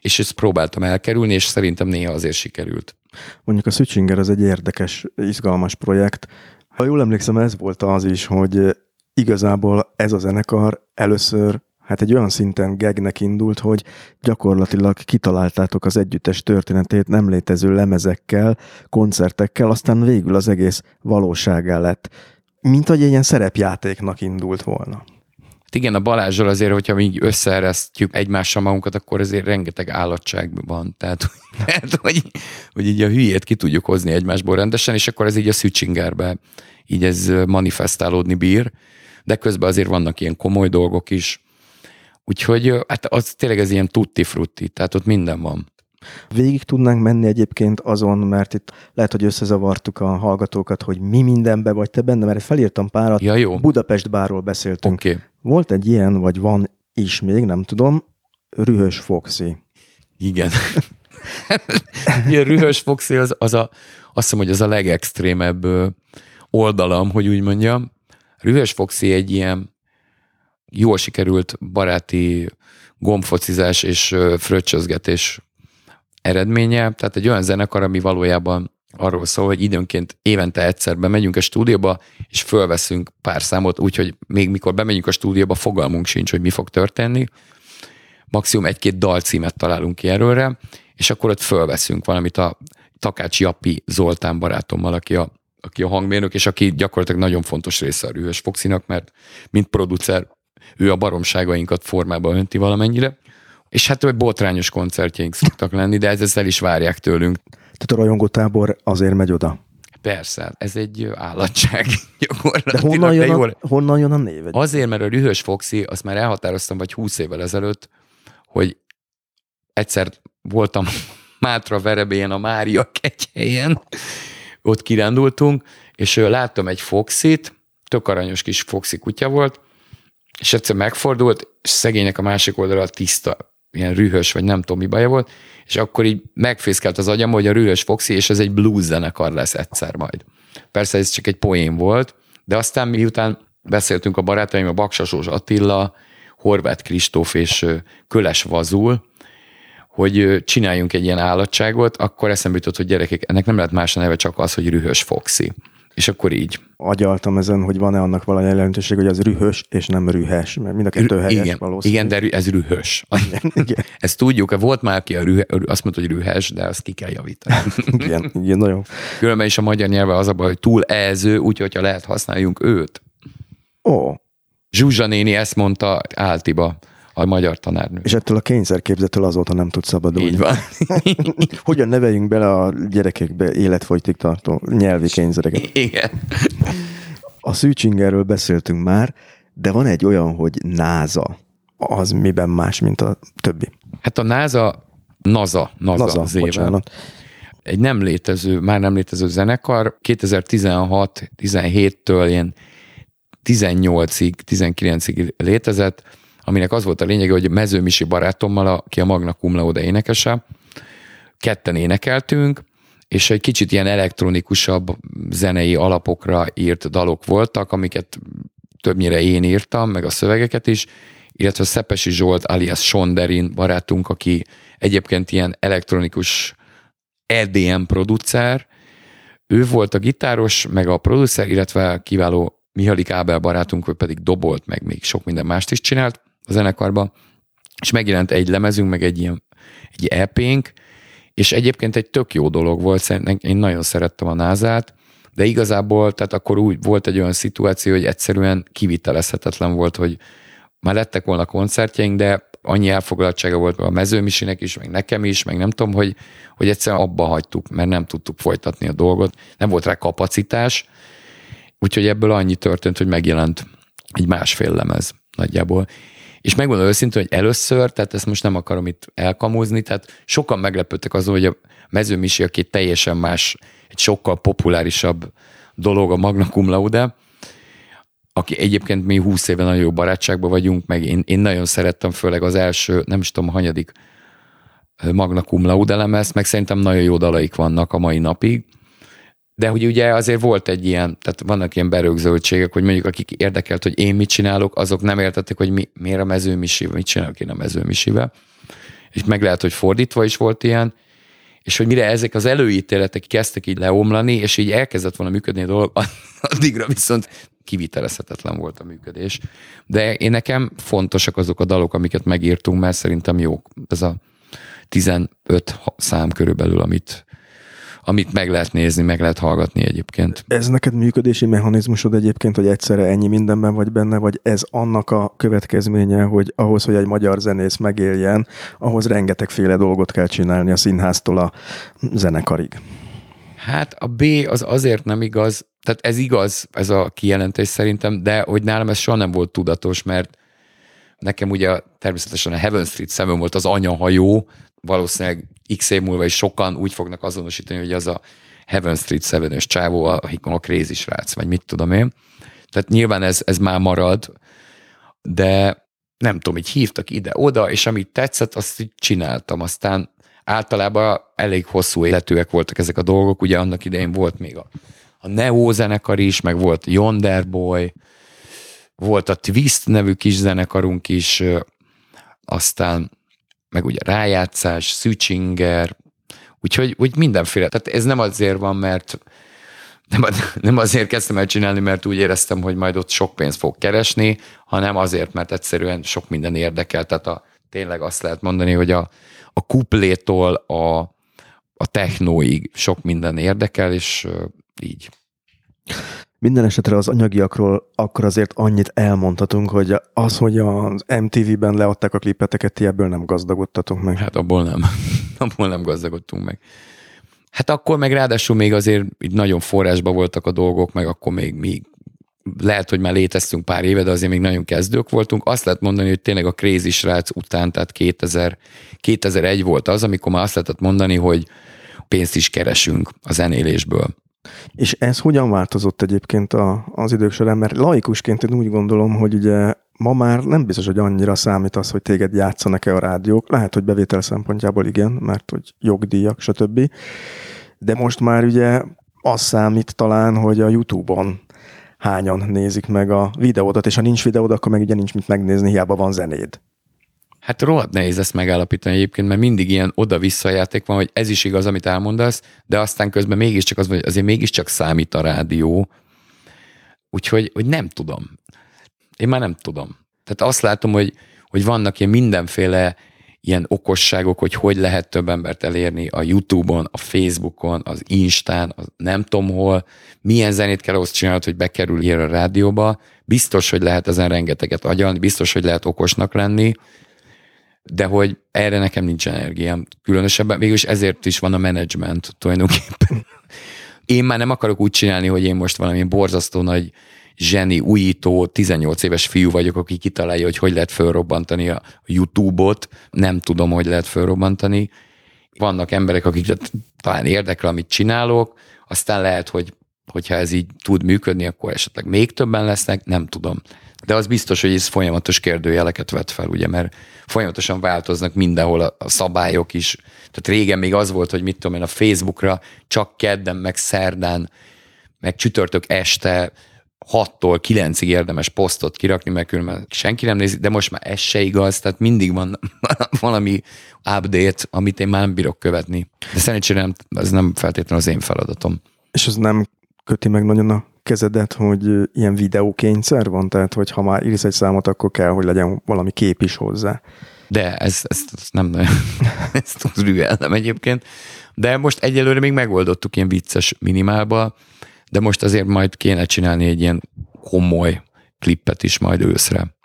és ezt próbáltam elkerülni, és szerintem néha azért sikerült. Mondjuk a Switchinger az egy érdekes, izgalmas projekt. Ha jól emlékszem, ez volt az is, hogy igazából ez a zenekar először hát egy olyan szinten gegnek indult, hogy gyakorlatilag kitaláltátok az együttes történetét nem létező lemezekkel, koncertekkel, aztán végül az egész valóságá lett. Mint hogy egy ilyen szerepjátéknak indult volna. Hát igen, a Balázsral azért, hogyha mi összeeresztjük egymással magunkat, akkor azért rengeteg állatság van. Tehát, tehát hogy, hogy így a hülyét ki tudjuk hozni egymásból rendesen, és akkor ez így a szücsingerbe így ez manifestálódni bír, de közben azért vannak ilyen komoly dolgok is. Úgyhogy hát az tényleg ez ilyen tutti frutti, tehát ott minden van. Végig tudnánk menni egyébként azon, mert itt lehet, hogy összezavartuk a hallgatókat, hogy mi mindenbe vagy te benne, mert felírtam párat. Ja, jó. Budapest bárról beszéltünk. Okay. Volt egy ilyen, vagy van is még, nem tudom, Rühös Foxy. Igen. Ilyen Rühös Foxy az, az a, azt hiszem, hogy az a legextrémebb oldalam, hogy úgy mondjam. Rühös Foxy egy ilyen jól sikerült baráti gombfocizás és fröccsözgetés eredménye, tehát egy olyan zenekar, ami valójában arról szól, hogy időnként évente egyszer bemegyünk a stúdióba, és fölveszünk pár számot, úgyhogy még mikor bemegyünk a stúdióba, fogalmunk sincs, hogy mi fog történni. Maximum egy-két dalcímet találunk ki erőre, és akkor ott fölveszünk valamit a Takács Jappi Zoltán barátommal, aki a, aki a hangmérnök, és aki gyakorlatilag nagyon fontos része a Rühös Foxinak, mert mint producer ő a baromságainkat formába önti valamennyire. És hát hogy botrányos koncertjeink szoktak lenni, de ez el is várják tőlünk. Tehát a rajongótábor azért megy oda. Persze, ez egy állatság De honnan jön, a, honnan jön a név? Azért, mert a Rühös Foxy, azt már elhatároztam vagy húsz évvel ezelőtt, hogy egyszer voltam Mátra Verebélyen a Mária kegyhelyen, ott kirándultunk, és láttam egy foxit, tök aranyos kis foxi kutya volt, és egyszer megfordult, és szegénynek a másik oldalra tiszta, ilyen rühös, vagy nem tudom mi baja volt, és akkor így megfészkelt az agyam, hogy a rühös Foxy, és ez egy blues zenekar lesz egyszer majd. Persze ez csak egy poén volt, de aztán miután beszéltünk a barátaim, a Baksasós Attila, Horváth Kristóf és Köles Vazul, hogy csináljunk egy ilyen állatságot, akkor eszembe jutott, hogy gyerekek, ennek nem lehet más a neve, csak az, hogy Rühös Foxy. És akkor így. Agyaltam ezen, hogy van-e annak valami jelentőség, hogy az rühös és nem rühes, mert mind a kettő helyes igen, valószínű. Igen, de ez rühös. Igen, igen. Ezt tudjuk, volt már, aki a rühe, azt mondta, hogy rühes, de azt ki kell javítani. igen, igen, nagyon. Különben is a magyar nyelve az a baj, hogy túl elző, úgyhogy ha lehet használjunk őt. Ó. Zsuzsa néni ezt mondta Áltiba a magyar tanárnő. És ettől a kényszerképzettől azóta nem tud szabadulni. Így van. Hogyan neveljünk bele a gyerekekbe életfolytig tartó nyelvi kényszereket? Igen. A szűcsingerről beszéltünk már, de van egy olyan, hogy náza. Az miben más, mint a többi? Hát a náza, naza, naza, naza az bocsánat. Egy nem létező, már nem létező zenekar. 2016-17-től ilyen 18-ig, 19-ig létezett aminek az volt a lényege, hogy Mező Misi barátommal, aki a Magna Cum Laude énekese, ketten énekeltünk, és egy kicsit ilyen elektronikusabb zenei alapokra írt dalok voltak, amiket többnyire én írtam, meg a szövegeket is, illetve Szepesi Zsolt alias Sonderin barátunk, aki egyébként ilyen elektronikus EDM producer, ő volt a gitáros, meg a producer, illetve kiváló Mihalik Ábel barátunk, ő pedig dobolt, meg még sok minden mást is csinált a zenekarban, és megjelent egy lemezünk, meg egy ilyen egy EP-nk, és egyébként egy tök jó dolog volt, szerintem én nagyon szerettem a názát, de igazából, tehát akkor úgy volt egy olyan szituáció, hogy egyszerűen kivitelezhetetlen volt, hogy már lettek volna koncertjeink, de annyi elfoglaltsága volt a mezőmisinek is, meg nekem is, meg nem tudom, hogy, hogy egyszerűen abba hagytuk, mert nem tudtuk folytatni a dolgot, nem volt rá kapacitás, úgyhogy ebből annyi történt, hogy megjelent egy másfél lemez nagyjából. És megmondom őszintén, hogy először, tehát ezt most nem akarom itt elkamúzni, tehát sokan meglepődtek azon, hogy a mezőmisi, aki teljesen más, egy sokkal populárisabb dolog a Magna Cum Laude, aki egyébként mi 20 éve nagyon jó barátságban vagyunk, meg én, én nagyon szerettem, főleg az első, nem is tudom, hanyadik Magna Cum Laude lemez, meg szerintem nagyon jó dalaik vannak a mai napig, de hogy ugye azért volt egy ilyen, tehát vannak ilyen berögzöltségek, hogy mondjuk akik érdekelt, hogy én mit csinálok, azok nem értették, hogy mi, miért a mezőmisivel, mit csinálok én a mezőmisivel. És meg lehet, hogy fordítva is volt ilyen, és hogy mire ezek az előítéletek kezdtek így leomlani, és így elkezdett volna működni a dolog, addigra viszont kivitelezhetetlen volt a működés. De én nekem fontosak azok a dalok, amiket megírtunk, mert szerintem jók. Ez a 15 szám körülbelül, amit amit meg lehet nézni, meg lehet hallgatni egyébként. Ez neked működési mechanizmusod egyébként, hogy egyszerre ennyi mindenben vagy benne, vagy ez annak a következménye, hogy ahhoz, hogy egy magyar zenész megéljen, ahhoz rengetegféle dolgot kell csinálni a színháztól a zenekarig? Hát a B az azért nem igaz, tehát ez igaz, ez a kijelentés szerintem, de hogy nálam ez soha nem volt tudatos, mert nekem ugye természetesen a Heaven Street 7 volt az anyahajó, valószínűleg x év múlva is sokan úgy fognak azonosítani, hogy az a Heaven Street 7-ös csávó, a, a crazy srác, vagy mit tudom én. Tehát nyilván ez, ez már marad, de nem tudom, így hívtak ide-oda, és amit tetszett, azt így csináltam. Aztán általában elég hosszú életűek voltak ezek a dolgok, ugye annak idején volt még a, a Neo zenekar is, meg volt Yonder Boy, volt a Twist nevű kis zenekarunk is, aztán meg ugye rájátszás, Szücsinger, úgyhogy úgy mindenféle. Tehát ez nem azért van, mert nem, nem azért kezdtem el csinálni, mert úgy éreztem, hogy majd ott sok pénzt fog keresni, hanem azért, mert egyszerűen sok minden érdekel. Tehát a, tényleg azt lehet mondani, hogy a, a kuplétól a, a technóig sok minden érdekel, és így. Minden esetre az anyagiakról akkor azért annyit elmondhatunk, hogy az, hogy az MTV-ben leadták a klipeteket, ti ebből nem gazdagodtatunk meg. Hát abból nem. abból nem gazdagodtunk meg. Hát akkor meg ráadásul még azért így nagyon forrásba voltak a dolgok, meg akkor még, még lehet, hogy már léteztünk pár éve, de azért még nagyon kezdők voltunk. Azt lehet mondani, hogy tényleg a Crazy srác után, tehát 2000, 2001 volt az, amikor már azt lehetett mondani, hogy pénzt is keresünk a zenélésből. És ez hogyan változott egyébként a, az idők során? Mert laikusként én úgy gondolom, hogy ugye ma már nem biztos, hogy annyira számít az, hogy téged játszanak-e a rádiók. Lehet, hogy bevétel szempontjából igen, mert hogy jogdíjak, stb. De most már ugye az számít talán, hogy a YouTube-on hányan nézik meg a videódat, és ha nincs videód, akkor meg ugye nincs mit megnézni, hiába van zenéd. Hát rohadt nehéz ezt megállapítani egyébként, mert mindig ilyen oda-vissza játék van, hogy ez is igaz, amit elmondasz, de aztán közben mégiscsak az, hogy azért mégiscsak számít a rádió. Úgyhogy hogy nem tudom. Én már nem tudom. Tehát azt látom, hogy, hogy vannak ilyen mindenféle ilyen okosságok, hogy hogy lehet több embert elérni a YouTube-on, a Facebookon, az Instán, az nem tudom hol, milyen zenét kell ahhoz csinálni, hogy bekerül ilyen a rádióba. Biztos, hogy lehet ezen rengeteget agyalni, biztos, hogy lehet okosnak lenni, de hogy erre nekem nincs energiám különösebben, végülis ezért is van a menedzsment tulajdonképpen. Én már nem akarok úgy csinálni, hogy én most valami borzasztó nagy zseni, újító, 18 éves fiú vagyok, aki kitalálja, hogy hogy lehet fölrobbantani a YouTube-ot. Nem tudom, hogy lehet fölrobbantani. Vannak emberek, akik talán érdekel, amit csinálok, aztán lehet, hogy hogyha ez így tud működni, akkor esetleg még többen lesznek, nem tudom. De az biztos, hogy ez folyamatos kérdőjeleket vet fel, ugye, mert folyamatosan változnak mindenhol a, a szabályok is. Tehát régen még az volt, hogy mit tudom én, a Facebookra csak kedden, meg szerdán, meg csütörtök este 6-tól 9-ig érdemes posztot kirakni, mert különben senki nem nézi, de most már ez se igaz, tehát mindig van valami update, amit én már nem bírok követni. De szerencsére nem, ez nem feltétlenül az én feladatom. És ez nem köti meg nagyon a kezedet, hogy ilyen videókényszer van? Tehát, hogy ha már írsz egy számot, akkor kell, hogy legyen valami kép is hozzá. De ez, ez, ez nem ezt rügelnem egyébként. De most egyelőre még megoldottuk ilyen vicces minimálba, de most azért majd kéne csinálni egy ilyen komoly klippet is majd őszre.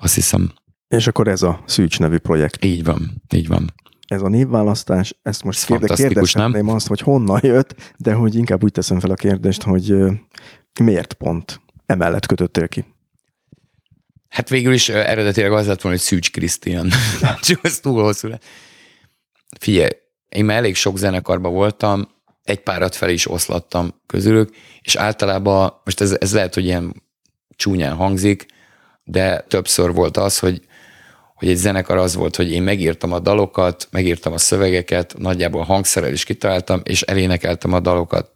Azt hiszem. És akkor ez a Szűcs nevű projekt. Így van, így van. Ez a névválasztás, ezt most kérde, kérdezhetném azt, hogy honnan jött, de hogy inkább úgy teszem fel a kérdést, hogy miért pont emellett kötöttél ki? Hát végül is eredetileg az lett volna, hogy Szűcs Krisztián. Csak az túl hosszú Figyelj, én már elég sok zenekarban voltam, egy párat fel is oszlattam közülük, és általában, most ez, ez lehet, hogy ilyen csúnyán hangzik, de többször volt az, hogy, hogy egy zenekar az volt, hogy én megírtam a dalokat, megírtam a szövegeket, nagyjából hangszerrel is kitaláltam, és elénekeltem a dalokat.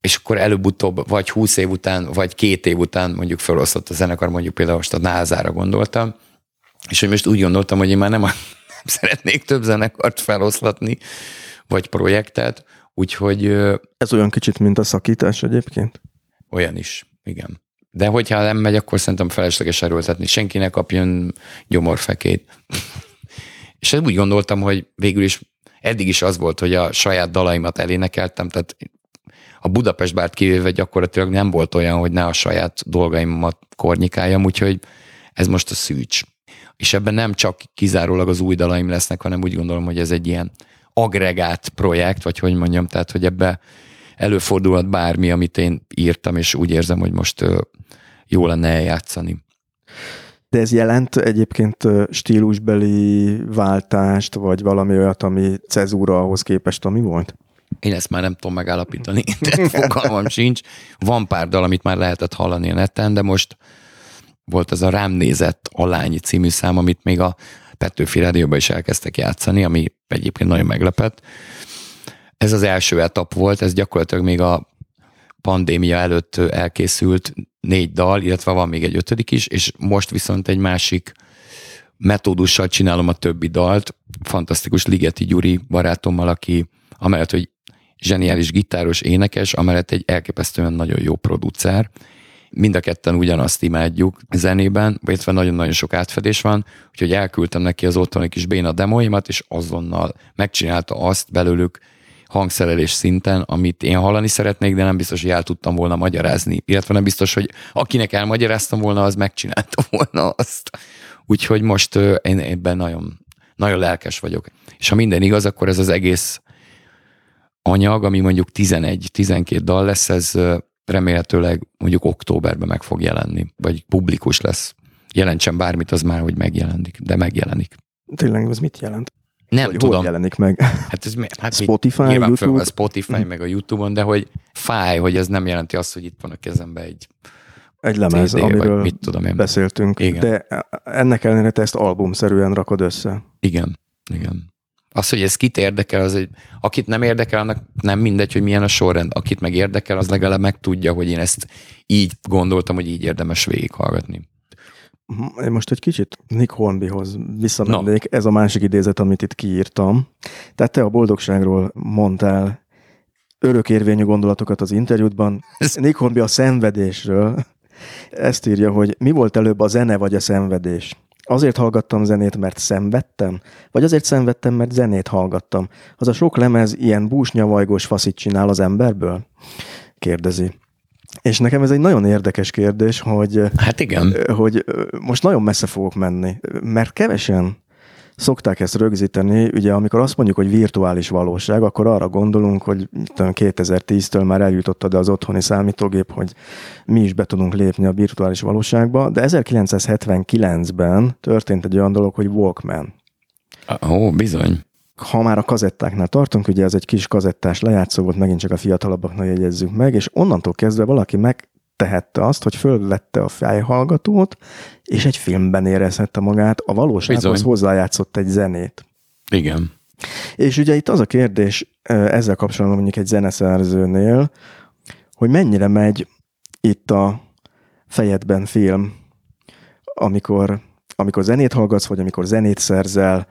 És akkor előbb-utóbb, vagy húsz év után, vagy két év után mondjuk felosztott a zenekar, mondjuk például most a názára gondoltam, és hogy most úgy gondoltam, hogy én már nem, a, nem szeretnék több zenekart feloszlatni, vagy projektet, Úgyhogy... Ez olyan kicsit, mint a szakítás egyébként? Olyan is, igen. De hogyha nem megy, akkor szerintem felesleges erőltetni. Senki ne kapjon gyomorfekét. és úgy gondoltam, hogy végül is eddig is az volt, hogy a saját dalaimat elénekeltem, tehát a Budapest bárt kivéve gyakorlatilag nem volt olyan, hogy ne a saját dolgaimat kornyikáljam, úgyhogy ez most a szűcs. És ebben nem csak kizárólag az új dalaim lesznek, hanem úgy gondolom, hogy ez egy ilyen agregát projekt, vagy hogy mondjam, tehát hogy ebbe előfordulhat bármi, amit én írtam, és úgy érzem, hogy most jó lenne eljátszani. De ez jelent egyébként stílusbeli váltást, vagy valami olyat, ami cezúra ahhoz képest, ami volt? Én ezt már nem tudom megállapítani, de fogalmam sincs. Van pár dal, amit már lehetett hallani a neten, de most volt ez a Rám nézett Alányi című szám, amit még a Petőfi Rádióban is elkezdtek játszani, ami egyébként nagyon meglepett. Ez az első etap volt, ez gyakorlatilag még a pandémia előtt elkészült négy dal, illetve van még egy ötödik is, és most viszont egy másik metódussal csinálom a többi dalt. Fantasztikus Ligeti Gyuri barátommal, aki amellett, hogy zseniális gitáros, énekes, amellett egy elképesztően nagyon jó producer. Mind a ketten ugyanazt imádjuk zenében, illetve nagyon-nagyon sok átfedés van, úgyhogy elküldtem neki az otthoni kis béna demoimat, és azonnal megcsinálta azt belőlük hangszerelés szinten, amit én hallani szeretnék, de nem biztos, hogy el tudtam volna magyarázni. Illetve nem biztos, hogy akinek elmagyaráztam volna, az megcsinálta volna azt. Úgyhogy most én ebben nagyon, nagyon lelkes vagyok. És ha minden igaz, akkor ez az egész anyag, ami mondjuk 11-12 dal lesz, ez remélhetőleg mondjuk októberben meg fog jelenni, vagy publikus lesz. Jelentsen bármit, az már, hogy megjelenik, de megjelenik. Tényleg, ez mit jelent? Nem hogy tudom. Hol jelenik meg? Hát ez hát Spotify, YouTube? A Spotify, meg a YouTube-on, de hogy fáj, hogy ez nem jelenti azt, hogy itt van a kezembe egy egy lemez, CD, amiről mit tudom én. beszéltünk. Igen. De ennek ellenére te ezt albumszerűen rakod össze. Igen, igen. Az, hogy ez kit érdekel, az egy, akit nem érdekel, annak nem mindegy, hogy milyen a sorrend. Akit meg érdekel, az legalább meg tudja, hogy én ezt így gondoltam, hogy így érdemes végighallgatni. Én most egy kicsit Nick Hornbyhoz visszamennék. No. Ez a másik idézet, amit itt kiírtam. Tehát te a boldogságról mondtál örökérvényű gondolatokat az interjútban. Nick Hornby a szenvedésről ezt írja, hogy mi volt előbb a zene vagy a szenvedés? Azért hallgattam zenét, mert szenvedtem? Vagy azért szenvedtem, mert zenét hallgattam? Az a sok lemez ilyen búsnyavajgós faszit csinál az emberből? Kérdezi. És nekem ez egy nagyon érdekes kérdés, hogy, hát igen. hogy most nagyon messze fogok menni, mert kevesen szokták ezt rögzíteni, ugye amikor azt mondjuk, hogy virtuális valóság, akkor arra gondolunk, hogy 2010-től már eljutottad az otthoni számítógép, hogy mi is be tudunk lépni a virtuális valóságba, de 1979-ben történt egy olyan dolog, hogy Walkman. Ó, bizony. Ha már a kazettáknál tartunk, ugye ez egy kis kazettás lejátszó volt, megint csak a fiatalabbaknak jegyezzük meg, és onnantól kezdve valaki meg tehette azt, hogy fölvette a fejhallgatót, és egy filmben érezhette magát, a valósághoz Bizony. hozzájátszott egy zenét. Igen. És ugye itt az a kérdés ezzel kapcsolatban mondjuk egy zeneszerzőnél, hogy mennyire megy itt a fejedben film, amikor, amikor zenét hallgatsz, vagy amikor zenét szerzel,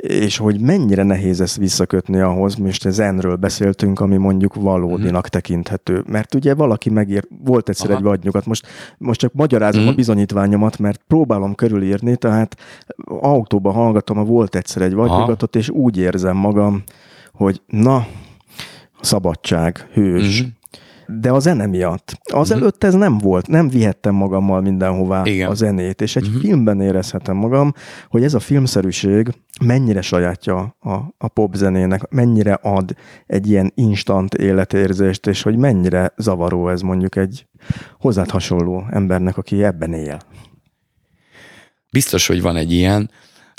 és hogy mennyire nehéz ezt visszakötni ahhoz, most zenről beszéltünk, ami mondjuk valódinak hmm. tekinthető. Mert ugye valaki megír, volt egyszer Aha. egy vadnyugat, most, most csak magyarázom hmm. a bizonyítványomat, mert próbálom körülírni, tehát autóban hallgatom a volt egyszer egy vadnyugatot, és úgy érzem magam, hogy na, szabadság, hős, hmm de a zene miatt. Az uh-huh. előtt ez nem volt, nem vihettem magammal mindenhová Igen. a zenét, és egy uh-huh. filmben érezhetem magam, hogy ez a filmszerűség mennyire sajátja a, a pop zenének, mennyire ad egy ilyen instant életérzést, és hogy mennyire zavaró ez mondjuk egy hozzád hasonló embernek, aki ebben él. Biztos, hogy van egy ilyen.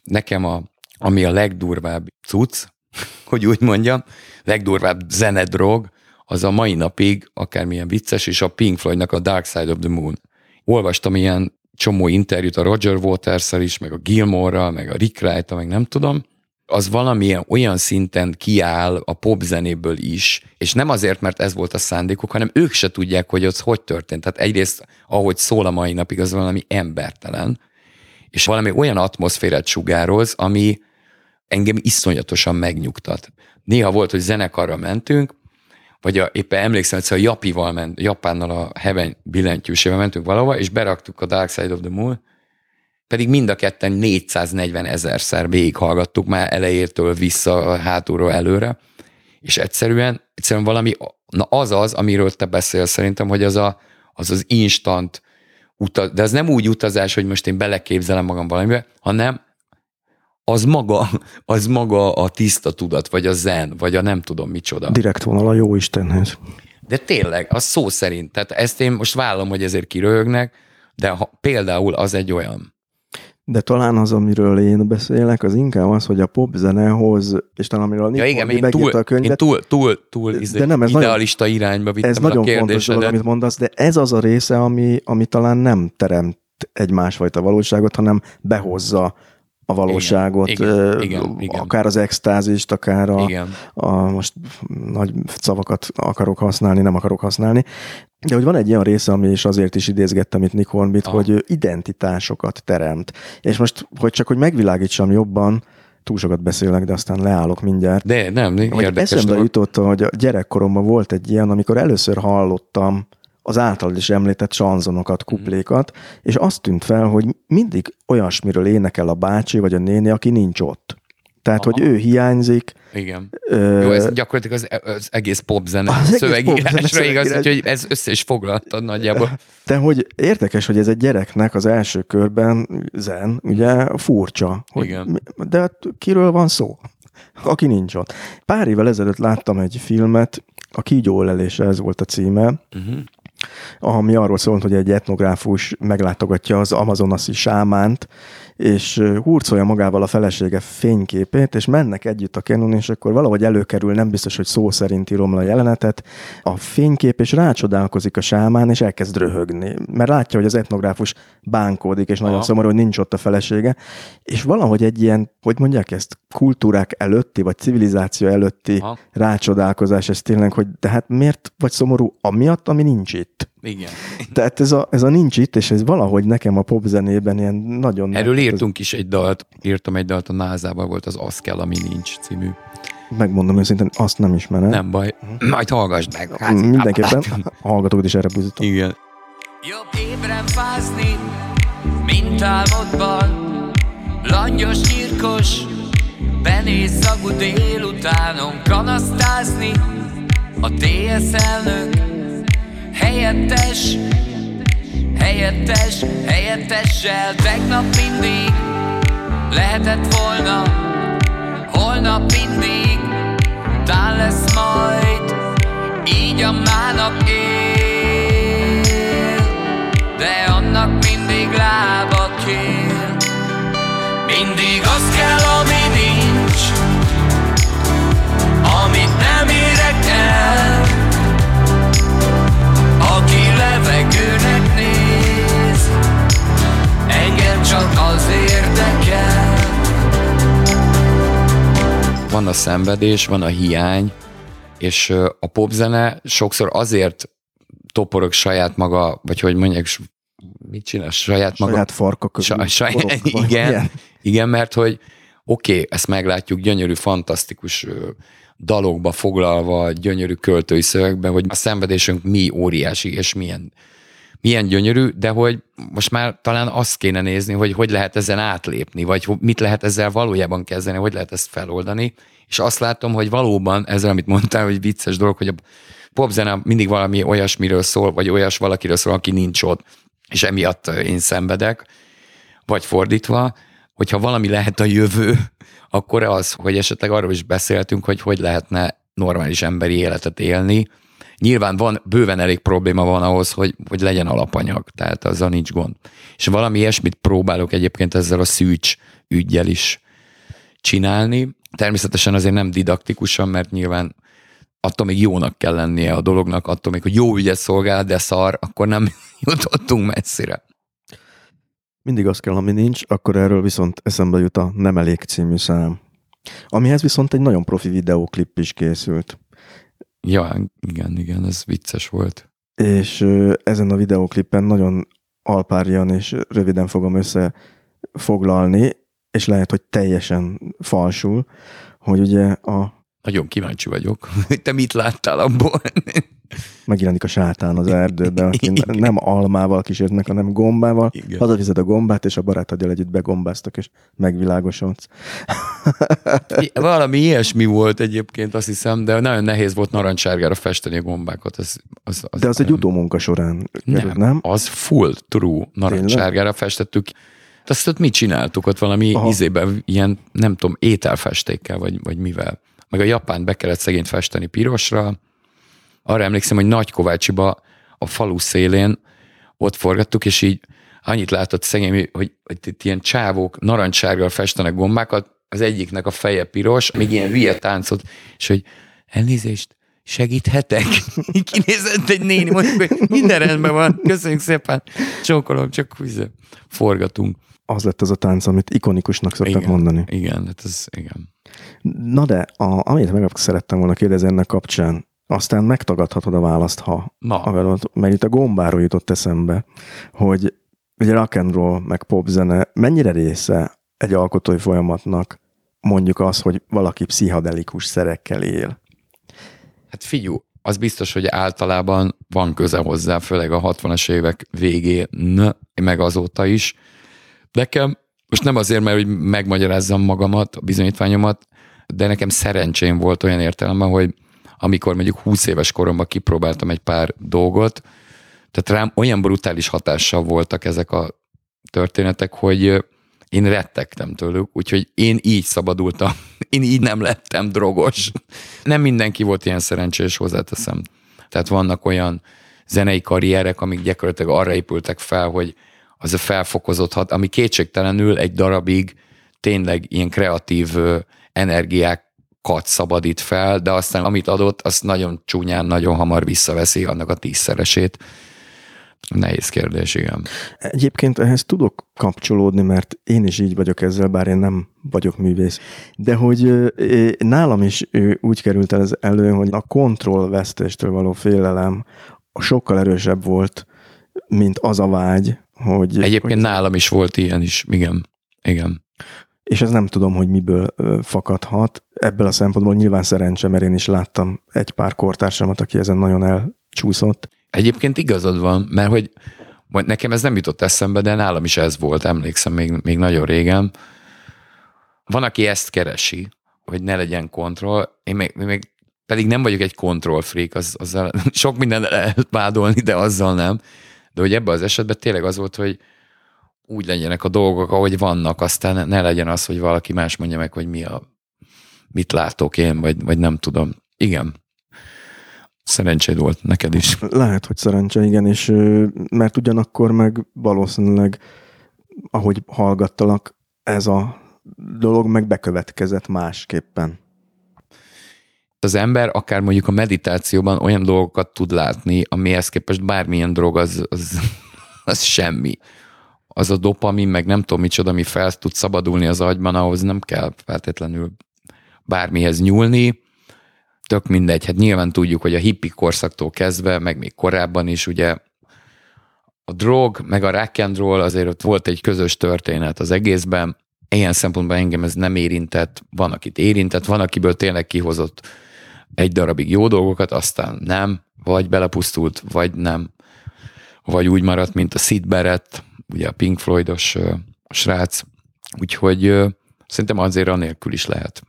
Nekem a, ami a legdurvább cucc, hogy úgy mondjam, legdurvább zenedrog, az a mai napig akármilyen vicces, és a Pink Floydnak a Dark Side of the Moon. Olvastam ilyen csomó interjút a Roger waters is, meg a Gilmore-ral, meg a Rick wright meg nem tudom, az valamilyen olyan szinten kiáll a popzenéből is, és nem azért, mert ez volt a szándékuk, hanem ők se tudják, hogy az hogy történt. Tehát egyrészt, ahogy szól a mai napig, az valami embertelen, és valami olyan atmoszférát sugároz, ami engem iszonyatosan megnyugtat. Néha volt, hogy zenekarra mentünk, vagy a, éppen emlékszem, hogy a Japival ment, Japánnal a Heaven billentyűsével mentünk valahova, és beraktuk a Dark Side of the Moon, pedig mind a ketten 440 ezerszer végighallgattuk már elejétől vissza, hátulról előre, és egyszerűen, egyszerűen valami, na az az, amiről te beszélsz szerintem, hogy az a, az, az instant utaz, de az nem úgy utazás, hogy most én beleképzelem magam valamibe, hanem az maga, az maga a tiszta tudat, vagy a zen, vagy a nem tudom micsoda. Direkt vonal a jó Istenhez. De tényleg, az szó szerint. Tehát ezt én most vállalom, hogy ezért kiröhögnek, de ha, például az egy olyan. De talán az, amiről én beszélek, az inkább az, hogy a popzenehoz, és talán amiről ja, igen, én túl, a könyvet, én túl, túl, túl izé- de nem, ez idealista nagyon, irányba vittem Ez nagyon fontos dolog, amit mondasz, de ez az a része, ami, ami talán nem teremt egy másfajta valóságot, hanem behozza a valóságot, igen, igen, igen, akár az extázist, akár a, igen. a, most nagy szavakat akarok használni, nem akarok használni, de hogy van egy olyan része, ami is azért is idézgettem itt Nick Hornbit, ah. hogy ő identitásokat teremt. És most, hogy csak hogy megvilágítsam jobban, túl sokat beszélek, de aztán leállok mindjárt. De nem, nem érdekes. Eszembe jutott, hogy a gyerekkoromban volt egy ilyen, amikor először hallottam az általad is említett sanzonokat, mhm. kuplékat, mm. és azt tűnt fel, hogy mindig olyasmiről énekel a bácsi vagy a néni, aki nincs ott. Tehát, Aha. hogy ő hiányzik. Igen. Ö... Jó, ez gyakorlatilag az, az egész popzene az szövegírásra igaz, hogy ez össze is foglaltad nagyjából. De hogy érdekes, hogy ez egy gyereknek az első körben zen, ugye furcsa. Hogy, Igen. De hát kiről van szó? Aki nincs ott. Pár évvel ezelőtt láttam egy filmet, a kígyó ez volt a címe, uh-huh ami arról szólt, hogy egy etnográfus meglátogatja az amazonasi sámánt, és hurcolja magával a felesége fényképét, és mennek együtt a kenun, és akkor valahogy előkerül, nem biztos, hogy szó szerint írom a jelenetet, a fénykép, és rácsodálkozik a sámán, és elkezd röhögni, mert látja, hogy az etnográfus bánkódik, és nagyon Aha. szomorú, hogy nincs ott a felesége, és valahogy egy ilyen, hogy mondják ezt, kultúrák előtti, vagy civilizáció előtti Aha. rácsodálkozás, ez tényleg, hogy de hát miért vagy szomorú amiatt, ami nincs itt? Igen. Tehát ez a, ez a nincs itt, és ez valahogy nekem a popzenében ilyen nagyon... Erről írtunk is egy dalt, írtam egy dalt a názában, volt az Az kell, ami nincs című. Megmondom őszintén, azt nem ismerem. Nem baj, majd hallgass meg. Hát, Mindenképpen hallgatók is erre buzdítom. Igen. Jobb ébren fázni, mint álmodban, langyos, nyírkos, benéz szagú délutánon kanasztázni, a TSZ elnök Helyettes, helyettes, helyettessel Tegnap mindig lehetett volna Holnap mindig tán lesz majd Így a mánap él. De annak mindig lába kér. Mindig az kell, ami csak az érdekel Van a szenvedés, van a hiány, és a popzene sokszor azért toporog saját maga, vagy hogy mondják, mit csinál, saját maga? Saját farka közül. Saját, igen, igen, mert hogy oké, okay, ezt meglátjuk, gyönyörű, fantasztikus dalokba foglalva, gyönyörű költői szövegbe, hogy a szenvedésünk mi óriási, és milyen, milyen gyönyörű, de hogy most már talán azt kéne nézni, hogy hogy lehet ezen átlépni, vagy mit lehet ezzel valójában kezdeni, hogy lehet ezt feloldani, és azt látom, hogy valóban ezzel, amit mondtál, hogy vicces dolog, hogy a popzene mindig valami olyasmiről szól, vagy olyas valakiről szól, aki nincs ott, és emiatt én szenvedek, vagy fordítva, hogyha valami lehet a jövő, akkor az, hogy esetleg arról is beszéltünk, hogy hogy lehetne normális emberi életet élni. Nyilván van, bőven elég probléma van ahhoz, hogy, hogy legyen alapanyag, tehát azzal nincs gond. És valami ilyesmit próbálok egyébként ezzel a szűcs ügyjel is csinálni. Természetesen azért nem didaktikusan, mert nyilván attól még jónak kell lennie a dolognak, attól még, hogy jó ügyet szolgál, de szar, akkor nem jutottunk messzire mindig az kell, ami nincs, akkor erről viszont eszembe jut a Nem elég című szám. Amihez viszont egy nagyon profi videóklip is készült. Ja, igen, igen, ez vicces volt. És ezen a videóklippen nagyon alpárjan és röviden fogom összefoglalni, és lehet, hogy teljesen falsul, hogy ugye a... Nagyon kíváncsi vagyok, hogy te mit láttál abból. Megjelenik a sátán az erdőben, aki nem almával kísért meg, hanem gombával. Igen. Hazavized a gombát, és a barátoddal együtt begombáztak, és megvilágosodsz. Valami ilyesmi volt egyébként, azt hiszem, de nagyon nehéz volt narancsárgára festeni a gombákat. Az, az, az De az egy utómunka során került, nem? Az full true narancsárgára festettük. Azt ott mit csináltuk ott valami Aha. izében, ilyen, nem tudom, ételfestékkel, vagy, vagy mivel. Meg a japán be kellett szegényt festeni pirosra. Arra emlékszem, hogy Nagykovácsiba a falu szélén ott forgattuk, és így annyit látott szegény, hogy, hogy itt ilyen csávók narancsárgal festenek gombákat, az egyiknek a feje piros, még ilyen hülye táncot, és hogy elnézést, segíthetek? Kinézett egy néni, mondjuk, hogy minden rendben van, köszönjük szépen, csókolom, csak ugye, forgatunk. Az lett az a tánc, amit ikonikusnak szoktak mondani. Igen, hát ez, igen. Na de, a, amit meg szerettem volna kérdezni ennek kapcsán, aztán megtagadhatod a választ, ha Na. a mert itt a gombáról jutott eszembe, hogy ugye rock and roll, meg pop zene mennyire része egy alkotói folyamatnak mondjuk az, hogy valaki pszichadelikus szerekkel él. Hát figyú, az biztos, hogy általában van köze hozzá, főleg a 60-as évek végén, meg azóta is. Nekem, most nem azért, mert hogy megmagyarázzam magamat, a bizonyítványomat, de nekem szerencsém volt olyan értelemben, hogy amikor mondjuk 20 éves koromban kipróbáltam egy pár dolgot, tehát rám olyan brutális hatással voltak ezek a történetek, hogy én rettegtem tőlük, úgyhogy én így szabadultam, én így nem lettem drogos. Nem mindenki volt ilyen szerencsés, hozzáteszem. Tehát vannak olyan zenei karrierek, amik gyakorlatilag arra épültek fel, hogy az a felfokozott hat, ami kétségtelenül egy darabig tényleg ilyen kreatív ö, energiákat szabadít fel, de aztán amit adott, azt nagyon csúnyán, nagyon hamar visszaveszi annak a tízszeresét. Nehéz kérdés, igen. Egyébként ehhez tudok kapcsolódni, mert én is így vagyok ezzel, bár én nem vagyok művész. De hogy nálam is úgy került el ez elő, hogy a kontrollvesztéstől való félelem sokkal erősebb volt, mint az a vágy, hogy... Egyébként hogy, nálam is volt ilyen is, igen. Igen. És ez nem tudom, hogy miből fakadhat. Ebből a szempontból nyilván szerencse, mert én is láttam egy pár kortársamat, aki ezen nagyon elcsúszott. Egyébként igazad van, mert hogy majd nekem ez nem jutott eszembe, de nálam is ez volt, emlékszem még, még nagyon régen. Van, aki ezt keresi, hogy ne legyen kontroll. Én még, még pedig nem vagyok egy control freak, az, azzal sok minden lehet vádolni, de azzal nem. De hogy ebben az esetben tényleg az volt, hogy úgy legyenek a dolgok, ahogy vannak, aztán ne legyen az, hogy valaki más mondja meg, hogy mi a, mit látok én, vagy, vagy nem tudom. Igen. Szerencséd volt neked is. Lehet, hogy szerencse, igen, és mert ugyanakkor meg valószínűleg, ahogy hallgattalak, ez a dolog meg bekövetkezett másképpen. Az ember akár mondjuk a meditációban olyan dolgokat tud látni, amihez képest bármilyen drog az, az, az semmi. Az a dopamin, meg nem tudom micsoda, ami fel tud szabadulni az agyban, ahhoz nem kell feltétlenül bármihez nyúlni. Tök mindegy, hát nyilván tudjuk, hogy a hippi korszaktól kezdve, meg még korábban is ugye a drog, meg a rock and roll azért ott volt egy közös történet az egészben. Ilyen szempontból engem ez nem érintett, van, akit érintett, van, akiből tényleg kihozott egy darabig jó dolgokat, aztán nem, vagy belepusztult, vagy nem, vagy úgy maradt, mint a Sid Barrett, ugye a Pink Floydos srác, úgyhogy szerintem azért anélkül is lehet.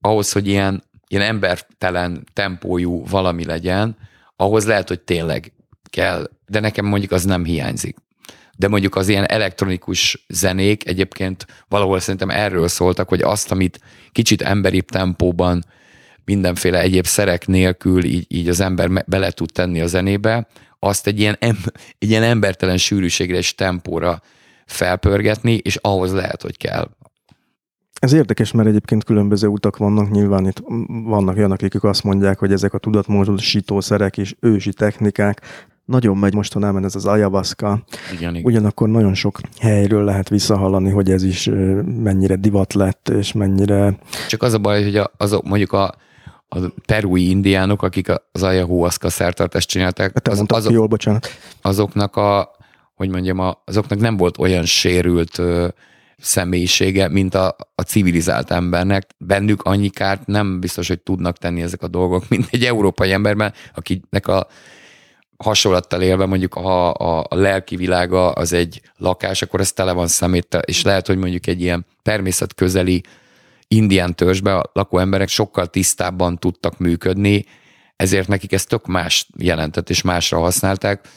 Ahhoz, hogy ilyen, ilyen embertelen tempójú valami legyen, ahhoz lehet, hogy tényleg kell, de nekem mondjuk az nem hiányzik. De mondjuk az ilyen elektronikus zenék egyébként valahol szerintem erről szóltak, hogy azt, amit kicsit emberi tempóban mindenféle egyéb szerek nélkül így, így az ember bele tud tenni a zenébe, azt egy ilyen, em, egy ilyen embertelen sűrűségre és tempóra felpörgetni, és ahhoz lehet, hogy kell. Ez érdekes, mert egyébként különböző utak vannak, nyilván itt vannak olyanok, akik azt mondják, hogy ezek a tudatmódosítószerek és ősi technikák, nagyon megy mostanában ez az ayahuasca, Igen, igen. ugyanakkor nagyon sok helyről lehet visszahallani, hogy ez is mennyire divat lett, és mennyire Csak az a baj, hogy a, azok mondjuk a, a perui indiánok, akik az ayahuasca szertartást csinálták, Hát az, azok, jól, bocsánat. azoknak a, hogy mondjam, a, azoknak nem volt olyan sérült ö, személyisége, mint a, a civilizált embernek. Bennük annyi kárt nem biztos, hogy tudnak tenni ezek a dolgok, mint egy európai emberben, akinek a hasonlattal élve mondjuk ha a, a lelki világa az egy lakás, akkor ez tele van szeméttel, és lehet, hogy mondjuk egy ilyen természetközeli indián törzsbe a lakó emberek sokkal tisztábban tudtak működni, ezért nekik ez tök más jelentett, és másra használták.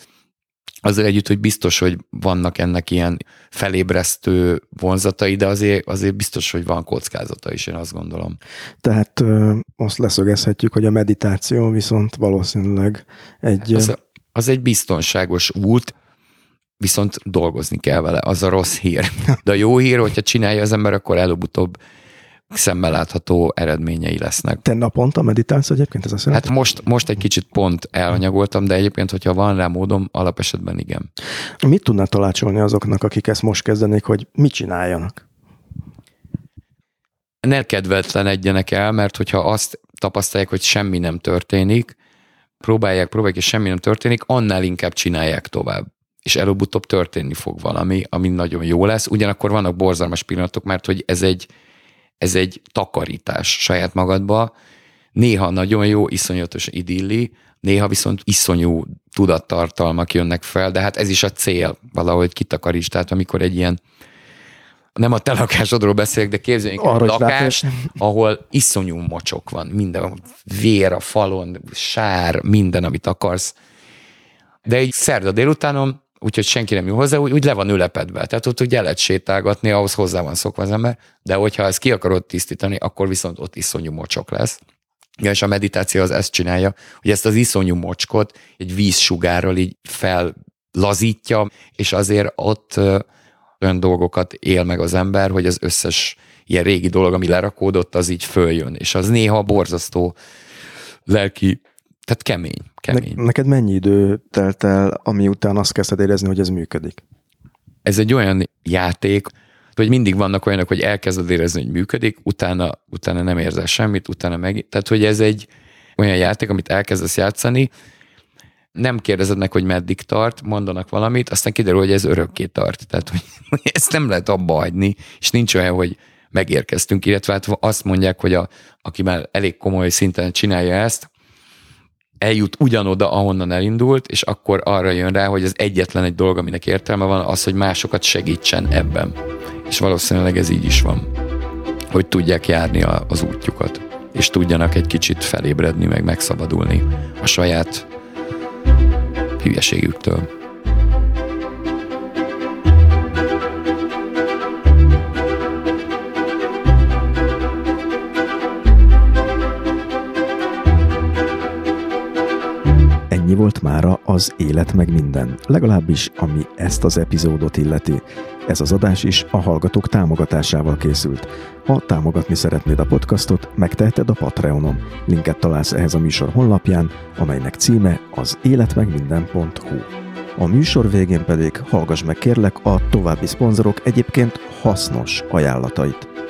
Azzal együtt, hogy biztos, hogy vannak ennek ilyen felébresztő vonzatai, de azért, azért biztos, hogy van kockázata is, én azt gondolom. Tehát ö, azt leszögezhetjük, hogy a meditáció viszont valószínűleg egy... Az, az egy biztonságos út, viszont dolgozni kell vele, az a rossz hír. De a jó hír, hogyha csinálja az ember, akkor előbb-utóbb szemmel látható eredményei lesznek. Te naponta meditálsz egyébként? Ez a hát most, most egy kicsit pont elhanyagoltam, de egyébként, hogyha van rá módom, alapesetben igen. Mit tudnál talácsolni azoknak, akik ezt most kezdenék, hogy mit csináljanak? Ne kedvetlenedjenek el, mert hogyha azt tapasztalják, hogy semmi nem történik, próbálják, próbálják, és semmi nem történik, annál inkább csinálják tovább. És előbb-utóbb történni fog valami, ami nagyon jó lesz. Ugyanakkor vannak borzalmas pillanatok, mert hogy ez egy, ez egy takarítás saját magadba. Néha nagyon jó, iszonyatos idilli, néha viszont iszonyú tudattartalmak jönnek fel, de hát ez is a cél, valahogy kitakaríts. Tehát amikor egy ilyen nem a te lakásodról beszélek, de képzeljünk egy lakást, ahol iszonyú mocsok van, minden vér a falon, sár, minden, amit akarsz. De egy szerda délutánon, úgyhogy senki nem jön hozzá, úgy, úgy le van ülepedve. Tehát ott úgy el lehet sétálgatni, ahhoz hozzá van szokva az ember, de hogyha ezt ki akarod tisztítani, akkor viszont ott iszonyú mocsok lesz. Ja, és a meditáció az ezt csinálja, hogy ezt az iszonyú mocskot egy vízsugárral így fellazítja, és azért ott olyan dolgokat él meg az ember, hogy az összes ilyen régi dolog, ami lerakódott, az így följön, és az néha borzasztó lelki, tehát kemény. kemény. Ne, neked mennyi idő telt el, ami után azt kezdted érezni, hogy ez működik? Ez egy olyan játék, hogy mindig vannak olyanok, hogy elkezded érezni, hogy működik, utána, utána nem érzel semmit, utána meg... Tehát, hogy ez egy olyan játék, amit elkezdesz játszani, nem kérdezed meg, hogy meddig tart, mondanak valamit, aztán kiderül, hogy ez örökké tart. Tehát, hogy ezt nem lehet abba hagyni, és nincs olyan, hogy megérkeztünk, illetve hát azt mondják, hogy a, aki már elég komoly szinten csinálja ezt, eljut ugyanoda, ahonnan elindult, és akkor arra jön rá, hogy az egyetlen egy dolog, aminek értelme van, az, hogy másokat segítsen ebben. És valószínűleg ez így is van. Hogy tudják járni a, az útjukat, és tudjanak egy kicsit felébredni, meg megszabadulni a saját hülyeségüktől. Ennyi volt mára az Élet meg minden, legalábbis ami ezt az epizódot illeti. Ez az adás is a hallgatók támogatásával készült. Ha támogatni szeretnéd a podcastot, megteheted a Patreonon. Linket találsz ehhez a műsor honlapján, amelynek címe az életmegminden.hu. A műsor végén pedig hallgass meg kérlek a további szponzorok egyébként hasznos ajánlatait.